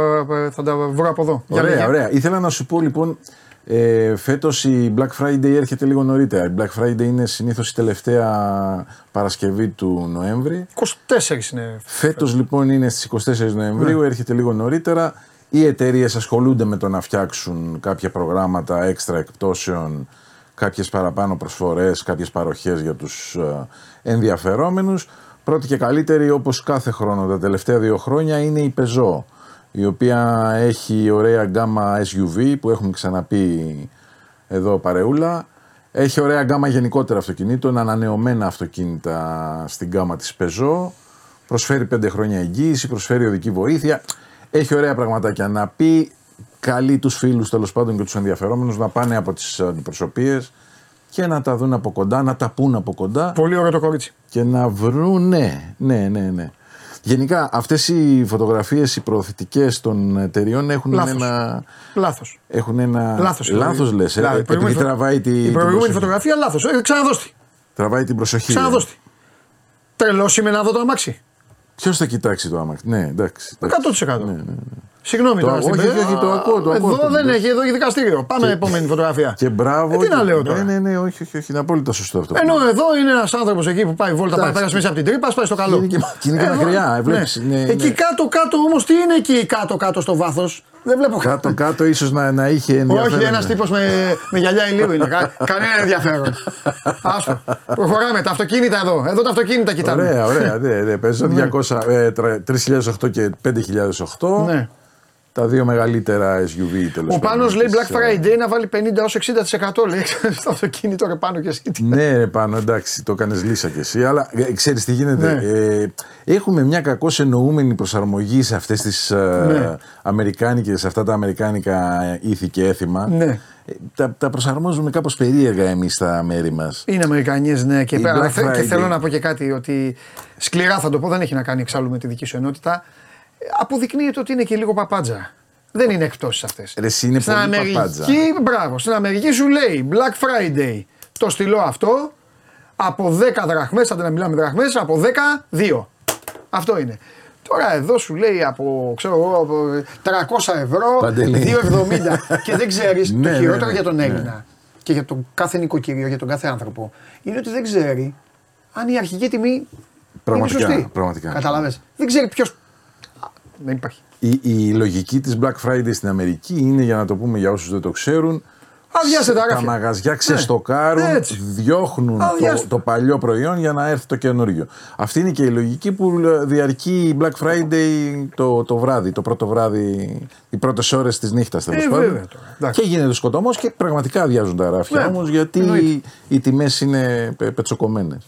θα τα βρω από εδώ. Ωραία, ωραία. Ήθελα να σου πω λοιπόν, ε, Φέτος η Black Friday έρχεται λίγο νωρίτερα. Η Black Friday είναι συνήθως η τελευταία Παρασκευή του Νοέμβρη. 24 είναι. Φέτος λοιπόν είναι στις 24 Νοεμβρίου, ναι. έρχεται λίγο νωρίτερα. Οι εταιρείες ασχολούνται με το να φτιάξουν κάποια προγράμματα έξτρα εκπτώσεων, κάποιες παραπάνω προσφορές, κάποιες παροχές για τους ε, ενδιαφερόμενους. Πρώτη και καλύτερη, όπως κάθε χρόνο τα τελευταία δύο χρόνια, είναι η Peugeot η οποία έχει ωραία γκάμα SUV που έχουμε ξαναπεί εδώ παρεούλα. Έχει ωραία γκάμα γενικότερα αυτοκινήτων, ανανεωμένα αυτοκίνητα στην γκάμα της Peugeot. Προσφέρει πέντε χρόνια εγγύηση, προσφέρει οδική βοήθεια. Έχει ωραία πραγματάκια να πει. Καλεί τους φίλους τέλος πάντων και τους ενδιαφερόμενους να πάνε από τις αντιπροσωπείες και να τα δουν από κοντά, να τα πούν από κοντά. Πολύ ωραίο το κορίτσι. Και να βρουν, ναι, ναι, ναι, ναι. Γενικά αυτές οι φωτογραφίες, οι προωθητικές των εταιριών έχουν Λάθος. ένα. Λάθος. Έχουν ένα. Λάθος. Λάθος λες. Δηλαδή, η επειδή προηγούμενη φω- τραβάει, τη, Η την προηγούμενη προσοχή. φωτογραφία λάθος. Ε, ξαναδώστη. τραβάει την προσοχή. Ξαναδώστη. Τρελό είμαι να δω το αμάξι. Ποιος θα κοιτάξει το άμαξι. Ναι, εντάξει. εντάξει. 100%. Ναι, ναι, ναι. Συγγνώμη Το τώρα. ακούω, στην όχι, πέρα. όχι, το ακούω, το ακούω Εδώ αυτό δεν που έχει, εδώ έχει δικαστήριο. Πάμε επόμενη φωτογραφία. Και μπράβο. Ε, τι να και- λέω τώρα; Ναι, ναι, ναι, όχι, όχι, όχι. Είναι απόλυτα σωστό αυτό. Ενώ εδώ είναι ένας άνθρωπος εκεί που πάει βόλτα, πάει, Εντάξει. πέρασε μέσα από την τρύπα, πάει στο καλό. Και είναι και- και είναι και Εδώ, μακριά, ε, βλέπεις, ναι. είναι- Εκεί είναι- κάτω-κάτω όμως, τι είναι εκεί κάτω-κάτω στο βάθος; Δεν βλέπω Κάτω κάτω ίσως να, να είχε ενδιαφέρον. Όχι, ένας τύπος με, με γυαλιά ηλίου είναι. Κα- κανένα ενδιαφέρον. Άστο. Προχωράμε. Τα αυτοκίνητα εδώ. Εδώ τα αυτοκίνητα κοιτάμε. Ωραία, ωραία. Ναι, ναι. Παίζω 200, ε, τρα- 3008 και 5008. Ναι. Τα δύο μεγαλύτερα SUV τέλος Ο Πάνος λέει Black Friday να βάλει 50 έως 60% λέει στο αυτοκίνητο ρε πάνω και εσύ. Ναι, ρε πάνω, εντάξει, το έκανε λύσα κι εσύ. Αλλά ε, ξέρεις τι γίνεται. Ναι. Ε, έχουμε μια κακώς εννοούμενη προσαρμογή σε αυτές τις Ναι. αμερικάνικες, σε αυτά τα αμερικάνικα ήθη και έθιμα. Ναι. Ε, τα, τα προσαρμόζουμε κάπως περίεργα εμείς στα μέρη μας. Είναι Αμερικανιές, ναι, και, Η πέρα, Black θε- και Friday. θέλω να πω και κάτι ότι σκληρά θα το πω, δεν έχει να κάνει εξάλλου με τη δική σου ενότητα. Ε, Αποδεικνύεται ότι είναι και λίγο παπάντζα. Δεν είναι εκπτώσεις αυτές. Ρε, εσύ είναι Στην πολύ Αμερική, παπάντζα. μπράβο, στην Αμερική σου λέει Black Friday το στυλό αυτό από 10 δραχμές, αν να μιλάμε δραχμές, από 10, 2. Αυτό είναι. Τώρα εδώ σου λέει από, ξέρω εγώ, από 300 ευρώ, Παντελή. 2,70 και δεν ξέρεις Ναι, το ναι, χειρότερο ναι, για τον ναι. Έλληνα και για τον κάθε νοικοκυριό, για τον κάθε άνθρωπο είναι ότι δεν ξέρει αν η αρχική τιμή Πραγματικά, είναι σωστή. πραγματικά. Καταλαβες. Δεν ξέρει ποιος... Α, Δεν υπάρχει. Η, η λογική της Black Friday στην Αμερική είναι, για να το πούμε για όσους δεν το ξέρουν, Αδειάστε τα τα ράφια. μαγαζιά Ναι, ξεστοκάρουν, έτσι. διώχνουν Αδειάστε. το, το παλιό προϊόν για να έρθει το καινούριο. Αυτή είναι και η λογική που ε, διαρκεί η Black Friday το, το βράδυ, το πρώτο βράδυ, οι πρώτες ώρες της νύχτας τέλος Ε, πάντων. βέβαια τώρα. Εντάξει. Και γίνεται σκοτωμός και πραγματικά αδειάζουν τα ράφια Ναι, όμως γιατί εννοείται. οι τιμές είναι πε- πετσοκομμένες.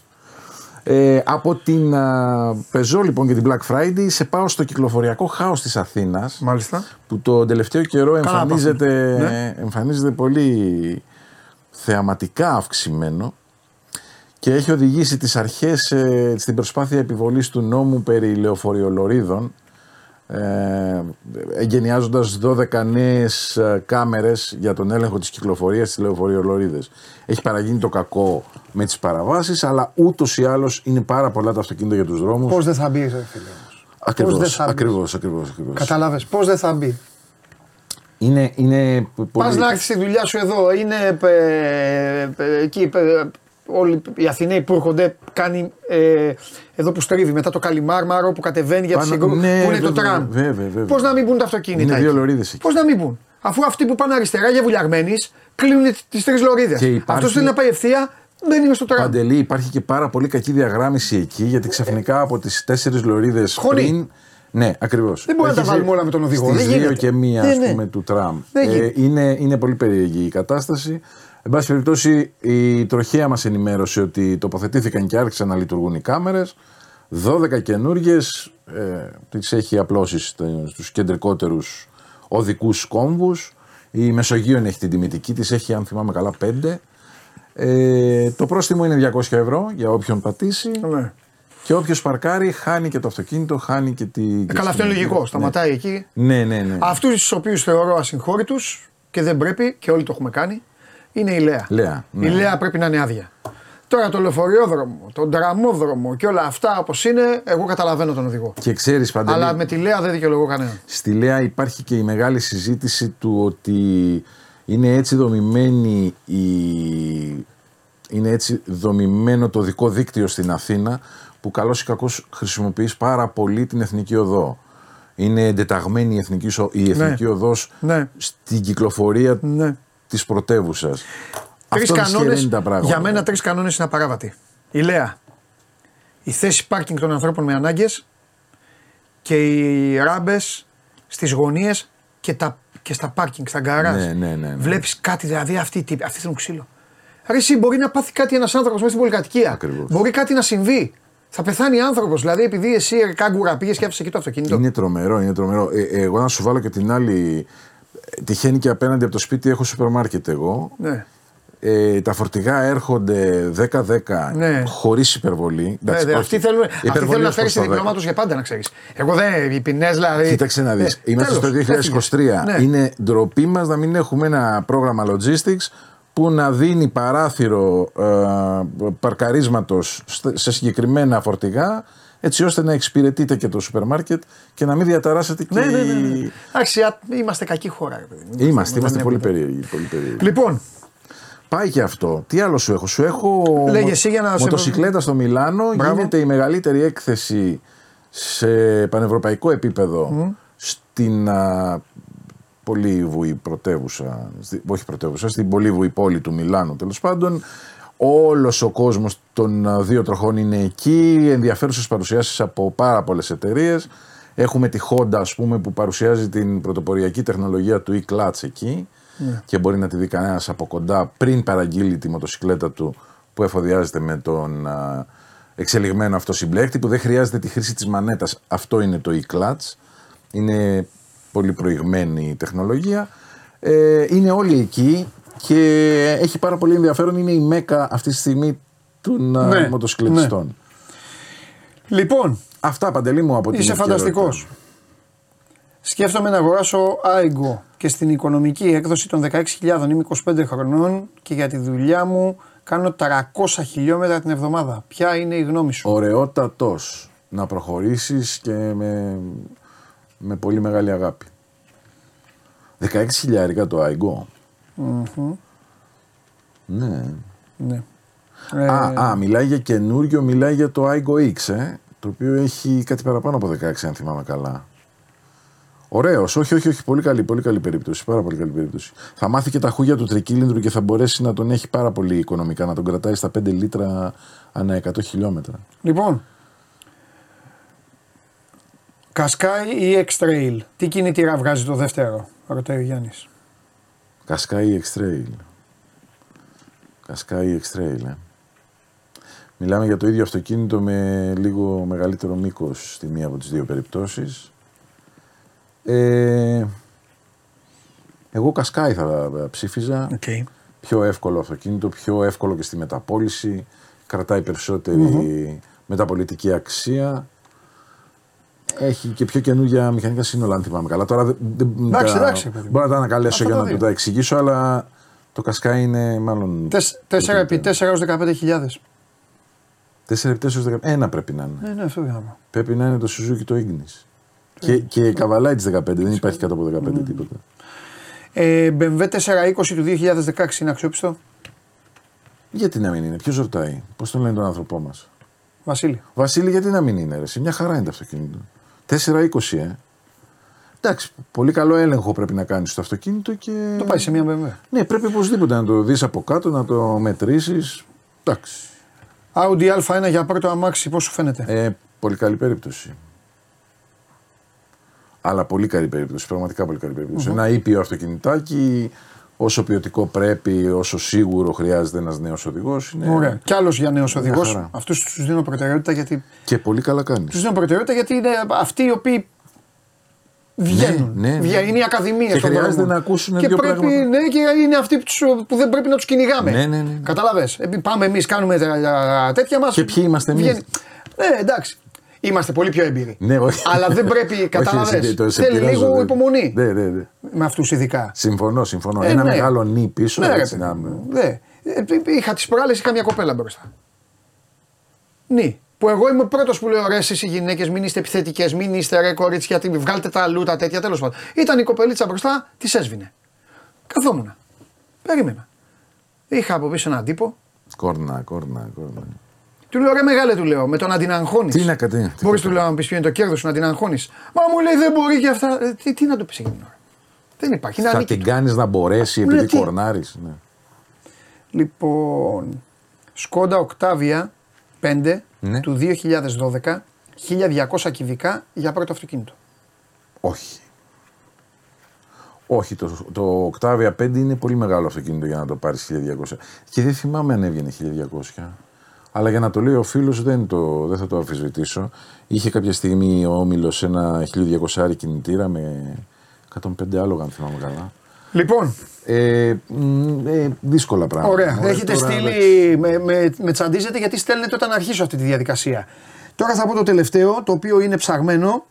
Ε, από την α, Peugeot λοιπόν και την Black Friday σε πάω στο κυκλοφοριακό χάος της Αθήνας Μάλιστα. που το τελευταίο καιρό Καλά εμφανίζεται, Ναι. εμφανίζεται πολύ θεαματικά αυξημένο και έχει οδηγήσει τις αρχές ε, στην προσπάθεια επιβολής του νόμου περί λεωφοριολορίδων ε, εγκαινιάζοντας 12 νέες ε, κάμερες για τον έλεγχο της κυκλοφορίας στις λεωφοριολορίδες. Έχει παραγίνει το κακό με τις παραβάσεις αλλά ούτως ή άλλως είναι πάρα πολλά τα αυτοκίνητα για τους δρόμους. Πώς δεν θα μπει, ρε φίλε. όμως. Πώς δεν Ακριβώς, θα μπει; ακριβώς, ακριβώς, ακριβώς. Κατάλαβε. Πώς δεν θα μπει; Είναι, είναι πολύ... Πα να έρθεις στη δουλειά σου εδώ, είναι ε, ε, εκεί. Ε, όλοι οι Αθηναίοι που έρχονται, κάνει ε, εδώ που στρίβει μετά το Καλιμάρμαρο που κατεβαίνει για τη Πάνω- συγκρού. ναι, που είναι το βέβαια, τραμ. βέβαια, βέβαια. Πώς να μην μπουν τα αυτοκίνητα. Είναι δύο λωρίδες εκεί. Πώς να μην μπουν; Αφού αυτοί που πάνε αριστερά για βουλιαγμένοι κλείνουν τις τρεις λωρίδες. Και υπάρχει- Αυτός θέλει να πάει ευθεία, δεν είναι στο τραμ. Παντελή, υπάρχει και πάρα πολύ κακή διαγράμμιση εκεί γιατί ξαφνικά από τις τέσσερις λωρίδες Χωνεί. πριν. Ναι, ακριβώς. Δεν μπορούμε να τα βάλουμε όλα με τον οδηγό. Στις Δεν δύο γίνεται. και μία, Ναι, ας ναι. πούμε, του τραμ. Δεν Ε, γίνεται. είναι, είναι πολύ περίεργη η κατάσταση. Εν πάση περιπτώσει, η τροχέα μας ενημέρωσε ότι τοποθετήθηκαν και άρχισαν να λειτουργούν οι κάμερες. 12 καινούργιες ε, τις έχει απλώσεις στους κεντρικότερους οδικούς κόμβους. Η Μεσογείων έχει την τιμητική της, έχει αν θυμάμαι καλά 5. Ε, το πρόστιμο είναι 200 ευρώ για όποιον πατήσει. Ναι. Και όποιος παρκάρει, χάνει και το αυτοκίνητο, χάνει και τη. και Ε, Καλά, αυτό είναι τη- λογικό. ναι. Σταματάει εκεί. Ναι, ναι, ναι. Αυτούς τους οποίους θεωρώ ασυγχώρητους και δεν πρέπει και όλοι το έχουμε κάνει είναι η Λέα. Λέα, ναι. Η Λέα πρέπει να είναι άδεια. Τώρα το λεωφοριόδρομο, τον τραμόδρομο και όλα αυτά όπως είναι, εγώ καταλαβαίνω τον οδηγό. Και ξέρεις παντελή, Αλλά με τη Λέα δεν δικαιολογώ κανέναν. στη Λέα υπάρχει και η μεγάλη συζήτηση του ότι είναι έτσι δομημένη η... είναι έτσι δομημένο το δικό δίκτυο στην Αθήνα που καλώς ή κακώς χρησιμοποιείς πάρα πολύ την εθνική οδό. Είναι εντεταγμένη η εθνική, σο- η εθνική οδός Ναι. στην κυκλοφορία Ναι. Της πρωτεύουσας. Τρεις Αυτό κανόνες. δυσχεραίνει τα πράγματα. Για μένα τρεις κανόνες είναι απαράβατοι. Η Λέα. Η θέση πάρκινγκ των ανθρώπων με ανάγκες και οι ράμπες στις γωνίες και, τα, και στα πάρκινγκ, στα γκαράζ. Ναι, ναι, ναι, ναι. Βλέπεις κάτι, δηλαδή αυτοί οι τύποι, αυτοί θέλουν ξύλο. Ρε, εσύ μπορεί να πάθει κάτι ένας άνθρωπος μέσα στην πολυκατοικία. Ακριβώς. Μπορεί κάτι να συμβεί. Θα πεθάνει άνθρωπος. Δηλαδή, επειδή εσύ ρε, κάγκουρα πήγες και άφησες εκεί το αυτοκίνητο. Είναι τρομερό, είναι τρομερό. Ε, ε, εγώ να σου βάλω και την άλλη. Ε, Τυχαίνει και απέναντι από το σπίτι έχω σούπερ μάρκετ εγώ. Ναι. ε, τα φορτηγά έρχονται 10-10 ναι. χωρίς υπερβολή. Ναι, ναι, αυτοί θέλουν, αυτοί θέλουν να φέρει διπλώματο για πάντα, να ξέρεις. Εγώ δεν. Οι ποινές δηλαδή. Κοίταξε να δεις. Ε, Είμαστε τέλος, στο 2023. Ναι. Είναι ντροπή μας να μην έχουμε ένα πρόγραμμα logistics που να δίνει παράθυρο ε, παρκαρίσματος σε συγκεκριμένα φορτηγά έτσι ώστε να εξυπηρετείτε και το σούπερ μάρκετ και να μην διαταράσετε και. Ναι, ναι, ναι. ναι. Εντάξει, είμαστε κακή χώρα. Είμαστε, είμαστε, είμαστε πολύ περίεργοι, πολύ περίεργοι. Λοιπόν, Πάει και αυτό. Τι άλλο σου έχω; Σου έχω Λέγε εσύ για να μοτοσυκλέτα στο Μιλάνο. Μπράβο. Γίνεται η μεγαλύτερη έκθεση σε πανευρωπαϊκό επίπεδο mm. στην α, πολύ βουή πρωτεύουσα, όχι πρωτεύουσα, στην πολύ βουή πόλη του Μιλάνου τέλος πάντων. Όλος ο κόσμος των δύο τροχών είναι εκεί, ενδιαφέρουσες παρουσιάσεις από πάρα πολλές εταιρείες. Έχουμε τη Honda ας πούμε που παρουσιάζει την πρωτοποριακή τεχνολογία του e-clutch εκεί ναι. και μπορεί να τη δει κανένας από κοντά πριν παραγγείλει τη μοτοσυκλέτα του που εφοδιάζεται με τον εξελιγμένο αυτό συμπλέκτη που δεν χρειάζεται τη χρήση της μανέτας. Αυτό είναι το e-clutch. Είναι πολύ προηγμένη η τεχνολογία. Ε, είναι όλοι εκεί και έχει πάρα πολύ ενδιαφέρον. Είναι η μέκα αυτή τη στιγμή των ναι, μοτοσυκλετιστών. Ναι. Λοιπόν. Αυτά παντελή μου από την Είσαι φανταστικός. Σκέφτομαι να αγοράσω Aigo και στην οικονομική έκδοση των 16.000 είμαι 25 χρονών και για τη δουλειά μου κάνω 300 χιλιόμετρα την εβδομάδα. Ποια είναι η γνώμη σου; Ωραιότατος. Να προχωρήσεις και με, με πολύ μεγάλη αγάπη. 16 χιλιάρικα το Aigo. Mm-hmm. Ναι. ναι. Α, ε... α, μιλάει για καινούριο, μιλάει για το Aigo X, ε, το οποίο έχει κάτι παραπάνω από 16 αν θυμάμαι καλά. Ωραίος. Όχι, όχι, όχι. Πολύ καλή, πολύ καλή περίπτωση. Πάρα πολύ καλή περίπτωση. Θα μάθει και τα χούγια του τρικύλινδρου και θα μπορέσει να τον έχει πάρα πολύ οικονομικά. Να τον κρατάει στα 5 λίτρα ανά 100 χιλιόμετρα. Λοιπόν. Κασκάι ή X-Trail. Τι κινητήρα βγάζει το δεύτερο, ρωτάει ο Γιάννης. Κασκάι ή X-Trail. Κασκάι ή X-Trail, ε. Μιλάμε για το ίδιο αυτοκίνητο με λίγο μεγαλύτερο μήκος στη μία από τις δύο περιπτώσεις. Ε, εγώ Κασκάι θα ψήφιζα. Okay. Πιο εύκολο αυτοκίνητο, πιο εύκολο και στη μεταπόληση. Κρατάει περισσότερη μεταπολιτική αξία. Έχει και πιο καινούργια μηχανικά σύνολα, αν θυμάμαι καλά. Τώρα δεν εντάξει, εντάξει, μπορώ να τα ανακαλέσω για να το τα εξηγήσω, αλλά το Κασκάι είναι μάλλον. 4x4 έως 15.000. 4x4 Ένα πρέπει να είναι. Ναι, ναι, αυτό Πρέπει να είναι το Suzuki το Ignis. Και, και καβαλάει τις 15, δεν υπάρχει κάτω από 15 ναι. τίποτα. Ε, BMW 420 του 2016 είναι αξιόπιστο; Γιατί να μην είναι, ποιος ρωτάει, πώς τον λένε τον άνθρωπό μας; Βασίλη. Βασίλη, γιατί να μην είναι, ρε. Σε μια χαρά είναι το αυτοκίνητο. 420, ε. Εντάξει, πολύ καλό έλεγχο πρέπει να κάνεις στο αυτοκίνητο και. Το πάει σε μια BMW. Ναι, πρέπει οπωσδήποτε να το δεις από κάτω, να το μετρήσεις. Εντάξει. Audi A1 για πρώτο αμάξι, πώς σου φαίνεται; Ε, πολύ καλή περίπτωση. Αλλά πολύ καλή περίπτωση. Πραγματικά πολύ καλή περίπτωση. Mm-hmm. Ένα ήπιο αυτοκινητάκι, όσο ποιοτικό πρέπει, όσο σίγουρο χρειάζεται ένας νέος οδηγός. Είναι... Ωραία. Κι άλλος για νέος οδηγός. Αυτούς τους δίνω προτεραιότητα γιατί. Και πολύ καλά κάνεις. Τους δίνω προτεραιότητα γιατί είναι αυτοί οι οποίοι βγαίνουν. Ναι, ναι, ναι. Είναι η Ακαδημία. Και χρειάζεται να ακούσουν και δύο πρέπει, πράγματα. Ναι, και είναι αυτοί που δεν πρέπει να τους κυνηγάμε. Ναι, ναι, ναι. ναι. Κατάλαβε. Πάμε εμείς, κάνουμε τέτοια μας. Και ποιοι είμαστε εμείς. Ναι, εντάξει. Είμαστε πολύ πιο έμπειροι. Ναι, όχι. Αλλά δεν πρέπει, κατάλαβες. Θέλει λίγο ναι. υπομονή. Ναι, ναι, ναι. Με αυτούς ειδικά. Συμφωνώ, συμφωνώ. Ε, Ένα ναι. μεγάλο νι πίσω. Ναι, έτσι, να... ναι. Είχα τις προάλλες, είχα μια κοπέλα μπροστά. Νι. Που εγώ είμαι ο πρώτος που λέω: Ρε, εσεί οι γυναίκες, μην είστε επιθετικές, μην είστε ρε κορίτσια, βγάλτε τα λούτα τέτοια τέλος πάντων. Ήταν η κοπελίτσα μπροστά, της έσβηνε. Καθόμουν. Περίμενα. Είχα από πίσω έναν τύπο. Κόρνα, κόρνα, κόρνα. Του λέω ρε μεγάλε, του λέω, με το να την αγχώνει. Τι να κατέ. Μπορεί του λέω να πεις ποιο είναι το κέρδος να την αγχώνει. Μα μου λέει δεν μπορεί και αυτά. Ε, τι, τι να το πεις εκείνη ώρα. Δεν υπάρχει. Θα την κάνεις να μπορέσει επειδή κορνάρεις. Ναι. Λοιπόν. Σκόντα Οκτάβια 5 ναι. του 2012, 1200 κυβικά για πρώτο αυτοκίνητο. Όχι. Όχι, το, το Octavia 5 είναι πολύ μεγάλο αυτοκίνητο για να το πάρεις 1200. Και δεν θυμάμαι αν έβγαινε 1200. Αλλά για να το λέει ο φίλος, δεν, δεν θα το αφισβητήσω. Είχε κάποια στιγμή ο Όμιλος ένα 1200 κινητήρα με 105 άλογα, αν θυμάμαι καλά. Λοιπόν. Ε, ε, δύσκολα πράγματα. Ωραία. Έχετε στείλει. Με, με, με τσαντίζετε γιατί στέλνετε όταν αρχίσω αυτή τη διαδικασία. Τώρα θα πω το τελευταίο, το οποίο είναι ψαγμένο,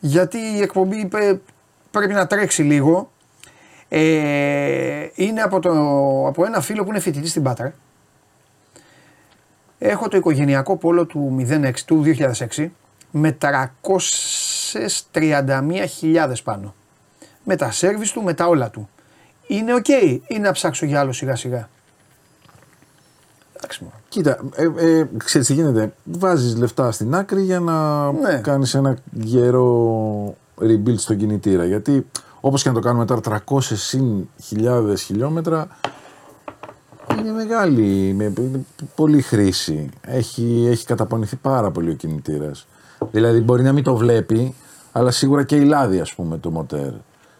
γιατί η εκπομπή πρέπει να τρέξει λίγο. Ε, είναι από, το, από ένα φίλο που είναι φοιτητής στην Πάτρα. Έχω το οικογενειακό Polo του 06, του 2006 με 331.000 πάνω. Με τα σέρβις του, με τα όλα του. Είναι ok okay, ή να ψάξω για άλλο σιγά σιγά. Κοίτα, ε, ε, ξέρεις τι γίνεται. Βάζεις λεφτά στην άκρη για να ναι. κάνεις ένα γερό rebuild στον κινητήρα. Γιατί όπως και να το κάνουμε τώρα 300 συν χιλιάδες χιλιόμετρα είναι μεγάλη, με πολύ χρήση. Έχει, έχει καταπονηθεί πάρα πολύ ο κινητήρας. Δηλαδή μπορεί να μην το βλέπει, αλλά σίγουρα και η λάδι ας πούμε το μοτέρ.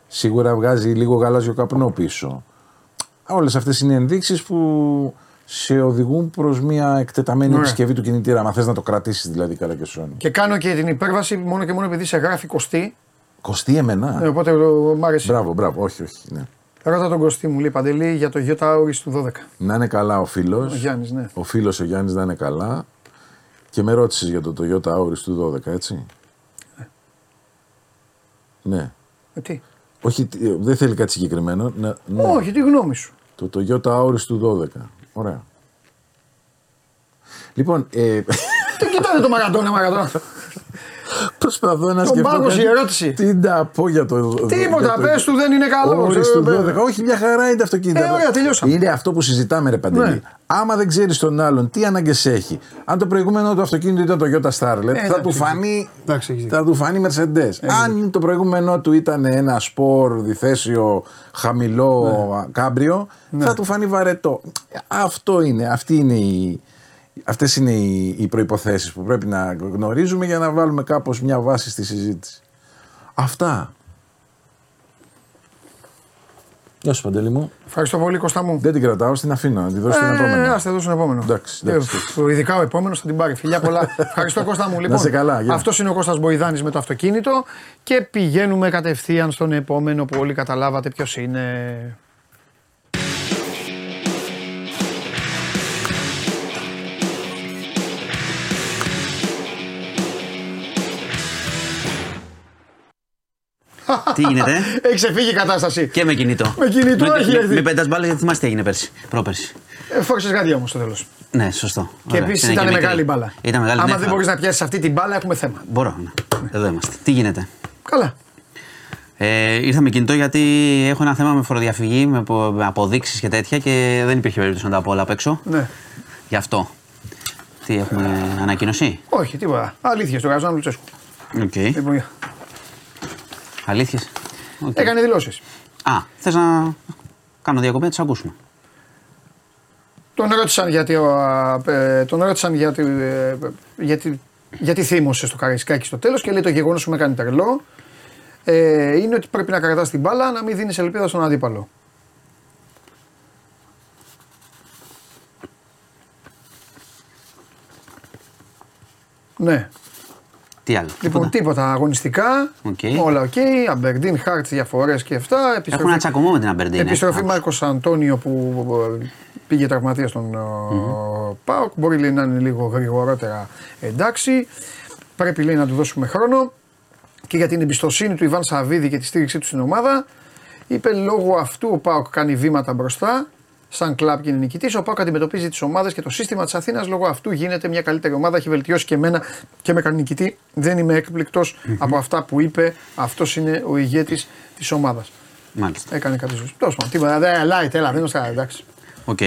Σίγουρα βγάζει λίγο γαλάζιο καπνό πίσω. Όλες αυτές είναι ενδείξεις που σε οδηγούν προς μια εκτεταμένη Ωραία. επισκευή του κινητήρα. Αν θες να το κρατήσεις δηλαδή καλά και σώνει. Και κάνω και την υπέρβαση μόνο και μόνο επειδή σε γράφει κοστί. Κοστί εμένα; Ναι, οπότε μ' άρεσε. Μπράβο, μπράβο, όχι, όχι. Ναι. Ρώτα τον Κωστή μου, λέει Παντελή, για το Γιώτα Άουρης του 12. Να είναι καλά ο φίλος. Ο Γιάννης, ναι. Ο φίλος ο Γιάννης να είναι καλά. Και με ρώτησες για το Toyota Auris του 12, έτσι; Ναι. ναι. Ε, τι; Όχι, δεν θέλει κάτι συγκεκριμένο. Ναι, ναι. Όχι, τι γνώμη σου. Το Toyota Auris του 12. Ωραία. Λοιπόν. Ε... Τι κοιτάνε το Μαραντόνα, Μαραντόνα. Προσπαθώ να σκεφτώ. Τον η ερώτηση. Τι να πω για το. Τίποτα, πες του δεν είναι καλό. Όχι, στο 12. Όχι, μια χαρά είναι το αυτοκίνητο. Ε, ωραία, τελειώσαμε. Είναι αυτό που συζητάμε, ρε Παντελή. Ναι. Άμα δεν ξέρεις τον άλλον τι ανάγκες έχει. Αν το προηγούμενο του αυτοκίνητο ήταν το Toyota Starlet, ε, θα, του φανεί, θα του φανεί Mercedes. Ε, Αν το προηγούμενο του ήταν ένα σπορ διθέσιο χαμηλό ναι. κάμπριο, ναι. θα του φανεί βαρετό. Αυτό είναι. Αυτή είναι η, Αυτές είναι οι, οι προϋποθέσεις που πρέπει να γνωρίζουμε για να βάλουμε κάπως μια βάση στη συζήτηση. Αυτά. Γεια σου Παντελή μου. Ευχαριστώ πολύ Κώστα μου. Δεν την κρατάω, στην αφήνω, να τη δώσω στον ε, επόμενο. Ας τη δώσω στον επόμενο. Εντάξει, εντάξει. Ε, ειδικά ο επόμενος θα την πάρει. Φιλιά πολλά. Ευχαριστώ Κώστα μου. Λοιπόν, καλά, αυτός είναι ο Κώστας Μποϊδάνης με το αυτοκίνητο και πηγαίνουμε κατευθείαν στον επόμενο που όλοι καταλάβατε ποιος είναι. Τι γίνεται. Έχει ξεφύγει η κατάσταση. Και με κινητό. Με κινητό με, έχει έρθει. Με, πέντε μπάλες γιατί θυμάστε τι έγινε πέρσι. Πρόπερσι. Ε, Φόρησε γάντια όμως στο τέλος. Ναι, σωστό. Και επίσης ήταν μεγάλη μπάλα. Ήταν μεγάλη Άμα ναι, δεν μπορείς να πιάσεις αυτή την μπάλα, έχουμε θέμα. Μπορώ. Ναι. Εδώ είμαστε. Τι γίνεται; Καλά. Ε, ήρθα με κινητό γιατί έχω ένα θέμα με φοροδιαφυγή, με αποδείξεις και τέτοια και δεν υπήρχε περίπτωση να τα πω όλα απ' έξω. Ναι. Γι' αυτό. Τι έχουμε ανακοίνωση; Όχι, τίποτα. Αλήθεια στο Γαζάν Λουτσέσκου. Okay. Λοιπόν, Αλήθεια. Okay. Έκανε δηλώσεις. Α, θες να κάνω διακοπή, να τις ακούσουμε. Τον ρώτησαν γιατί, ε, τον ρώτησαν γιατί, ε, γιατί, γιατί θύμωσε στο Καραϊσκάκι στο τέλος και λέει το γεγονός που με κάνει τρελό ε, είναι ότι πρέπει να κρατάς την μπάλα να μην δίνεις ελπίδα στον αντίπαλο. Ναι. Τι άλλο. Λοιπόν, τίποτα, αγωνιστικά. Okay. Όλα ok. Okay. Αμπερντίν, Χάρτς, διαφορές και αυτά. Επιστροφή, Έχουν ένα τσακωμό με την Αμπερντίν. Επιστροφή Μάρκος Αντώνιο που ε, πήγε τραυματία στον mm-hmm. Πάοκ. Μπορεί λέει, να είναι λίγο γρηγορότερα εντάξει. Πρέπει λέει να του δώσουμε χρόνο και για την εμπιστοσύνη του Ιβάν Σαββίδη και τη στήριξή του στην ομάδα. Είπε λόγω αυτού ο Πάοκ κάνει βήματα μπροστά σαν κλαμπ και είναι νικητής. Ο Πάοκ αντιμετωπίζει τις ομάδες και το σύστημα της Αθήνας λόγω αυτού γίνεται μια καλύτερη ομάδα. Έχει βελτιώσει και εμένα και με κάνει νικητή. Δεν είμαι από αυτά που είπε. Αυτός είναι ο ηγέτης της ομάδας. Μάλιστα. Έκανε κάτι ζωή. Τέλος πάντων. Τίποτα. Δεν λέει, έλα, δεν είναι εντάξει. Οκ.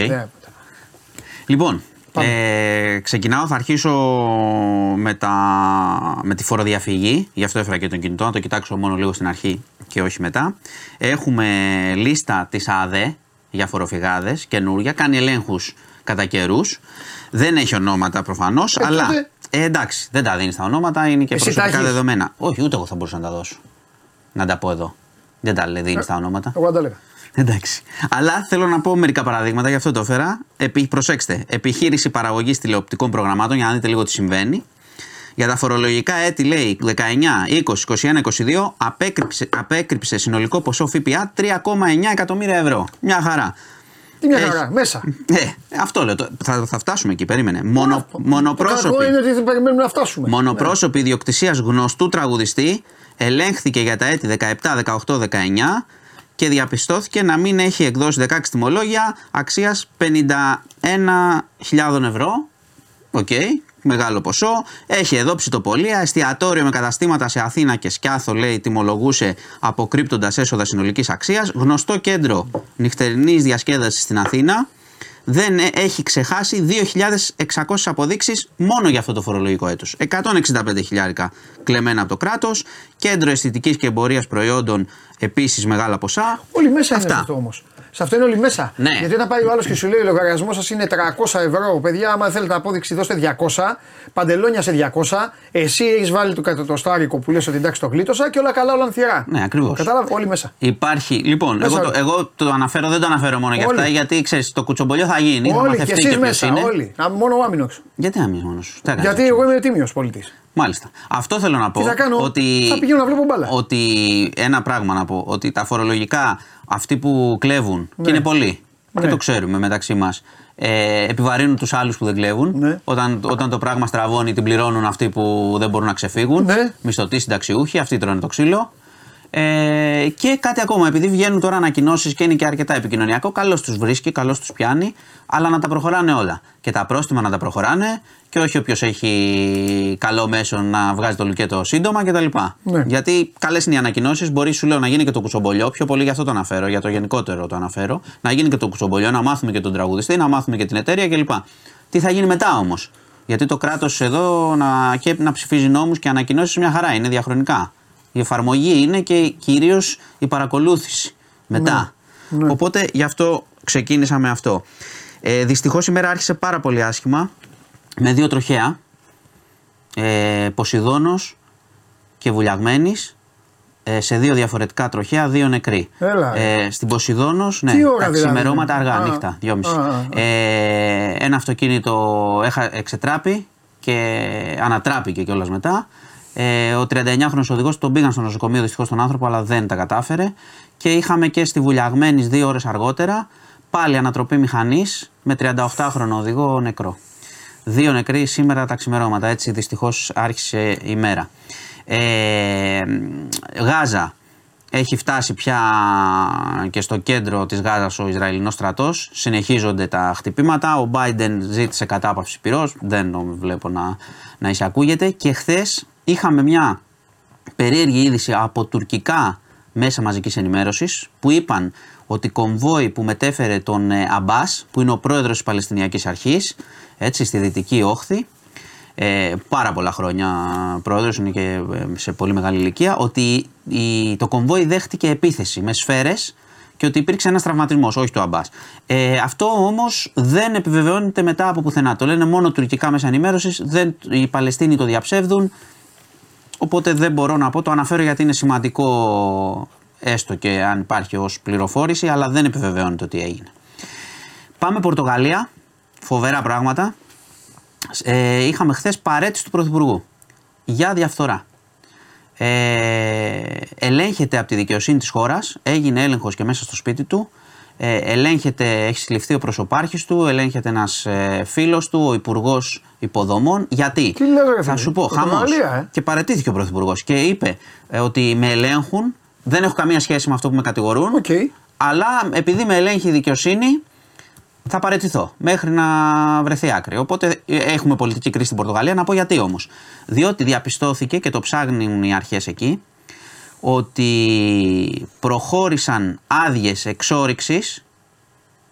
Λοιπόν, ε, ξεκινάω, θα αρχίσω με, τα, με τη φοροδιαφυγή. Γι' αυτό έφερα και τον κινητό, να το κοιτάξω μόνο λίγο στην αρχή και όχι μετά. Έχουμε λίστα της ΑΑΔΕ, για φοροφυγάδες καινούρια, κάνει ελέγχους κατά καιρούς. Δεν έχει ονόματα προφανώς, ε, αλλά. Ε, εντάξει, δεν τα δίνεις τα ονόματα, είναι και Εσύ προσωπικά δεδομένα. Όχι, ούτε εγώ θα μπορούσα να τα δώσω. Να τα πω εδώ. Δεν τα δίνεις ε, τα ονόματα. Εγώ τα λέγα. Εντάξει. Αλλά θέλω να πω μερικά παραδείγματα, γι' αυτό το έφερα. Επι, προσέξτε. Επιχείρηση παραγωγής τηλεοπτικών προγραμμάτων, για να δείτε λίγο τι συμβαίνει. Για τα φορολογικά έτη λέει 19, 20, 21, 22 απέκρυψε, απέκρυψε συνολικό ποσό ΦΠΑ 3,9 εκατομμύρια ευρώ. Μια χαρά. Τι μια χαρά, μέσα. Ε, αυτό λέω. Θα, θα φτάσουμε εκεί, περίμενε. Μονο, μονοπρόσωποι. Το είναι ότι δεν περιμένουμε να φτάσουμε. Μονοπρόσωποι ναι. ιδιοκτησίας γνωστού τραγουδιστή ελέγχθηκε για τα έτη 17, 18, 19 και διαπιστώθηκε να μην έχει εκδώσει 16 τιμολόγια αξίας 51.000 ευρώ. Ok, okay, μεγάλο ποσό. Έχει εδώ ψητοπωλεία, εστιατόριο με καταστήματα σε Αθήνα και Σκιάθο, λέει, τιμολογούσε αποκρύπτοντας έσοδα συνολικής αξίας. Γνωστό κέντρο νυχτερινής διασκέδασης στην Αθήνα δεν ε, έχει ξεχάσει 2.600 αποδείξεις μόνο για αυτό το φορολογικό έτος. 165 χιλιάρικα κλεμμένα από το κράτος, κέντρο αισθητικής και εμπορίας προϊόντων επίσης μεγάλα ποσά. Όλοι μέσα Αυτά. είναι αυτό όμως. Σε αυτό είναι όλοι μέσα. Ναι. Γιατί όταν πάει ο άλλος και σου λέει ο λογαριασμός σας είναι 300 ευρώ, παιδιά, άμα θέλετε απόδειξη δώστε 200, παντελόνια σε 200, εσύ έχεις βάλει το κατωτοστάρικο που λες ότι εντάξει το γλίτωσα και όλα καλά, όλα ανθυρά. Ναι, ακριβώς. Κατάλαβε, όλοι μέσα. Υπάρχει. Λοιπόν, μέσα εγώ, το, εγώ το αναφέρω, δεν το αναφέρω μόνο για αυτά, γιατί ξέρεις, το κουτσομπολιό θα γίνει. Όλοι θα και εσείς μέσα. Είναι. Όλοι. μόνο ο άμυνο. Γιατί άμυνο μόνος. Γιατί εγώ είμαι τίμιος πολίτη. Μάλιστα. Αυτό θέλω να πω. Τι θα κάνω, ότι, θα πηγαίνω να βλέπω μπάλα. Ότι ένα πράγμα να πω. Ότι τα φορολογικά αυτοί που κλέβουν, ναι. και είναι πολλοί, ναι. και το ξέρουμε μεταξύ μας, ε, επιβαρύνουν τους άλλους που δεν κλέβουν. Ναι. Όταν, όταν το πράγμα στραβώνει, την πληρώνουν αυτοί που δεν μπορούν να ξεφύγουν. Ναι. Μισθωτοί συνταξιούχοι, αυτοί τρώνε το ξύλο. Ε, και κάτι ακόμα, επειδή βγαίνουν τώρα ανακοινώσεις και είναι και αρκετά επικοινωνιακό, καλώς τους βρίσκει, καλώς τους πιάνει, αλλά να τα προχωράνε όλα. Και τα πρόστιμα να τα προχωράνε και όχι όποιος έχει καλό μέσο να βγάζει το λουκέτο σύντομα κτλ. Ναι. Γιατί καλές είναι οι ανακοινώσεις, μπορεί σου λέω να γίνει και το κουτσομπολιό, πιο πολύ για αυτό το αναφέρω, για το γενικότερο το αναφέρω. Να γίνει και το κουτσομπολιό, να μάθουμε και τον τραγουδιστή, να μάθουμε και την εταιρεία κλπ. Τι θα γίνει μετά όμως; Γιατί το κράτος εδώ να, και να ψηφίζει νόμους και ανακοινώσεις μια χαρά είναι διαχρονικά. Η εφαρμογή είναι και κυρίως η παρακολούθηση μετά. Ναι. Ναι. Οπότε γι' αυτό ξεκίνησα με αυτό. Ε, Δυστυχώς η μέρα άρχισε πάρα πολύ άσχημα με δύο τροχέα. Ε, Ποσειδώνος και Βουλιαγμένης ε, σε δύο διαφορετικά τροχέα, δύο νεκροί. Έλα. Ε, στην Ποσειδόνο, ναι, Τι ώρα τα δηλαδή; ξημερώματα αργά, α, νύχτα, δυόμιση. Ε, ένα αυτοκίνητο εξετράπη και ανατράπηκε κιόλας μετά. Ε, ο 39χρονο οδηγός τον πήγαν στο νοσοκομείο δυστυχώς τον άνθρωπο, αλλά δεν τα κατάφερε. Και είχαμε και στη Βουλιαγμένης δύο ώρες αργότερα πάλι ανατροπή μηχανής με 38χρονο οδηγό νεκρό. Δύο νεκροί σήμερα τα ξημερώματα. Έτσι δυστυχώς άρχισε η μέρα. Ε, Γάζα. Έχει φτάσει πια και στο κέντρο της Γάζας ο Ισραηλινός στρατός. Συνεχίζονται τα χτυπήματα. Ο Biden ζήτησε κατάπαυση πυρός. Δεν βλέπω να, να εισακούγεται. Και χθες είχαμε μια περίεργη είδηση από τουρκικά μέσα μαζικής ενημέρωσης που είπαν ότι κομβόι που μετέφερε τον ε, Αμπάς που είναι ο πρόεδρος της Παλαιστινιακής Αρχής έτσι στη Δυτική Όχθη ε, πάρα πολλά χρόνια πρόεδρος είναι και ε, σε πολύ μεγάλη ηλικία ότι η, το κομβόι δέχτηκε επίθεση με σφαίρες και ότι υπήρξε ένας τραυματισμός, όχι το Αμπάς. Ε, αυτό όμως δεν επιβεβαιώνεται μετά από πουθενά. Το λένε μόνο τουρκικά μέσα ενημέρωσης. Οι Παλαιστίνοι το διαψεύδουν. Οπότε δεν μπορώ να πω, το αναφέρω γιατί είναι σημαντικό έστω και αν υπάρχει ως πληροφόρηση, αλλά δεν επιβεβαιώνεται ότι έγινε. Πάμε Πορτογαλία, φοβερά πράγματα. Ε, είχαμε χθες παρέτηση του Πρωθυπουργού για διαφθορά. Ε, ελέγχεται από τη δικαιοσύνη της χώρας, έγινε έλεγχος και μέσα στο σπίτι του, ε, ελέγχεται, έχεις συλληφθεί ο προσωπάρχης του, ελέγχεται ένας ε, φίλος του, ο υπουργός υποδομών. Γιατί, Τι λέγα, θα σου πω, χαμός. Ε; Και παρετήθηκε ο Πρωθυπουργός και είπε ε, ότι με ελέγχουν, δεν έχω καμία σχέση με αυτό που με κατηγορούν, okay. αλλά επειδή με ελέγχει η δικαιοσύνη, θα παραιτηθώ μέχρι να βρεθεί άκρη. Οπότε ε, έχουμε πολιτική κρίση στην Πορτογαλία. Να πω γιατί όμως. Διότι διαπιστώθηκε και το ψάχνουν οι αρχές εκεί ότι προχώρησαν άδειες εξόριξης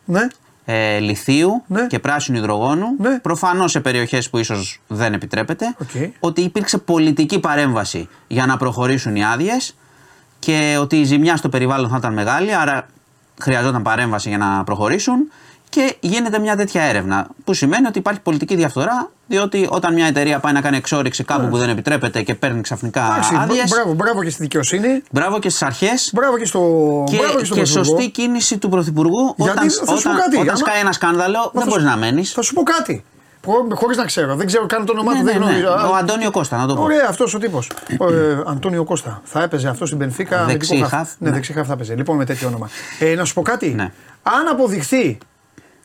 ναι. ε, λιθίου ναι. και πράσινου υδρογόνου. Ναι. Προφανώς σε περιοχές που ίσως δεν επιτρέπεται. Okay. Ότι υπήρξε πολιτική παρέμβαση για να προχωρήσουν οι άδειες και ότι η ζημιά στο περιβάλλον θα ήταν μεγάλη. Άρα χρειαζόταν παρέμβαση για να προχωρήσουν και γίνεται μια τέτοια έρευνα. Που σημαίνει ότι υπάρχει πολιτική διαφθορά, διότι όταν μια εταιρεία πάει να κάνει εξόριξη κάπου yeah. που δεν επιτρέπεται και παίρνει ξαφνικά άδειες. Μπράβο, μπράβο και στη δικαιοσύνη. Μπράβο και στις αρχές. Μπράβο και στο. Και, μπράβο και, στο και σωστή κίνηση του Πρωθυπουργού. Γιατί όταν, θα σου πω κάτι. Όταν σκάει ένα σκάνδαλο, δεν μπορείς να μένεις. Θα σου πω κάτι. Χωρίς να ξέρω, δεν ξέρω καν το όνομά του, Ναι, δεν ναι, ναι. γνωρίζω. Ο Αντώνιο Κώστα, να το πω. Ωραία, αυτός ο τύπος. ε, Αντώνιο Κώστα. Θα έπαιζε αυτό στην Πενφύκα. με Δεξί τύπο χαφ. χαφ, Ναι, ναι. δεξί χαφ θα έπαιζε. Λοιπόν, με τέτοιο όνομα. Ε, να σου πω κάτι. Ναι. Αν αποδειχθεί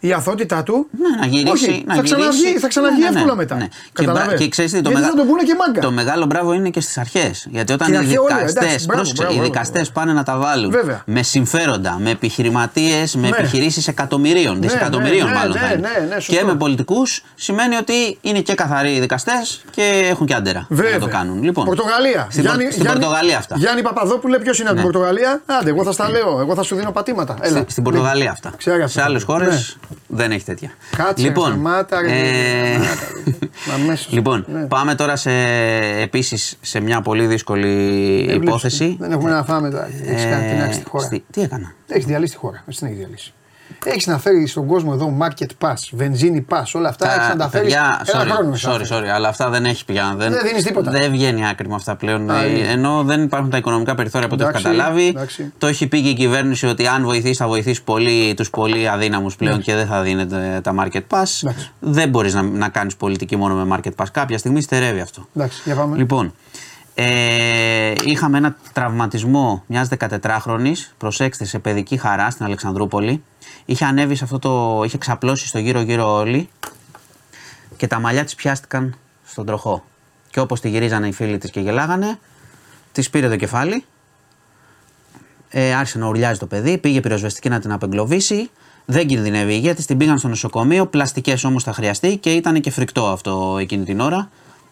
η αθότητά του. Ναι, να γυρίσει. όχι, να θα ξαναβγεί, γυρίσει. θα ξαναβγεί Ναι, ναι, εύκολα ναι, μετά. ναι. Και, Καταλαβες. μπρα- και ξέρεις τι, το, Γιατί μεγα- θα τον πούνε και μάγκα. το μεγάλο μπράβο είναι και στις αρχές. Γιατί όταν Και οι αρχαία όλα, δικαστέ εντάξει, μπράβο, μπράβο, οι μπράβο, δικαστές πάνε να τα βάλουν Βέβαια. με συμφέροντα, με επιχειρηματίες, με Ναι. επιχειρήσεις εκατομμυρίων, δισεκατομμυρίων ναι, μάλλον ναι, θα είναι. ναι, ναι, σωστό. και με πολιτικούς σημαίνει ότι είναι και καθαροί οι δικαστές και έχουν και άντερα Βέβαια. να το κάνουν. Λοιπόν, Πορτογαλία. Στην, Πορ- στην Πορτογαλία αυτά. Γιάννη Παπαδόπουλε, ποιος είναι από την Ναι. Πορτογαλία; Άντε, εγώ θα στα λέω. Εγώ θα σου δίνω πατήματα. Έλα. Στη- στην Πορτογαλία αυτά. Ξέρω Σε αυτά. άλλες χώρες Ναι. Δεν έχει τέτοια. Κάτσε, λοιπόν, σταμάτα, ρε, ε, σταμάτα, ρε. Αμέσως. λοιπόν, Ναι. πάμε τώρα σε, επίσης σε μια πολύ δύσκολη Ε, υπόθεση. βλέπεις, Δεν έχουμε να φάμε τώρα. Έχεις κάνει την άκρη στη χώρα. στη- τι έκανα; Έχεις διαλύσει τη χώρα. Εσύ την έχεις διαλύσει. Έχεις να φέρεις στον κόσμο εδώ market pass, βενζίνη pass, όλα αυτά. Έχεις να τα φέρεις. παιδιά, Ένα χρόνο. sorry, έχεις να sorry, φέρεις. sorry, αλλά αυτά δεν έχει πια. Δεν, Δεν δίνεις τίποτα. Δεν βγαίνει άκρη με αυτά πλέον. Α, Ε, είναι. ενώ δεν υπάρχουν τα οικονομικά περιθώρια από ό,τι έχω Εντάξει, καταλάβει. εντάξει. Το έχει πει και η κυβέρνηση ότι αν βοηθήσει, θα βοηθήσει πολύ, τους πολύ αδύναμους πλέον και δεν θα δίνεται τα market pass. Εντάξει. Δεν μπορείς να, να κάνεις πολιτική μόνο με market pass. Κάποια στιγμή στερεύει αυτό. Εντάξει, για πάμε. Λοιπόν, ε, είχαμε ένα τραυματισμό μιας 14χρονη, προσέξτε, σε παιδική χαρά στην Αλεξανδρούπολη. Είχε ανέβει σε αυτό το. είχε ξαπλώσει στο γύρω-γύρω όλοι και τα μαλλιά της πιάστηκαν στον τροχό. Και όπως τη γυρίζανε οι φίλοι της και γελάγανε, της πήρε το κεφάλι. Ε, άρχισε να ουρλιάζει το παιδί, πήγε πυροσβεστική να την απεγκλωβίσει. Δεν κινδυνεύει η υγεία της, την πήγαν στο νοσοκομείο. Πλαστικές όμως θα χρειαστεί και ήταν και φρικτό αυτό εκείνη την ώρα.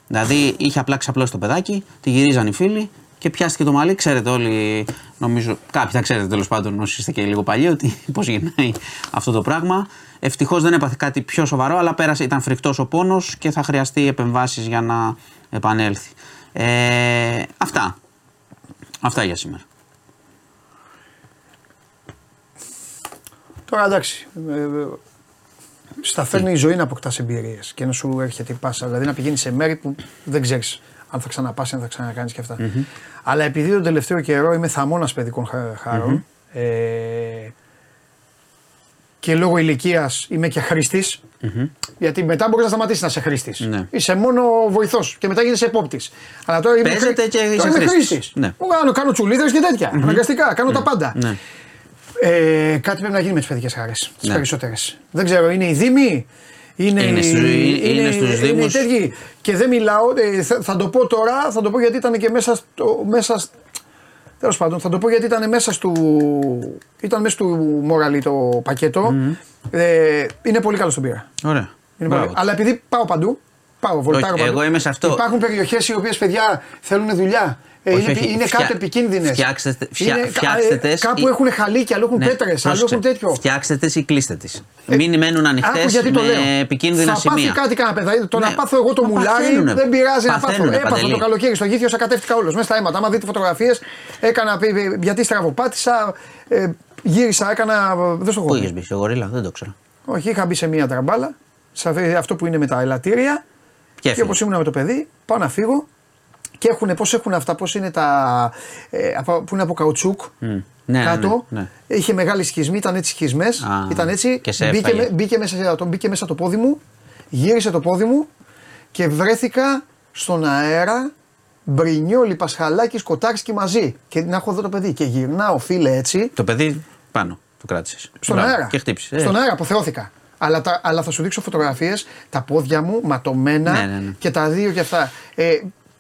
Δηλαδή είχε απλά ξαπλώσει το παιδάκι, τη γυρίζαν οι φίλοι και πιάστηκε το μαλλί. Ξέρετε όλοι, νομίζω, κάποιοι θα ξέρετε τέλος πάντων, όσοι είστε και λίγο παλιοί, ότι πώς γυρνάει αυτό το πράγμα. Ευτυχώς δεν έπαθε κάτι πιο σοβαρό, αλλά πέρασε, ήταν φρικτός ο πόνος και θα χρειαστεί επεμβάσεις για να επανέλθει. Ε, αυτά. Αυτά για σήμερα. Τώρα εντάξει. ε, ε, Στα φέρνει η ζωή να αποκτάς εμπειρίες και να σου έρχεται η πάσα. Δηλαδή να πηγαίνεις σε μέρη που δεν ξέρεις αν θα ξαναπάσει, αν θα ξανακάνεις και αυτα Αλλά επειδή τον τελευταίο καιρό είμαι θαμώνας παιδικών χα- χαρων ε, και λόγω ηλικίας είμαι και χρήστης. Γιατί μετά μπορείς να σταματήσεις να είσαι χρήστης. Ναι. Είσαι μόνο βοηθός και μετά γίνεσαι επόπτης. Αλλά τώρα είμαι, Παίζεται και τώρα είσαι είμαι χρήστης. χρήστης. Ναι. Μου Κάνω, κάνω τσουλίδες και τέτοια. Αναγκαστικά, κάνω τα πάντα. Ναι. Ε, κάτι πρέπει να γίνει με τις παιδικές χαρέ. Τις Ναι. περισσότερες. Δεν ξέρω, είναι οι Δήμοι. Είναι, Είναι οι- στους- είναι- είναι στους οι Δήμους. τέτοιοι. Και δεν μιλάω, ε, θα, θα το πω τώρα, θα το πω γιατί ήταν και μέσα στο. Μέσα, σ- τέλος πάντων, θα το πω γιατί ήταν μέσα στο. Ήταν μέσα του Μόραλι το πακετο Ε, είναι πολύ καλό στον πύρα. Ωραία. Είναι Μπράβο πολύ... Αλλά επειδή πάω παντού, πάω, βολτάρω Όχι, παντού. εγώ είμαι σε αυτό. Υπάρχουν περιοχές οι οποίες παιδιά θέλουν δουλειά. Ε, Όχι, είναι, όχι, είναι φτιά- κάτω επικίνδυνες. φτιάξτε- φτιά- φτιάξτε τες Κάπου ή- έχουν χαλίκια, αλλού έχουν Ναι, πέτρες, αλλού πρόσεξε. έχουν τέτοιο. Φτιάξτε τι ή κλείστε τις. Μην μένουν ανοιχτές Ε, Άκου γιατί το λέω. με επικίνδυνα θα σημεία. πάθει κάτι κανένα παιδάκι. Το Ναι. να πάθω εγώ το Μα μουλάρι παθαίνουνε. δεν πειράζει να πάθω. Παθαίνουνε, Έπαθα Παντελή. το καλοκαίρι στο γήθιο, κατεύτηκα όλο μέσα στα αίματα. Άμα δείτε φωτογραφίες, έκανα πι- πι- γιατί στραβοπάτησα, ε, γύρισα, έκανα. Δεν στο Πού έχω είχες πει. μπει, στο γορίλα, δεν το ξέρω. Όχι, είχα μπει σε μία τραμπάλα, σε αυτή- αυτό που είναι με τα ελαττήρια. Και Και όπως ήμουν με το παιδί, πάω να φύγω και έχουν, πώς έχουν αυτά, πώς είναι τα. Ε, από- που είναι από καουτσούκ Ναι, κάτω. ναι, ναι. Είχε μεγάλη σχισμή, ήταν έτσι σχισμές. Α, Ήταν έτσι. και σε μπήκε, έφαγε. με- μπήκε, μέσα, το, μπήκε μέσα το πόδι μου, γύρισε το πόδι μου και βρέθηκα στον αέρα. Μπρινιόλι, Πασχαλάκης, Σκοτάρσκι μαζί. Και να έχω εδώ το παιδί. Και γυρνάω, φίλε, έτσι. Το παιδί πάνω το κράτησες. Στον αέρα. Και χτύπησες. Στον Ε, αέρα, αποθεώθηκα. Αλλά, τα, αλλά θα σου δείξω φωτογραφίες, τα πόδια μου ματωμένα Ναι, ναι, ναι. και τα δύο και αυτά. Ε,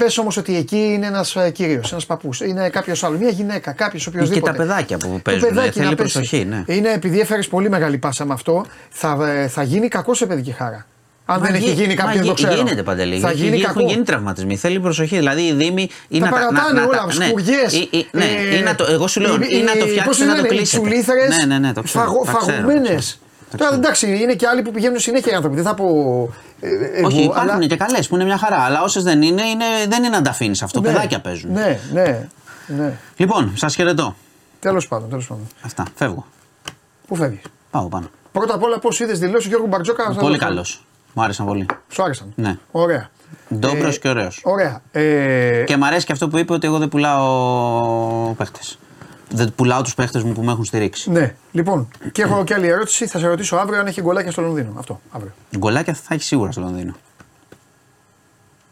Πες όμως ότι εκεί είναι ένας κύριος, ένας παππούς, είναι κάποιος άλλος, μια γυναίκα, κάποιος Και οποιοδήποτε. τα παιδάκια που Το παίζουν. παιδάκι θέλει να πέσει. προσοχή, ναι. Είναι επειδή έφερες πολύ μεγάλη πάσα με αυτό, θα, ε, θα γίνει κακός σε παιδική χάρα. Αν Μα δεν έχει γι- γίνει μα κάποιο, δεν το γι- ξέρω. Γίνεται παντελή. Θα γίνει Έχουν κακό. γίνει τραυματισμοί. Θέλει προσοχή. Δηλαδή οι Δήμοι είναι τα να τα- παρατάνε να- να όλα, τα- ναι. σκουριές, Ή- ή- Ναι, ε, ή να το- εγώ σου λέω, οι- ή να το οι- φτιάξετε πώς ή να το λένε, οι κλείσετε. τσουλήθρες, Ναι, ναι, ναι, το ξέρω. φαγω- Τα ξέρω, τα φαγωμένες. ξέρω. Τα Τώρα ξέρω. εντάξει, είναι και άλλοι που πηγαίνουν συνέχεια οι άνθρωποι. Δεν θα πω. ε, εγώ, Όχι, υπάρχουν αλλά- και καλές που είναι μια χαρά. Αλλά όσες δεν είναι, είναι δεν είναι να τα αφήνει αυτό. Ναι, Παιδάκια παίζουν. Ναι, ναι. ναι. Λοιπόν, σας χαιρετώ. Τέλος πάντων, τέλος πάντων. Αυτά. Φεύγω. Πού φεύγεις; Πάω πάνω. Πρώτα απ' όλα, πώς είδες δηλώσεις του Γιώργου Μπαρτζόκα. θα Πολύ το- καλός. Μου άρεσαν πολύ. Σου άρεσαν. Ναι. Ωραία. Ντόμπρος Ε, και ωραίος. Ωραία. Ε, Και μου αρέσει και αυτό που είπε ότι εγώ δεν πουλάω παίχτες. Δεν πουλάω τους παίχτες μου που με έχουν στηρίξει. Ναι. Λοιπόν, και έχω και άλλη ερώτηση. Θα σε ρωτήσω αύριο αν έχει γκολάκια στο Λονδίνο. Αυτό. Αύριο. Γκολάκια θα έχει σίγουρα στο Λονδίνο.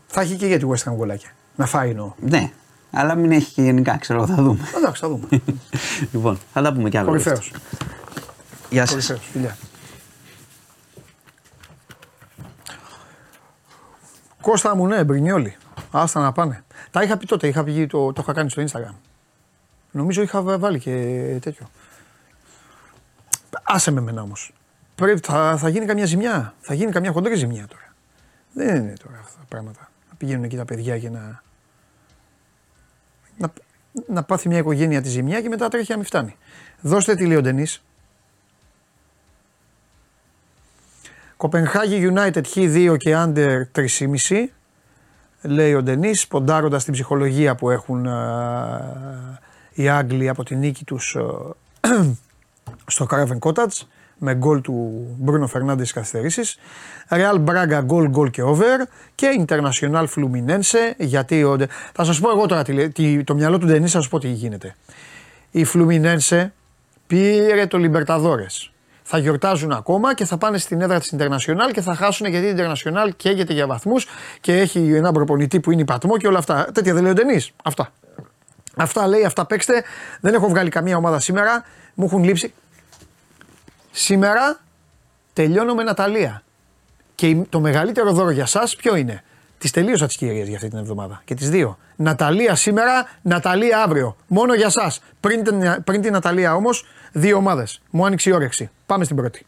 Θα έχει και για τη West Ham γκολάκια. Να φάει εννοώ. Ναι. Αλλά μην έχει και γενικά, ξέρω, θα δούμε. Εντάξει, θα δούμε. λοιπόν, θα τα πούμε κι άλλο. Κορυφαίος. Γεια σας. Φιλιά. Κώστα μου, ναι, Μπρινιόλι. Άστα να πάνε. Τα είχα πει τότε, είχα πει, το, το είχα κάνει στο Instagram. Νομίζω είχα βάλει και τέτοιο. Άσε με μένα όμως. Θα, θα γίνει καμιά ζημιά. Θα γίνει καμιά χοντρή ζημιά τώρα. Δεν είναι τώρα αυτά τα πράγματα. Να πηγαίνουν εκεί τα παιδιά και να. Να, να πάθει μια οικογένεια τη ζημιά και μετά τρέχει να μην φτάνει. Δώστε τη λέει Ντενής. Κοπενχάγη United Χ2 και Under 3,5 λέει ο Ντενής, ποντάροντας την ψυχολογία που έχουν οι Άγγλοι από τη νίκη τους στο Craven Cottage με γκολ του Μπρούνο Φερνάντες στι καθυστερήσεις. Real Braga γκολ γκολ και over και International Fluminense γιατί ο, θα σας πω εγώ τώρα τι, το μυαλό του Ντενή θα σας πω τι γίνεται. Η Fluminense πήρε το Libertadores θα γιορτάζουν ακόμα και θα πάνε στην έδρα της International και θα χάσουν γιατί η International καίγεται για βαθμούς και έχει ένα προπονητή που είναι υπατμό και όλα αυτά. Τέτοια δεν λέει ο Ντενής. Αυτά. Αυτά λέει, αυτά παίξτε. Δεν έχω βγάλει καμία ομάδα σήμερα. Μου έχουν λείψει. Σήμερα τελειώνω με Ναταλία. Και το μεγαλύτερο δώρο για εσά ποιο είναι; Τις τελείωσα τις κυρίες για αυτή την εβδομάδα. Και τις δύο. Ναταλία σήμερα, Ναταλία αύριο. Μόνο για εσά. Πριν, πριν την Ναταλία όμως, δύο ομάδες. Μου άνοιξε η όρεξη. Πάμε στην πρώτη.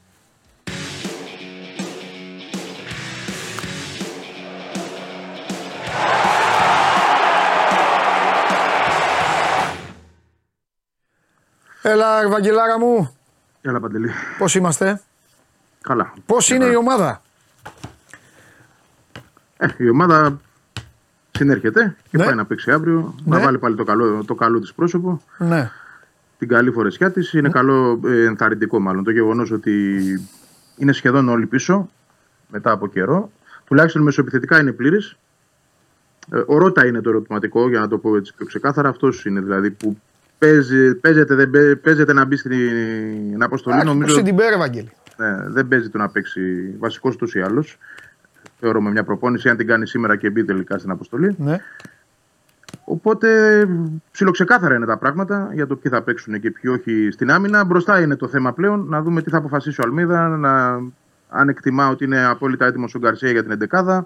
Έλα, Ευαγγελάρα μου. Έλα, Παντελή. Πώς είμαστε; Καλά. Πώς είναι η ομάδα; Ε, η ομάδα συνέρχεται και ναι. πάει να παίξει αύριο. Ναι. Να βάλει πάλι το καλό, το καλό της πρόσωπο. Ναι την καλή φορεσιά της. Είναι ναι. καλό, ε, ενθαρρυντικό μάλλον, το γεγονός ότι είναι σχεδόν όλοι πίσω μετά από καιρό. Τουλάχιστον μεσοεπιθετικά είναι πλήρης. Ε, ο Ρώτα είναι το ερωτηματικό, για να το πω έτσι πιο ξεκάθαρα. Αυτός είναι δηλαδή που παίζει, παίζεται, δεν παίζεται να μπει στην αποστολή. Άχι, νομίζω την πέρα, Ευαγγέλη. Ναι, δεν παίζει το να παίξει βασικό τους ή άλλω. Θεωρώ με μια προπόνηση, αν την κάνει σήμερα και μπει τελικά στην αποστολή. Ναι. Οπότε ψιλοξεκάθαρα είναι τα πράγματα για το ποιοι θα παίξουν και ποιοι όχι στην άμυνα. Μπροστά είναι το θέμα πλέον να δούμε τι θα αποφασίσει ο Αλμίδα, να, αν εκτιμά ότι είναι απόλυτα έτοιμος ο Γκαρσία για την 11 ε,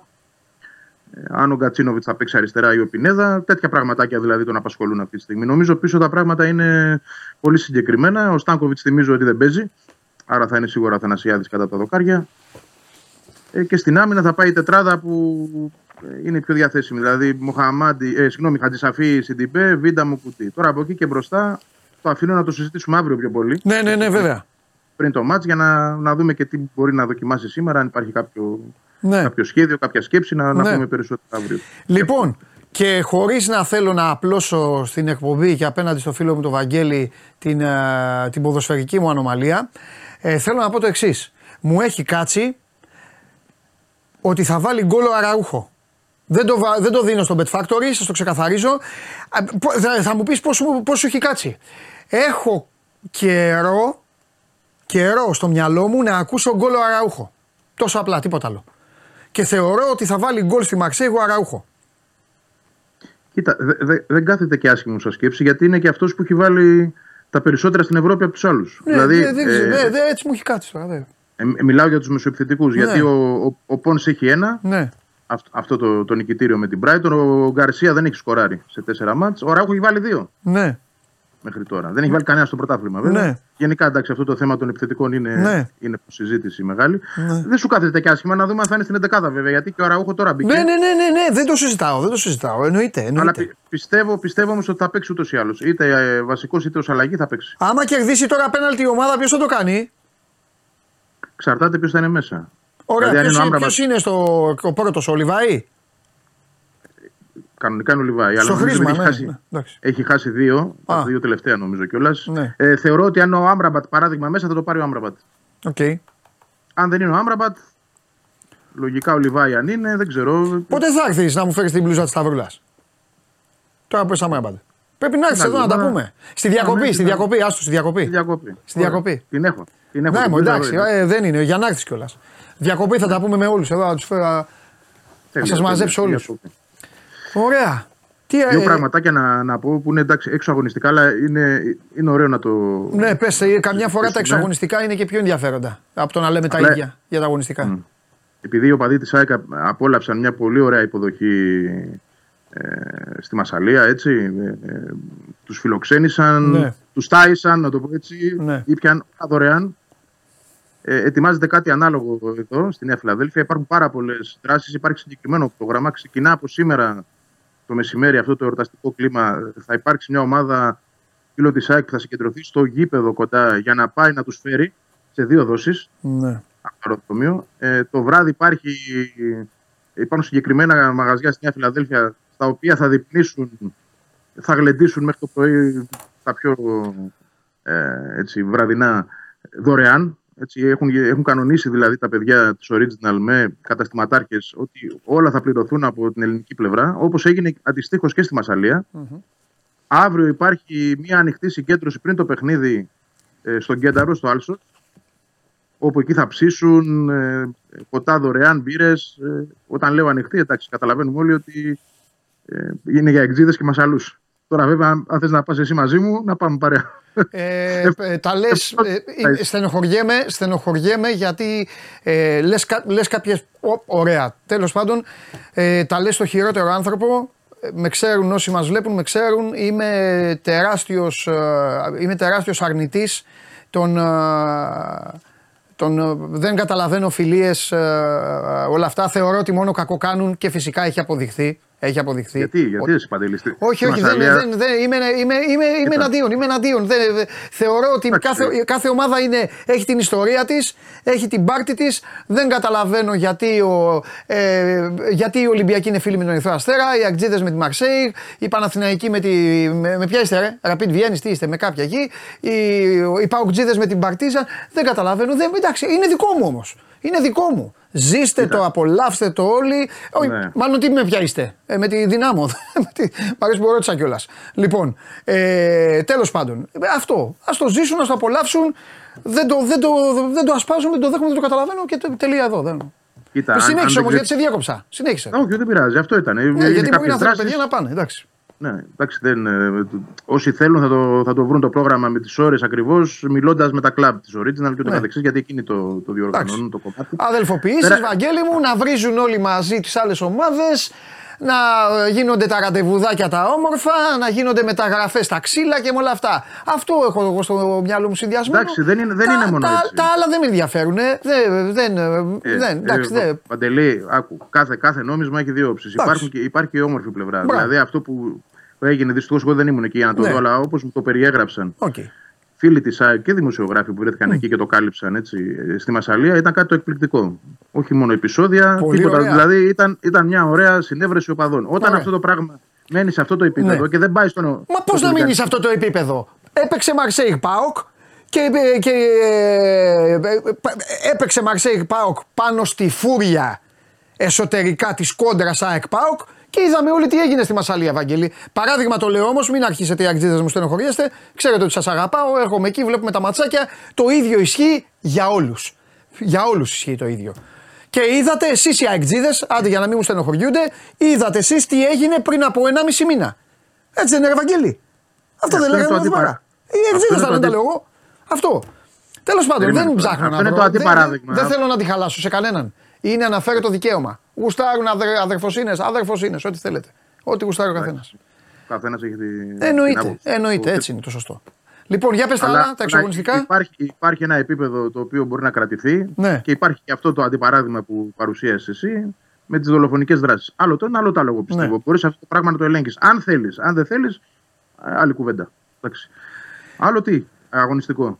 αν ο Γκατσίνοβιτς θα παίξει αριστερά ή ο Πινέδα. Τέτοια πραγματάκια δηλαδή τον απασχολούν αυτή τη στιγμή. Νομίζω πίσω τα πράγματα είναι πολύ συγκεκριμένα. Ο Στάνκοβιτς θυμίζω ότι δεν παίζει. Άρα θα είναι σίγουρα Αθανασιάδης κατά τα δοκάρια. Ε, και στην άμυνα θα πάει η τετράδα που είναι πιο διαθέσιμη. Δηλαδή, Μοχαμάντι, ε, συγγνώμη, Χατζησαφή, Σιντιμπέ, Βίντα μου κουτί. Τώρα από εκεί και μπροστά το αφήνω να το συζητήσουμε αύριο πιο πολύ. Ναι, ναι, ναι, βέβαια. Πριν το μάτς για να, να δούμε και τι μπορεί να δοκιμάσει σήμερα, αν υπάρχει κάποιο, ναι. κάποιο σχέδιο, κάποια σκέψη, να, ναι. να πούμε περισσότερο αύριο. Λοιπόν, και χωρίς να θέλω να απλώσω στην εκπομπή και απέναντι στο φίλο μου τον Βαγγέλη την, ε, την ποδοσφαιρική μου ανομαλία, ε, θέλω να πω το εξής. Μου έχει κάτσει ότι θα βάλει γκολ ο Αραούχο. Δεν το, δεν το δίνω στο Bet Factory, σας το ξεκαθαρίζω. Θα, θα μου πεις πώς, πώς σου έχει κάτσει. Έχω καιρό, καιρό στο μυαλό μου να ακούσω γκολ ο Αραούχο. Τόσο απλά, τίποτα άλλο. Και θεωρώ ότι θα βάλει γκολ στη Μαξέγου ο Αραούχο. Κοίτα, δε, δεν κάθεται και άσχημο σα σκέψη γιατί είναι και αυτός που έχει βάλει τα περισσότερα στην Ευρώπη από τους άλλους. Ναι, δηλαδή, δε, ε, δε, έτσι μου έχει κάτσει τώρα. Δε. Ε, μιλάω για τους μεσοεπιθετικούς. Ναι. Γιατί ο, ο, ο Πόνς έχει ένα. Ναι αυτό το, το νικητήριο με την Brighton. Ο Γκαρσία δεν έχει σκοράρει σε τέσσερα μάτς. Ο Ράουχο έχει βάλει δύο. Ναι. Μέχρι τώρα. Δεν έχει βάλει κανένα στο πρωτάθλημα βέβαια. Ναι. Γενικά εντάξει, αυτό το θέμα των επιθετικών είναι, ναι. είναι συζήτηση μεγάλη. Ναι. Δεν σου κάθεται και άσχημα να δούμε αν θα είναι στην 11 βέβαια. Γιατί και ο Ραούχο τώρα μπήκε. Ναι, ναι, ναι, ναι, ναι, δεν το συζητάω. Δεν το συζητάω. Εννοείται. εννοείται. Αλλά πι, πιστεύω, πιστεύω όμως ότι θα παίξει ούτως ή άλλως. Είτε ε, βασικός είτε ως αλλαγή θα παίξει. Άμα κερδίσει τώρα απέναντι η ομάδα, ποιος θα το κάνει; Ξαρτάται ποιος θα είναι μέσα. Ωραία, δηλαδή, ποιος είναι στο ο πρώτος, ο Λιβάη; Κανονικά είναι ο Λιβάη. Στο χρήσμα, έχει, ναι, χάσει, ναι, έχει χάσει δύο, τα δύο τελευταία νομίζω κιόλας. Ναι. Ε, θεωρώ ότι αν ο Άμραμπατ παράδειγμα μέσα θα το πάρει ο Άμραμπατ. Okay. Αν δεν είναι ο Άμραμπατ, λογικά ο Λιβάη αν είναι, δεν ξέρω. Πότε θα έρθεις να μου φέρεις την μπλούζα της Σταυρούλας; Τώρα που είσαι Άμραμπατ. Πρέπει να έρθεις εδώ να τα πούμε. Στη διακοπή, στη διακοπή, άστο στη διακοπή. Στη διακοπή. Στη διακοπή. Την έχω. Την έχω Ναι, την μου πήρα εντάξει, εδώ, ε, δεν είναι, για να έρθεις κιόλας. Διακοπή θα τα πούμε με όλους εδώ, να τους φέρω. Τέλεια, σας τέλεια, μαζέψω όλου. Διακοπή. Ωραία. Τι, Δύο ε, πραγματάκια να, να πω που είναι εντάξει, έξω αγωνιστικά, αλλά είναι, είναι ωραίο να το. Ναι, πες, καμιά φορά τα εξωαγωνιστικά είναι και πιο ενδιαφέροντα από το να λέμε τα Αλλά- ίδια για τα αγωνιστικά. Επειδή οι οπαδοί της ΑΕΚ απόλαυσαν μια πολύ ωραία υποδοχή ε, στη Μασαλία, έτσι, ε, ε, τους φιλοξένησαν, Ναι. τους τάισαν, να το πω έτσι, Ναι. ήπιαν όλα δωρεάν. Ε, ετοιμάζεται κάτι ανάλογο εδώ, στη Νέα Φιλαδέλφια. Υπάρχουν πάρα πολλές δράσεις. Υπάρχει συγκεκριμένο πρόγραμμα. Ξεκινά από σήμερα το μεσημέρι αυτό το εορταστικό κλίμα. Θα υπάρξει μια ομάδα φίλο της ΑΕΚ που θα συγκεντρωθεί στο γήπεδο κοντά για να πάει να τους φέρει σε δύο δόσεις Ναι. από το αεροδρομίο. Ε, το βράδυ υπάρχει, υπάρχουν συγκεκριμένα μαγαζιά στη Νέα Φιλαδέλφια στα οποία θα διπνήσουν, θα γλεντήσουν μέχρι το πρωί τα πιο ε, έτσι, βραδινά δωρεάν. Έτσι, έχουν, έχουν κανονίσει δηλαδή τα παιδιά της Original με καταστηματάρχες ότι όλα θα πληρωθούν από την ελληνική πλευρά, όπως έγινε αντιστοίχως και στη μασαλια Αύριο υπάρχει μια ανοιχτή συγκέντρωση πριν το παιχνίδι ε, στον Κένταρο, στο Άλσο, όπου εκεί θα ψήσουν ε, ποτά δωρεάν, μπύρες. όταν λέω ανοιχτή, εντάξει, καταλαβαίνουμε όλοι ότι ε, είναι για εξήδε και μασαλούς. Τώρα, βέβαια, αν, αν θες να πας εσύ μαζί μου, να πάμε παρέα. Ε, ε, τα λες, ε, ε, στενοχωριέμαι, στενοχωριέμαι γιατί ε, λες, κα- λες κάποιες, Ω, ωραία, τέλος πάντων, ε, τα λες στο χειρότερο άνθρωπο, Ε, με ξέρουν όσοι μας βλέπουν, με ξέρουν, είμαι τεράστιος, ε, είμαι τεράστιος αρνητής των, ε, των, ε, δεν καταλαβαίνω φιλίες, ε, όλα αυτά, θεωρώ ότι μόνο κακό κάνουν και φυσικά έχει αποδειχθεί. Έχει αποδειχθεί. γιατί, γιατί εσύ παντελής. στη- Όχι, στη όχι, δεν, Μασσαλία- δεν, δεν, είμαι, είμαι, είμαι, είμαι εναντίον. Είμαι εναντίον. Δεν, δεν- θεωρώ ότι κάθε, κάθε ομάδα είναι, έχει την ιστορία της, έχει την πάρτη της. Δεν καταλαβαίνω γιατί, ο, ε, γιατί οι Ολυμπιακοί είναι φίλοι με τον Ερυθρό Αστέρα, οι Αγτζίδε με τη Μαρσέη, οι Παναθηναϊκοί με τη. Με, με ποια είστε, ρε, Ραπίντ Βιέννης, τι είστε, με κάποια εκεί, οι, οι Παουτζίδε με την Παρτίζα. Δεν καταλαβαίνω. Δεν, εντάξει, είναι δικό μου όμως. Είναι δικό μου. Ζήστε το, απολαύστε το όλοι. Όχι, Ναι. Μάλλον τι με ποια είστε. Ε, με τη δυνάμω. Με τη- Μ' αρέσει που ρώτησα κιόλας. Λοιπόν, ε, τέλος πάντων. ε, Αυτό. Α το ζήσουν, ας το απολαύσουν. Δεν το, δεν, το, δεν το ασπάζουν, δεν το δέχομαι, δεν το καταλαβαίνω και τε- τελεία εδώ. Δεν... Κοίτα, αν- αν Συνέχισε δεν όμω, ξέρεις- γιατί σε διάκοψα. Συνέχισε. Όχι, δεν πειράζει. Αυτό ήταν. ναι, Είναι γιατί μπορεί κάποιες να θέλουν δράσεις. παιδιά να πάνε. Εντάξει. Ναι, εντάξει, δεν, ε, το- όσοι θέλουν θα το, θα το βρουν το πρόγραμμα με τις ώρες ακριβώς, μιλώντας με τα κλαμπ της Original και ούτω Ναι. καθεξής, γιατί εκείνοι το, το διοργανώνουν το κομμάτι. Αδελφοποιήσεις, Πέρα- Βαγγέλη μου, να βρίζουν όλοι μαζί τις άλλες ομάδες, να ε, γίνονται τα ραντεβουδάκια τα όμορφα, να γίνονται μεταγραφέ στα ξύλα και με όλα αυτά. Αυτό έχω εγώ στο μυαλό μου συνδυασμένο. Εντάξει, δεν είναι- δεν τα, είναι μόνο τα, έτσι. Τα άλλα δεν με ενδιαφέρουν. ε. Δεν, δεν, Ε, δεν, εντάξει, ε, δεν. Παντελή, άκου, κάθε, κάθε νόμισμα έχει δύο όψεις. Εντάξει. Υπάρχει, και- υπάρχει και η όμορφη πλευρά. Μπράβο. Δηλαδή αυτό που έγινε, δυστυχώς εγώ δεν ήμουν εκεί για να το Ναι. δω, αλλά όπως μου το περιέγραψαν Οκ. Φίλοι της ΑΕΚ και δημοσιογράφοι που βρέθηκαν εκεί και το κάλυψαν έτσι, ε, στη Μασσαλία ήταν κάτι το εκπληκτικό. Όχι μόνο επεισόδια, Πολύ τίποτα. ωραία. Δηλαδή ήταν, ήταν μια ωραία συνέβρεση οπαδών. Όταν Ωραία. αυτό το πράγμα μένει σε αυτό το επίπεδο Ναι. και δεν πάει στον. Μα πώς να μείνει σε αυτό το επίπεδο; Έπαιξε Μαρσέιγ Πάοκ και, και ε, ε, έπαιξε Μαρσέιγ Πάοκ πάνω στη φούρια εσωτερικά της κόντρας ΑΕΚ Πάοκ και είδαμε όλοι τι έγινε στη Μασσαλία, Βαγγέλη. Παράδειγμα το λέω όμως, μην αρχίσετε οι αεκτζήδες μου στενοχωριέστε. Ξέρετε ότι σας αγαπάω, έρχομαι εκεί, βλέπουμε τα ματσάκια. Το ίδιο ισχύει για όλους. Για όλους ισχύει το ίδιο. Και είδατε εσείς οι αεκτζήδες, άντε για να μην μου στενοχωριούνται, είδατε εσείς τι έγινε πριν από 1,5 μήνα. Έτσι δεν είναι, ρε Βαγγέλη. Αυτό Ε, δεν αυτό είναι λέγανε το κάθε αντίπαρα. φορά. Οι Αυτό αεκτζίδε είναι θα το λένε, τα αντί- λέω εγώ. Αυτό. Τέλος πάντων, Περίμενε δεν τώρα. ψάχνω να Αυτό είναι βρω. το Δεν- αντιπαράδειγμα. Δεν, θέλω να τη χαλάσω σε κανέναν. Είναι αναφέρω το δικαίωμα. Γουστάρουν αδερ, αδερφοσύνε, αδερφοσύνε, ό,τι θέλετε. Ό,τι γουστάρει ο καθένας. Ο καθένας έχει την. την Εννοείται, άποψη. εννοείται, έτσι είναι το σωστό. Λοιπόν, για πες τα Αλλά άλλα, τα εξαγωνιστικά. Υπάρχει, υπάρχει ένα επίπεδο το οποίο μπορεί να κρατηθεί Ναι. και υπάρχει και αυτό το αντιπαράδειγμα που παρουσίασες εσύ με τις δολοφονικές δράσεις. Άλλο το ένα, άλλο το άλλο, εγώ πιστεύω. Ναι. Μπορείς αυτό το πράγμα να το ελέγχεις. Αν θέλεις, αν δεν θέλεις, άλλη κουβέντα. Εντάξει. Άλλο τι, αγωνιστικό.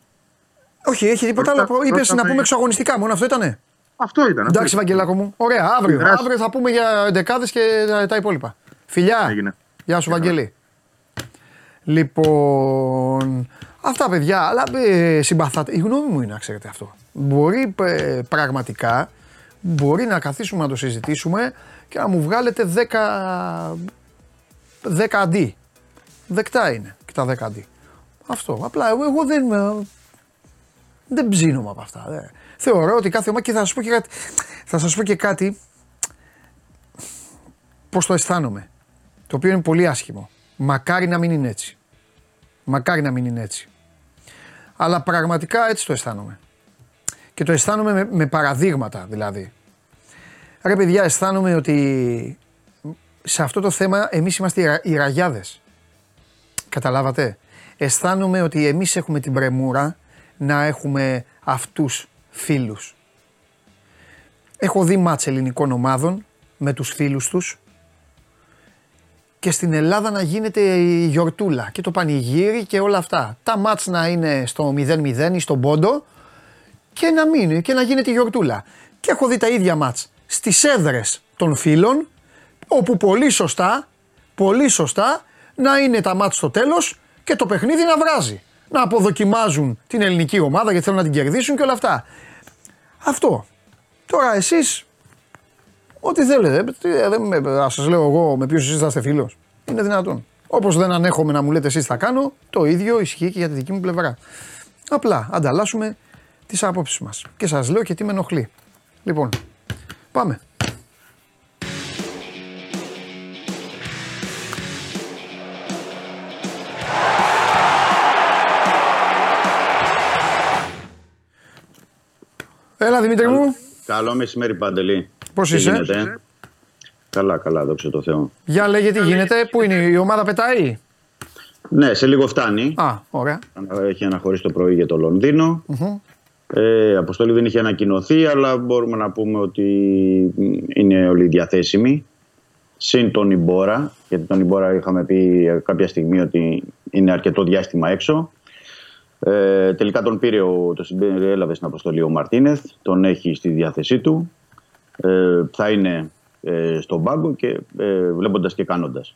Όχι, έχει τίποτα Πρώτα- άλλο. Είπες πρώτα να θα- πούμε εξαγωνιστικά, μόνο αυτό ήτανε. Αυτό ήταν. αυτό Εντάξει, ήταν. Βαγγελάκο μου. Ωραία, αύριο. Η δράση. Αύριο θα πούμε για εντεκάδες και τα, τα υπόλοιπα. Φιλιά. Έγινε. Γεια σου, Βαγγέλη. Λοιπόν, αυτά παιδιά, αλλά ε, συμπαθάτε. Η γνώμη μου είναι να ξέρετε αυτό. Μπορεί ε, πραγματικά, μπορεί να καθίσουμε να το συζητήσουμε και να μου βγάλετε 10, 10 αντί. Δεκτά είναι και τα δέκαντη. Αυτό. Απλά εγώ, δεν, δεν ψήνομαι από αυτά. Δε. Θεωρώ ότι κάθε ομάδα και θα σα πω και κάτι. Θα σας πω και κάτι πώς το αισθάνομαι. Το οποίο είναι πολύ άσχημο. Μακάρι να μην είναι έτσι. Μακάρι να μην είναι έτσι. Αλλά πραγματικά έτσι το αισθάνομαι. Και το αισθάνομαι με, με παραδείγματα δηλαδή. Ρε παιδιά αισθάνομαι ότι σε αυτό το θέμα εμείς είμαστε οι ραγιάδες. Καταλάβατε; Αισθάνομαι ότι εμείς έχουμε την πρεμούρα να έχουμε αυτούς φίλους. Έχω δει μάτς ελληνικών ομάδων με τους φίλους τους και στην Ελλάδα να γίνεται η γιορτούλα και το πανηγύρι και όλα αυτά. Τα μάτς να είναι στο 0-0 ή στον πόντο και να μείνει και να γίνεται η γιορτούλα. Και έχω δει τα ίδια μάτς στις έδρες των φίλων όπου πολύ σωστά, πολύ σωστά να είναι τα μάτς στο τέλος και το παιχνίδι να βράζει. Να αποδοκιμάζουν την ελληνική ομάδα γιατί θέλουν να την κερδίσουν και όλα αυτά. Αυτό. Τώρα εσείς Ό,τι θέλετε. Α σας λέω εγώ με ποιους εσείς θα είστε φίλος. Είναι δυνατόν. Όπως δεν ανέχομαι να μου λέτε εσείς θα κάνω, το ίδιο ισχύει και για τη δική μου πλευρά. Απλά ανταλλάσσουμε τις απόψεις μας. Και σας λέω και τι με ενοχλεί. Λοιπόν, πάμε. Έλα Δημήτρη μου. Καλό μεσημέρι Παντελή. Πώς είσαι, Καλά, καλά, δόξα τω Θεώ. Για λέγε τι γίνεται, πού είναι η ομάδα πετάει; Ναι, σε λίγο φτάνει. Α, ωραία. Έχει αναχωρήσει το πρωί για το λονδινο Ε, αποστολή δεν είχε ανακοινωθεί, αλλά μπορούμε να πούμε ότι είναι όλοι διαθέσιμοι. Συν τον Ιμπόρα, γιατί τον Ιμπόρα είχαμε πει κάποια στιγμή ότι είναι αρκετό διάστημα έξω. Ε, τελικά τον πήρε, ο, το έλαβε στην αποστολή ο Μαρτίνεθ, τον έχει στη διάθεσή του ε, θα είναι ε, στον πάγκο και ε, βλέποντας και κάνοντας.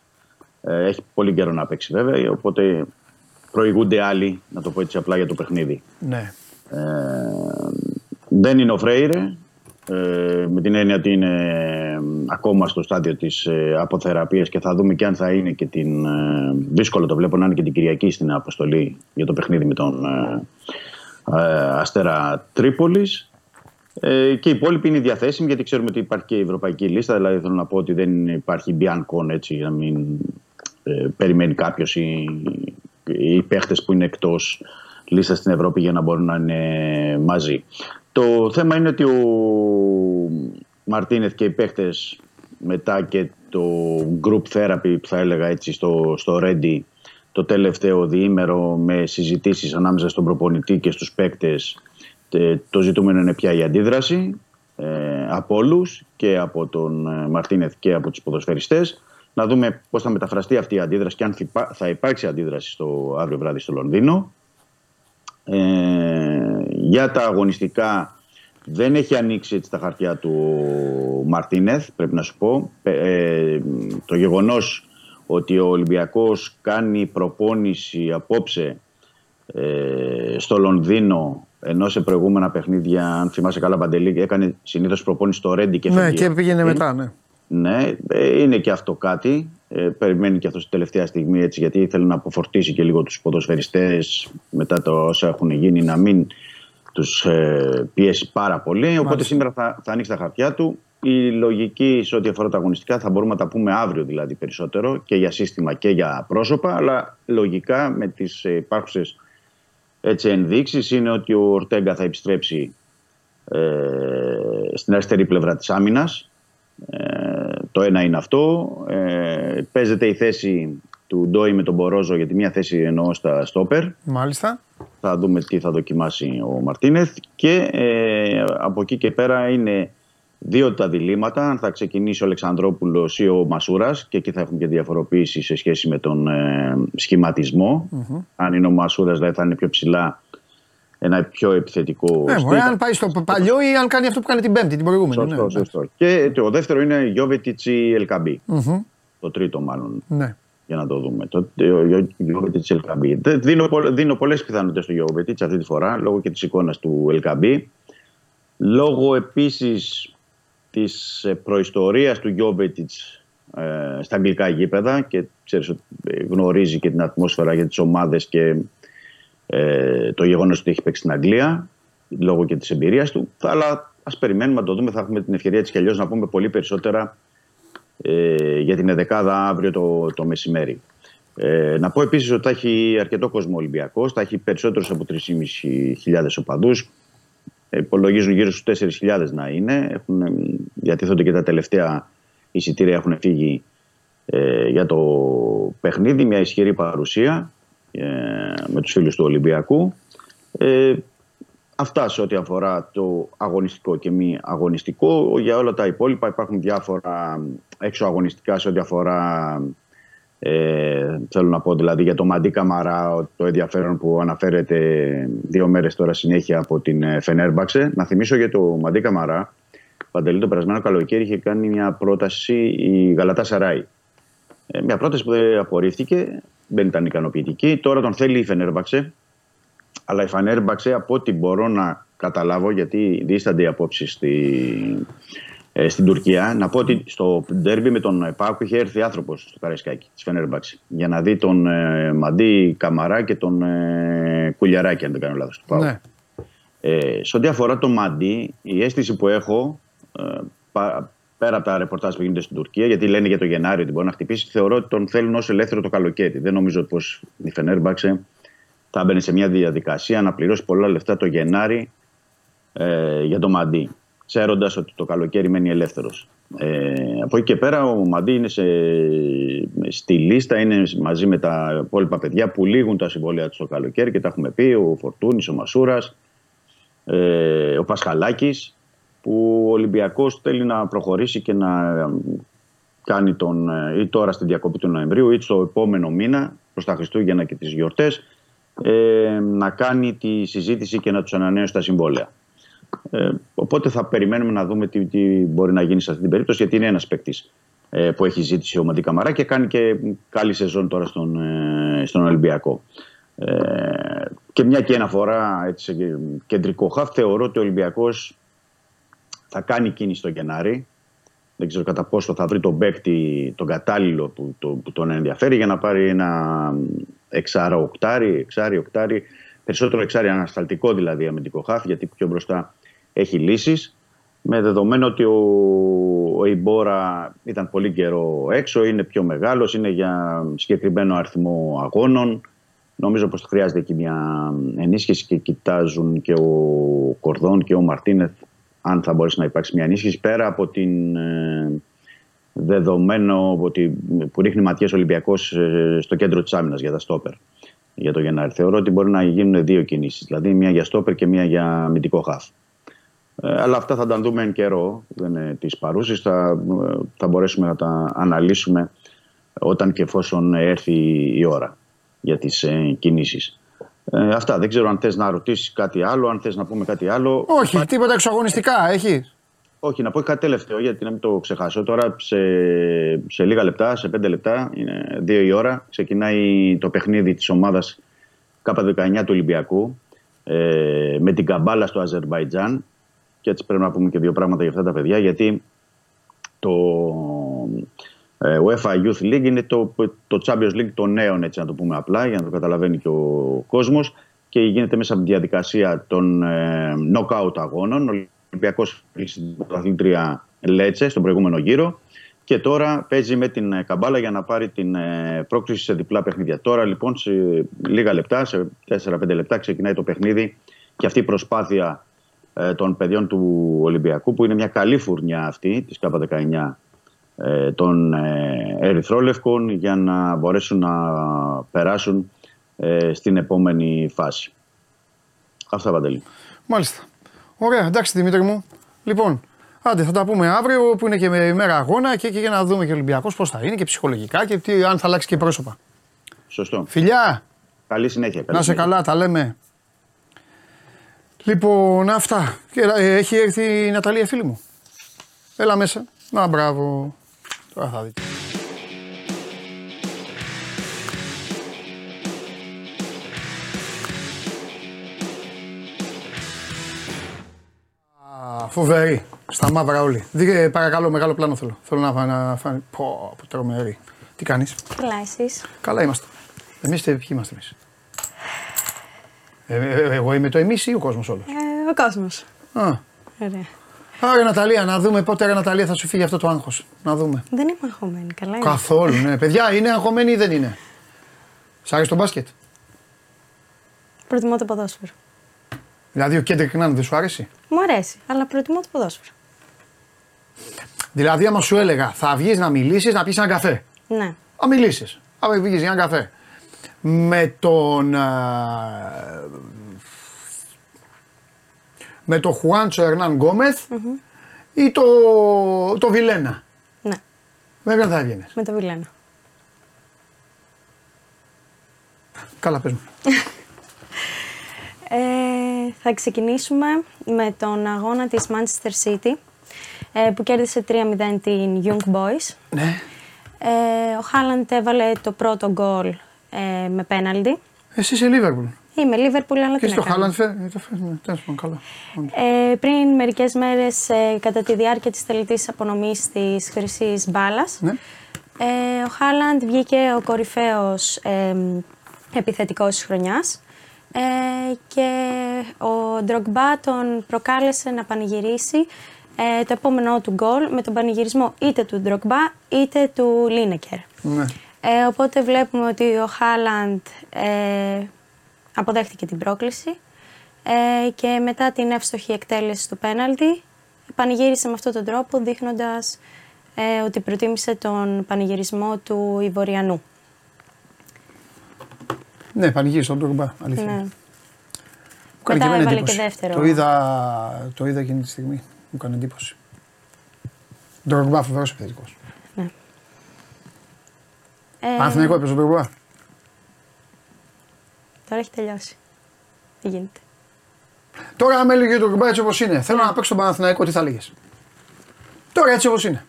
Ε, έχει πολύ καιρό να παίξει βέβαια, οπότε προηγούνται άλλοι, να το πω έτσι απλά για το παιχνίδι. Ναι. Ε, δεν είναι ο Φρέιρε, ε, με την έννοια ότι είναι ακόμα στο στάδιο της ε, αποθεραπείας και θα δούμε και αν θα είναι και την... δύσκολο το βλέπω να είναι και την Κυριακή στην αποστολή για το παιχνίδι με τον Αστέρα Τρίπολης. Ε, και οι υπόλοιποι είναι διαθέσιμοι γιατί ξέρουμε ότι υπάρχει και η ευρωπαϊκή λίστα. Δηλαδή θέλω να πω ότι δεν υπάρχει μπιάνκον έτσι για να μην ε, περιμένει κάποιος οι, οι παίχτες που είναι εκτός λίστας στην Ευρώπη για να μπορούν να είναι μαζί. Το θέμα είναι ότι ο Μαρτίνεθ και οι παίχτε μετά και το group therapy που θα έλεγα έτσι στο, στο Ready το τελευταίο διήμερο με συζητήσεις ανάμεσα στον προπονητή και στους παίκτες ε, το ζητούμενο είναι πια η αντίδραση ε, από όλους και από τον ε, Μαρτίνεθ και από τους ποδοσφαιριστές. Να δούμε πώς θα μεταφραστεί αυτή η αντίδραση και αν θα υπάρξει αντίδραση στο αύριο βράδυ στο Λονδίνο. Ε, για τα αγωνιστικά δεν έχει ανοίξει έτσι τα χαρτιά του Μαρτίνεθ, πρέπει να σου πω. Ε, το γεγονός ότι ο Ολυμπιακός κάνει προπόνηση απόψε ε, στο Λονδίνο ενώ σε προηγούμενα παιχνίδια, αν θυμάσαι καλά, Παντελή, έκανε συνήθως προπόνηση στο Ρέντι και Ναι, και πήγαινε μετά, ναι. Ναι, ε, είναι και αυτό κάτι. Ε, περιμένει και αυτός στη τελευταία στιγμή έτσι, γιατί ήθελε να αποφορτήσει και λίγο τους ποδοσφαιριστές μετά το όσα έχουν γίνει, να μην τους ε, πιέσει πάρα πολύ. Οπότε σήμερα θα, θα ανοίξει τα χαρτιά του. Η λογική σε ό,τι αφορά τα αγωνιστικά θα μπορούμε να τα πούμε αύριο δηλαδή περισσότερο και για σύστημα και για πρόσωπα, αλλά λογικά με τις υπάρχουσες έτσι, ενδείξεις είναι ότι ο Ορτέγκα θα επιστρέψει ε, στην αριστερή πλευρά της άμυνας. Ε, το ένα είναι αυτό. Ε, παίζεται η θέση του Ντόι με τον Μπορόζο για τη μία θέση εννοώ στα στόπερ. Μάλιστα. Θα δούμε τι θα δοκιμάσει ο Μαρτίνεθ. Και ε, από εκεί και πέρα είναι δύο τα διλήμματα. Αν θα ξεκινήσει ο Αλεξανδρόπουλος ή ο Μασούρας, και εκεί θα έχουμε και διαφοροποίηση σε σχέση με τον ε, σχηματισμο Αν είναι ο Μασούρας, δηλαδή θα είναι πιο ψηλά ένα πιο επιθετικό. Ναι, αν πάει στο παλιό ή αν κάνει αυτό που κάνει την Πέμπτη, την προηγούμενη. Σωστό, ναι, σωστό. Και το δεύτερο είναι Γιώβετιτς ή Ελκαμπή. Το τρίτο, μάλλον. Ναι. Για να το δούμε. Το Γιώβετιτς ή Ελκαμπή. Δίνω, δίνω πολλές πιθανότητες στο Γιώβετιτς αυτή τη φορά λόγω και της εικόνας του Ελκαμπή. Λόγω επίσης της ε, προϊστορίας του Γιώβετιτς ε, στα αγγλικά γήπεδα και ξέρεις ότι γνωρίζει και την ατμόσφαιρα για τις ομάδες και ε, το γεγονός ότι έχει παίξει στην Αγγλία λόγω και της εμπειρίας του. Αλλά ας περιμένουμε να το δούμε, θα έχουμε την ευκαιρία της και αλλιώς να πούμε πολύ περισσότερα ε, για την εδεκάδα αύριο το, το μεσημέρι. Ε, να πω επίσης ότι θα έχει αρκετό κόσμο Ολυμπιακός, θα έχει περισσότερους από 3.500 οπαδούς. Υπολογίζουν γύρω στους 4.000 να είναι. Έχουν, διατίθονται και τα τελευταία εισιτήρια έχουν φύγει ε, για το παιχνίδι. Μια ισχυρή παρουσία ε, με τους φίλους του Ολυμπιακού. Ε, αυτά σε ό,τι αφορά το αγωνιστικό και μη αγωνιστικό. Για όλα τα υπόλοιπα υπάρχουν διάφορα έξω αγωνιστικά σε ό,τι αφορά ε, θέλω να πω δηλαδή για το Μαντί Καμαρά, το ενδιαφέρον που αναφέρεται δύο μέρες τώρα συνέχεια από την ε, Φενέρμπαξε. Να θυμίσω για το Μαντί Καμαρά, Παντελή το περασμένο καλοκαίρι είχε κάνει μια πρόταση η Γαλατά Σαράι. Ε, μια πρόταση που δεν απορρίφθηκε, δεν ήταν ικανοποιητική. Τώρα τον θέλει η Φενέρμπαξε. Αλλά η Φενέρμπαξε από ό,τι μπορώ να καταλάβω, γιατί δίστανται οι απόψεις στη, ε, στην Τουρκία. Να πω ότι στο ντέρμπι με τον Πάκου είχε έρθει άνθρωπος στο Καραϊσκάκι της Φενέρμπαξη για να δει τον ε, Μαντί Καμαρά και τον ε, Κουλιαράκη, αν δεν κάνω λάθος. Ναι. Ε, σε ό,τι αφορά τον Μαντί, η αίσθηση που έχω ε, πέρα από τα ρεπορτάζ που γίνονται στην Τουρκία, γιατί λένε για το Γενάριο ότι μπορεί να χτυπήσει, θεωρώ ότι τον θέλουν ως ελεύθερο το καλοκαίρι. Δεν νομίζω πως η Φενέρμπαξε θα μπαίνει σε μια διαδικασία να πληρώσει πολλά λεφτά το Γενάρη ε, για το Μαντί ξέροντας ότι το καλοκαίρι μένει ελεύθερος. Ε, από εκεί και πέρα ο Μαντί είναι σε, στη λίστα, είναι μαζί με τα υπόλοιπα παιδιά που λήγουν τα συμβόλαια του το καλοκαίρι και τα έχουμε πει, ο Φορτούνης, ο Μασούρας, ε, ο Πασχαλάκης, που ο Ολυμπιακός θέλει να προχωρήσει και να κάνει τον, ή τώρα στη διακοπή του Νοεμβρίου ή στο επόμενο μήνα προς τα Χριστούγεννα και τις γιορτές ε, να κάνει τη συζήτηση και να τους ανανέωσει τα συμβόλαια. Ε, οπότε θα περιμένουμε να δούμε τι, τι, μπορεί να γίνει σε αυτή την περίπτωση, γιατί είναι ένας παίκτης ε, που έχει ζήτηση ο Μαντί Καμαρά και κάνει και καλή σεζόν τώρα στον, ε, στον Ολυμπιακό. Ε, και μια και αναφορά έτσι, σε κεντρικό χαφ, θεωρώ ότι ο Ολυμπιακός θα κάνει κίνηση στο Γενάρη. Δεν ξέρω κατά πόσο θα βρει τον παίκτη, τον κατάλληλο που, το, που τον ενδιαφέρει για να πάρει ένα εξάρα οκτάρι, εξάρι οκτάρι, περισσότερο εξάρι ανασταλτικό δηλαδή αμυντικό χάφ, γιατί πιο μπροστά έχει λύσεις. Με δεδομένο ότι ο, ο Ιμπόρα ήταν πολύ καιρό έξω, είναι πιο μεγάλος, είναι για συγκεκριμένο αριθμό αγώνων. Νομίζω πως χρειάζεται εκεί μια ενίσχυση και κοιτάζουν και ο Κορδόν και ο Μαρτίνεθ αν θα μπορέσει να υπάρξει μια ενίσχυση πέρα από την ε, δεδομένο ότι, που ρίχνει ματιές Ολυμπιακός ε, στο κέντρο της άμυνας για τα στόπερ για το Γενάρη. Θεωρώ ότι μπορεί να γίνουν δύο κινήσεις, δηλαδή μια για στόπερ και μια για αμυντικό χάφ. Ε, αλλά αυτά θα τα δούμε εν καιρό, δεν είναι τις παρούσεις, θα, θα μπορέσουμε να τα αναλύσουμε όταν και εφόσον έρθει η ώρα για τις ε, κινήσεις. Ε, αυτά. Δεν ξέρω αν θες να ρωτήσεις κάτι άλλο, αν θες να πούμε κάτι άλλο. Όχι, Υπά... τίποτα εξαγωνιστικά έχεις; Όχι, να πω κάτι τελευταίο γιατί να μην το ξεχάσω. Τώρα σε, σε λίγα λεπτά, σε πέντε λεπτά, είναι δύο η ώρα, ξεκινάει το παιχνίδι της ομάδας K19 του Ολυμπιακού ε, με την Καμπάλα στο Αζερβαϊτζάν και έτσι πρέπει να πούμε και δύο πράγματα για αυτά τα παιδιά, γιατί το ε, UEFA Youth League είναι το, το Champions League των νέων, έτσι να το πούμε απλά, για να το καταλαβαίνει και ο κόσμος και γίνεται μέσα από τη διαδικασία των ε, knockout αγώνων. Ο Ολυμπιακός κλείσει την πρωταθλήτρια Λέτσε στον προηγούμενο γύρο και τώρα παίζει με την ε, Καμπάλα για να πάρει την ε, πρόκληση σε διπλά παιχνίδια. Τώρα λοιπόν σε λίγα λεπτά, σε 4-5 λεπτά ξεκινάει το παιχνίδι και αυτή η προσπάθεια ε, των παιδιών του Ολυμπιακού που είναι μια καλή φουρνιά αυτή της ΚΑΠΑ19 ε, των ε, Ερυθρόλευκων για να μπορέσουν να περάσουν στην επόμενη φάση. Αυτά Παντελή. Μάλιστα. Ωραία, εντάξει Δημήτρη μου. Λοιπόν, άντε θα τα πούμε αύριο που είναι και με ημέρα αγώνα και, και για να δούμε και ο Ολυμπιακός πώς θα είναι και ψυχολογικά και τι, αν θα αλλάξει και πρόσωπα. Σωστό. Φιλιά! Καλή συνέχεια. Καλή να σε καλά, τα λέμε. Λοιπόν, αυτά. Ε, έχει έρθει η Ναταλία φίλη μου. Έλα μέσα. Να, μπράβο. Τώρα θα δείτε. φοβερή. Στα μαύρα όλοι. Δείτε, παρακαλώ, μεγάλο πλάνο θέλω. Θέλω να φάνε. φάνε. Πω, πω, τρομερή. Τι κάνεις; Καλά, εσείς; Καλά είμαστε. Εμείς ποιοι είμαστε εμείς; Ε, ε, εγώ είμαι το εμείς ή ο κόσμος όλος; Ε, ο κόσμος. Α. Ωραία. Άρα Ναταλία, να δούμε πότε ρε Ναταλία θα σου φύγει αυτό το άγχος. Να δούμε. Δεν είμαι αγχωμένη, καλά είναι. Καθόλου, ναι. Παιδιά, είναι αγχωμένη ή δεν είναι; Σ' άρεσε το μπάσκετ; Προτιμώ το ποδόσφαιρο. Δηλαδή ο Κέντρικ Νάν δεν σου άρεσε; Μου αρέσει, αλλά προτιμώ το ποδόσφαιρο. Δηλαδή, άμα σου έλεγα θα βγεις να μιλήσεις, να πεις ένα καφέ; Ναι. Να μιλήσεις. Άμα βγεις για ένα καφέ. Με τον. Με τον Χουάντσο Ερνάν Γκόμεθ ή το, το Βιλένα. Ναι. Με ποιον θα έβγαινες; Με το Βιλένα. Καλά, πες μου. ε, θα ξεκινήσουμε με τον αγώνα της Manchester City ε, που κέρδισε 3-0 την Young Boys. Ναι. Ε, ο Χάλαντ έβαλε το πρώτο γκολ ε, με πέναλτι. Εσύ είσαι Liverpool. Είμαι Liverpool, αλλά Και τι στο να κάνω. Χάλαντ φέρνει. Ναι, τέλος πάντων, καλά. Ε, πριν μερικές μέρες, ε, κατά τη διάρκεια της τελετής απονομής της χρυσής μπάλας, Ναι. ε, ο Χάλαντ βγήκε ο κορυφαίος ε, επιθετικός της χρονιάς ε, και ο Ντρογκμπά τον προκάλεσε να πανηγυρίσει ε, το επόμενό του γκολ με τον πανηγυρισμό είτε του Ντρογκμπά είτε του Λίνεκερ. Ναι. Ε, οπότε βλέπουμε ότι ο Χάλαντ ε, αποδέχτηκε την πρόκληση ε, και μετά την εύστοχη εκτέλεση του πέναλτι πανηγύρισε με αυτόν τον τρόπο δείχνοντας ε, ότι προτίμησε τον πανηγυρισμό του Ιβοριανού. Ναι, πανηγύρισε τον Ντρογκμπά. Αλήθεια. Ναι. Μου κάνει Μετά και εμένα έβαλε εντύπωση. και δεύτερο. Το είδα, το είδα εκείνη τη στιγμή. Μου έκανε εντύπωση. Ντρογκμπά, φοβερός επιθετικός. Ναι. Ε, Παναθηναϊκό έπαιζε ο Ντρογκμπά. Τώρα έχει τελειώσει. Τι γίνεται. Τώρα, αν έλεγε ο Ντρογκμπά έτσι όπως είναι, θέλω να παίξω τον Παναθηναϊκό, τι θα έλεγες; Τώρα έτσι όπως είναι.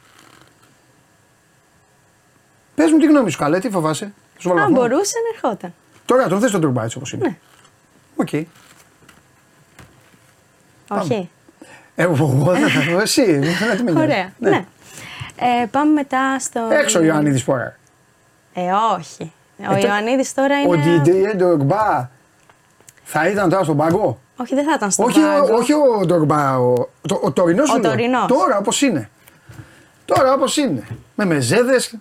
Πες μου τη γνώμη σου, καλέ, τι φοβάσαι; Σου βάλω Αν βαθμό. μπορούσε να ερχόταν. Τώρα τον θες τον Ντρογκμπά έτσι όπως είναι. Ναι. Οκ. Όχι. Ε, εγώ δεν θα εσύ. δεν τι με νοιάζει. Ωραία. Ναι. Ε, πάμε μετά στο. Έξω ο Ιωαννίδη τώρα. Ε, όχι. Ο Ε, τε- Ιωαννίδης τώρα είναι. Ο Ντιντιέ Ντρογκμπά θα ήταν τώρα στον πάγκο; Όχι, δεν θα ήταν στο Όχι, ο- πάγκο. όχι ο Ντρογκμπά, ο, το, ο τωρινός Ο σου λέω. τωρινός. Τώρα όπως είναι. Τώρα όπως είναι. Με μεζέδες,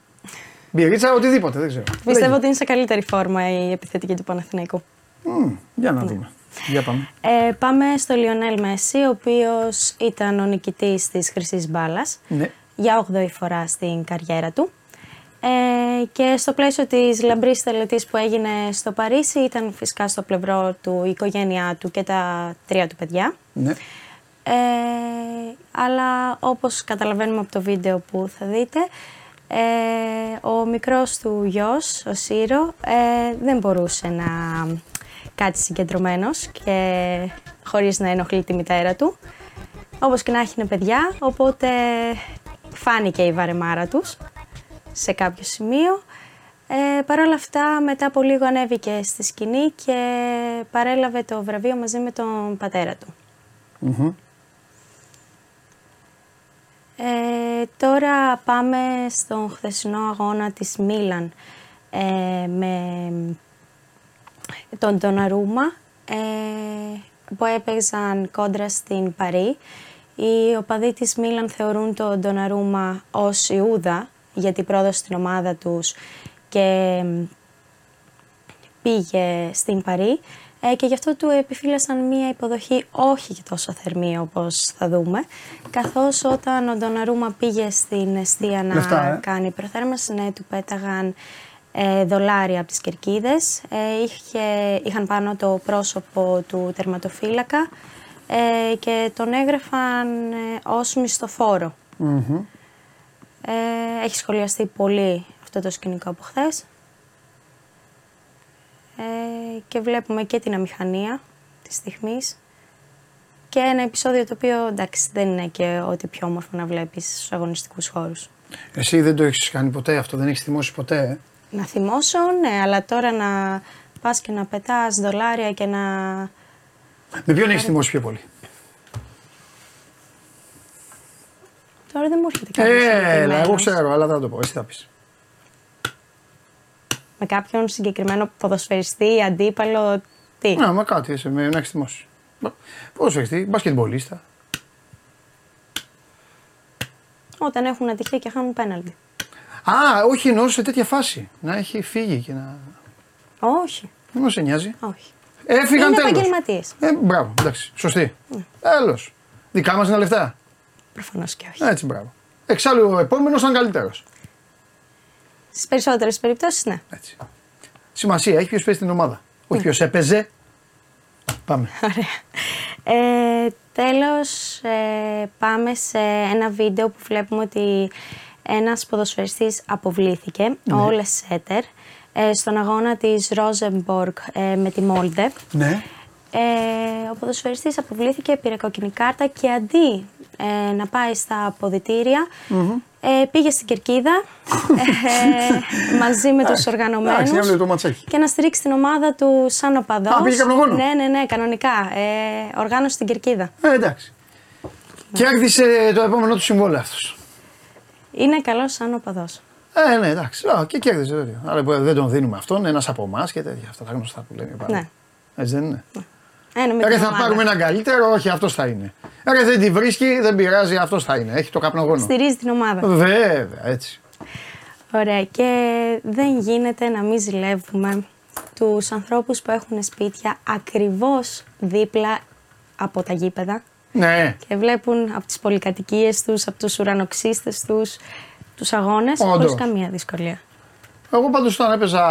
μπυρίτσα, οτιδήποτε, δεν ξέρω. Πιστεύω ότι είναι σε καλύτερη φόρμα η επιθετική του Παναθηναϊκού. Μμμ, για να δούμε. Για πάμε. Ε, πάμε στο Λιονέλ Μέση, ο οποίος ήταν ο νικητής της Χρυσής Μπάλας Ναι. για 8η φορά στην καριέρα του. Ε, και στο πλαίσιο της λαμπρής τελετής που έγινε στο Παρίσι ήταν φυσικά στο πλευρό του η οικογένειά του και τα τρία του παιδιά. ναι. Ε, αλλά όπως καταλαβαίνουμε από το βίντεο που θα δείτε, ε, ο μικρός του γιος, ο Σύρο, ε, δεν μπορούσε να κάτσει συγκεντρωμένος και χωρίς να ενοχλεί τη μητέρα του. Όπως και να έχει είναι παιδιά, οπότε φάνηκε η βαρεμάρα τους σε κάποιο σημείο. Ε, Παρ' όλα αυτά, μετά από λίγο ανέβηκε στη σκηνή και παρέλαβε το βραβείο μαζί με τον πατέρα του. Μμμ. Ε, τώρα πάμε στον χθεσινό αγώνα της Μίλαν ε, με τον Ντοναρούμα ε, που έπαιζαν κόντρα στην Παρή. Οι οπαδοί της Μίλαν θεωρούν τον Ντοναρούμα ως Ιούδα για την πρόδοση στην ομάδα τους και πήγε στην Παρή ε, και γι' αυτό του επιφύλασαν μία υποδοχή όχι και τόσο θερμή όπως θα δούμε καθώς όταν ο Ντοναρούμα πήγε στην αιστεία να Λεφτά, ε. κάνει προθέρμανση ναι, του πέταγαν ε, δολάρια από τις κερκίδες ε, είχε, είχαν πάνω το πρόσωπο του τερματοφύλακα ε, και τον έγραφαν ε, ως μισθοφόρο. Μμμ. Ε, έχει σχολιαστεί πολύ αυτό το σκηνικό από χθες. Ε, και βλέπουμε και την αμηχανία της στιγμής και ένα επεισόδιο το οποίο εντάξει δεν είναι και ό,τι πιο όμορφο να βλέπεις στους αγωνιστικούς χώρους. Εσύ δεν το έχεις κάνει ποτέ αυτό, δεν έχεις θυμώσει ποτέ. Ε; Να θυμώσω, ναι, αλλά τώρα να πας και να πετάς δολάρια και να... Με ποιον έχεις θυμώσει πιο πολύ; Τώρα δεν μου έρχεται κάποιος. Έλα, εγώ ξέρω, αλλά δεν θα το πω. Εσύ θα πεις. Με κάποιον συγκεκριμένο ποδοσφαιριστή, αντίπαλο, τι; Να, μα κάτι είσαι, με, να έχεις θυμώσει. Ποδοσφαιριστή, μπασκετμπολίστα. Όταν έχουν ατυχία και χάνουν πέναλτι. Α, όχι εννοώ σε τέτοια φάση. Να έχει φύγει και να. Όχι. Δεν μας νοιάζει. Όχι. Έφυγαν τέλος. Είναι επαγγελματίες. Ε, μπράβο, εντάξει. Σωστή. Ναι. Τέλος. Δικά μας είναι λεφτά. Προφανώς και όχι. Έτσι, μπράβο. Εξάλλου ο επόμενος ήταν καλύτερος. Στις περισσότερες περιπτώσεις, ναι. Έτσι. Σημασία έχει ποιος παίζει την ομάδα. Ναι. Όχι ποιος έπαιζε. Πάμε. Ωραία. Ε, τέλος, ε, πάμε σε ένα βίντεο που βλέπουμε ότι ένας ποδοσφαιριστής αποβλήθηκε, ναι. ο Όλε Σέτερ, ε, στον αγώνα της Ρόζεμπορκ ε, με τη Μόλντε. Ναι. Ε, ο ποδοσφαιριστής αποβλήθηκε, πήρε κόκκινη κάρτα και αντί ε, να πάει στα αποδητηρια ε, πήγε στην Κερκίδα ε, μαζί με τους οργανωμένους και να στηρίξει την ομάδα του σαν οπαδός. Α, πήγε Ναι, ναι, ναι, κανονικά. Ε, οργάνωσε στην Κερκίδα. Ε, εντάξει. Και άρχισε το επόμενο του συμβόλαιο αυτός. Είναι καλό σαν οπαδός. Ε, ναι, εντάξει. Α, και κέρδισε βέβαια. Αλλά δεν τον δίνουμε αυτόν, ένας από εμάς και τέτοια. Αυτά τα γνωστά που λέμε. Ναι. Έτσι δεν είναι. Ναι. Ε, θα πάρουμε έναν καλύτερο, όχι αυτός θα είναι. Άρα δεν τη βρίσκει, δεν πειράζει, αυτός θα είναι. Έχει το καπνογόνο. Στηρίζει την ομάδα. Βέβαια, έτσι. Ωραία. Και δεν γίνεται να μην ζηλεύουμε τους ανθρώπους που έχουν σπίτια ακριβώς δίπλα από τα γήπεδα. Ναι. Και βλέπουν από τις πολυκατοικίες τους, από τους ουρανοξύστες τους, τους αγώνες, χωρίς καμία δυσκολία. Εγώ πάντως όταν έπαιζα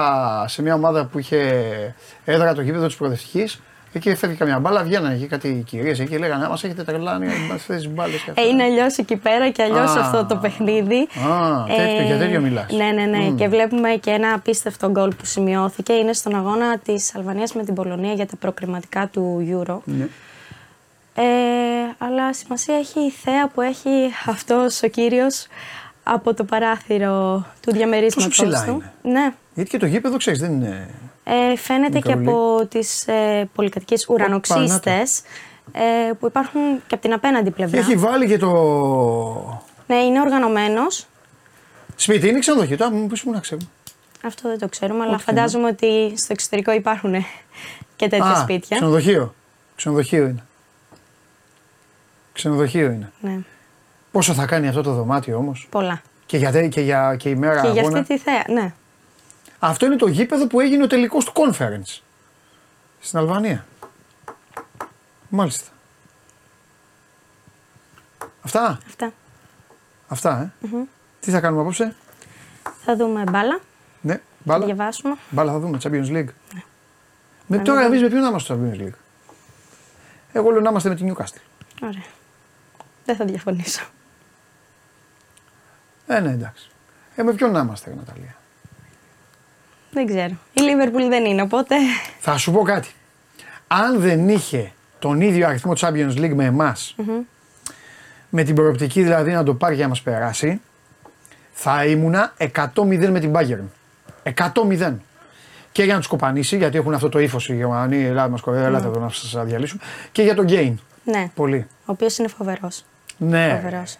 σε μια ομάδα που είχε έδρα το γήπεδο της προοδευτικής, Εκεί φεύγει καμιά μπάλα, βγαίνανε εκεί κάτι κυρίες εκεί λέγανε Μα έχετε τρελάνει αυτέ τι μπάλες. Ε, είναι αλλιώς εκεί πέρα και αλλιώς αυτό το παιχνίδι. Α, τέτοιο, ε, για τέτοιο μιλάς. Ναι, ναι, ναι. Mm. Και βλέπουμε και ένα απίστευτο γκολ που σημειώθηκε. Είναι στον αγώνα της Αλβανίας με την Πολωνία για τα προκριματικά του Euro. Ναι. Ε, αλλά σημασία έχει η θέα που έχει αυτός ο κύριος από το παράθυρο του διαμερίσματος του. Είναι; Ναι. Γιατί και το γήπεδο ξέρεις, δεν είναι. Ε, φαίνεται και από τις ε, πολυκατοικίες ουρανοξύστες ε, που υπάρχουν και από την απέναντι πλευρά. Και έχει βάλει και το... Ναι, είναι οργανωμένος. Σπίτι είναι ξενοδοχείο, τώρα μου πεις μου να ξέρουμε. Αυτό δεν το ξέρουμε, αλλά φαντάζομαι ότι στο εξωτερικό υπάρχουν και τέτοια Α, σπίτια. ξενοδοχείο. Ξενοδοχείο είναι. Ξενοδοχείο είναι. Ναι. Πόσο θα κάνει αυτό το δωμάτιο όμως; Πολλά. Και για, και για και η μέρα Και αγώνα; για αυτή τη θέα, ναι. Αυτό είναι το γήπεδο που έγινε ο τελικός του conference. Στην Αλβανία. Μάλιστα. Αυτά. Αυτά. Αυτά, ε. Τι θα κάνουμε απόψε; Θα δούμε μπάλα. Ναι, μπάλα. Θα διαβάσουμε. Μπάλα θα δούμε, Champions League. Ναι. Με τώρα εμείς με ποιον να είμαστε στο Champions League; Εγώ λέω να είμαστε με την Newcastle. Ωραία. Δεν θα διαφωνήσω. Ε, ναι, εντάξει. Ε, με ποιον να είμαστε, Ναταλία; Δεν ξέρω. Η Λίβερπουλ δεν είναι, οπότε. Θα σου πω κάτι. Αν δεν είχε τον ίδιο αριθμό Champions League με εμάς, με την προοπτική δηλαδή να το πάρει για να μας περάσει, θα ήμουνα 100-0 με την Bayern. 100-0. Και για να τους κοπανίσει, γιατί έχουν αυτό το ύφος οι Γερμανοί, Ελλάδα μας κοροϊδεύουν, Ελλάδα εδώ να σας διαλύσουν. Και για τον Γκέιν. Ναι. Πολύ. Ο οποίος είναι φοβερός. Ναι. Φοβερός.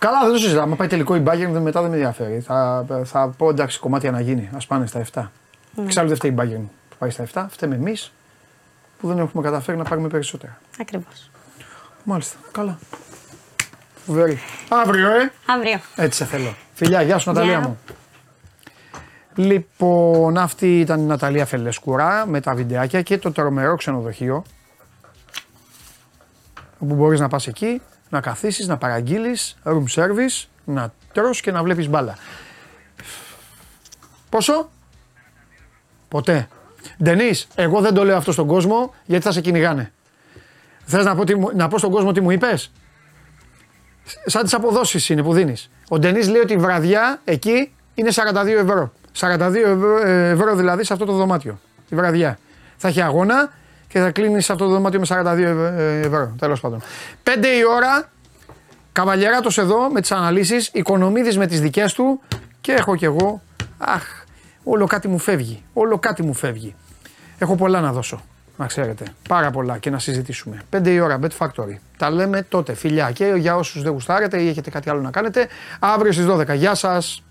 Καλά, δεν το συζητάω. Αν πάει τελικό η Bayern, μετά δεν με ενδιαφέρει. Θα, θα πω εντάξει, κομμάτια να γίνει. Α πάνε στα 7. Ναι. Εξάλλου δεν φταίει η Bayern που πάει στα 7. Φταίμε εμείς που δεν έχουμε καταφέρει να πάρουμε περισσότερα. Ακριβώς. Μάλιστα. Καλά. Φοβερή. Αύριο, ε! Αύριο. Έτσι σε θέλω. Φιλιά, γεια σου Ναταλία μου. Λοιπόν, αυτή ήταν η Ναταλία Φελεσκουρά με τα βιντεάκια και το τρομερό ξενοδοχείο. Όπου μπορείς να πας εκεί, να καθίσεις, να παραγγείλεις, room service, να τρως και να βλέπεις μπάλα. Πόσο; Ποτέ. Ντενής, εγώ δεν το λέω αυτό στον κόσμο γιατί θα σε κυνηγάνε. Θες να πω, τι, να πω στον κόσμο τι μου είπες; Σαν τις αποδόσεις είναι που δίνεις. Ο Ντενής λέει ότι η βραδιά εκεί είναι 42 ευρώ. 42 ευρώ, ευρώ δηλαδή σε αυτό το δωμάτιο. Τη βραδιά. Θα έχει αγώνα και θα κλείνεις σε αυτό το δωμάτιο με 42 ευρώ. Τέλος πάντων. 5 η ώρα, καβαλιαράτο εδώ με τις αναλύσεις, οικονομίδη με τις δικές του και έχω κι εγώ. Αχ, όλο κάτι μου φεύγει. Όλο κάτι μου φεύγει. Έχω πολλά να δώσω. Να ξέρετε. Πάρα πολλά και να συζητήσουμε. 5 η ώρα, Bet Factory. Τα λέμε τότε. Φιλιά και για όσους δεν γουστάρετε ή έχετε κάτι άλλο να κάνετε. Αύριο στις 12. Γεια σας.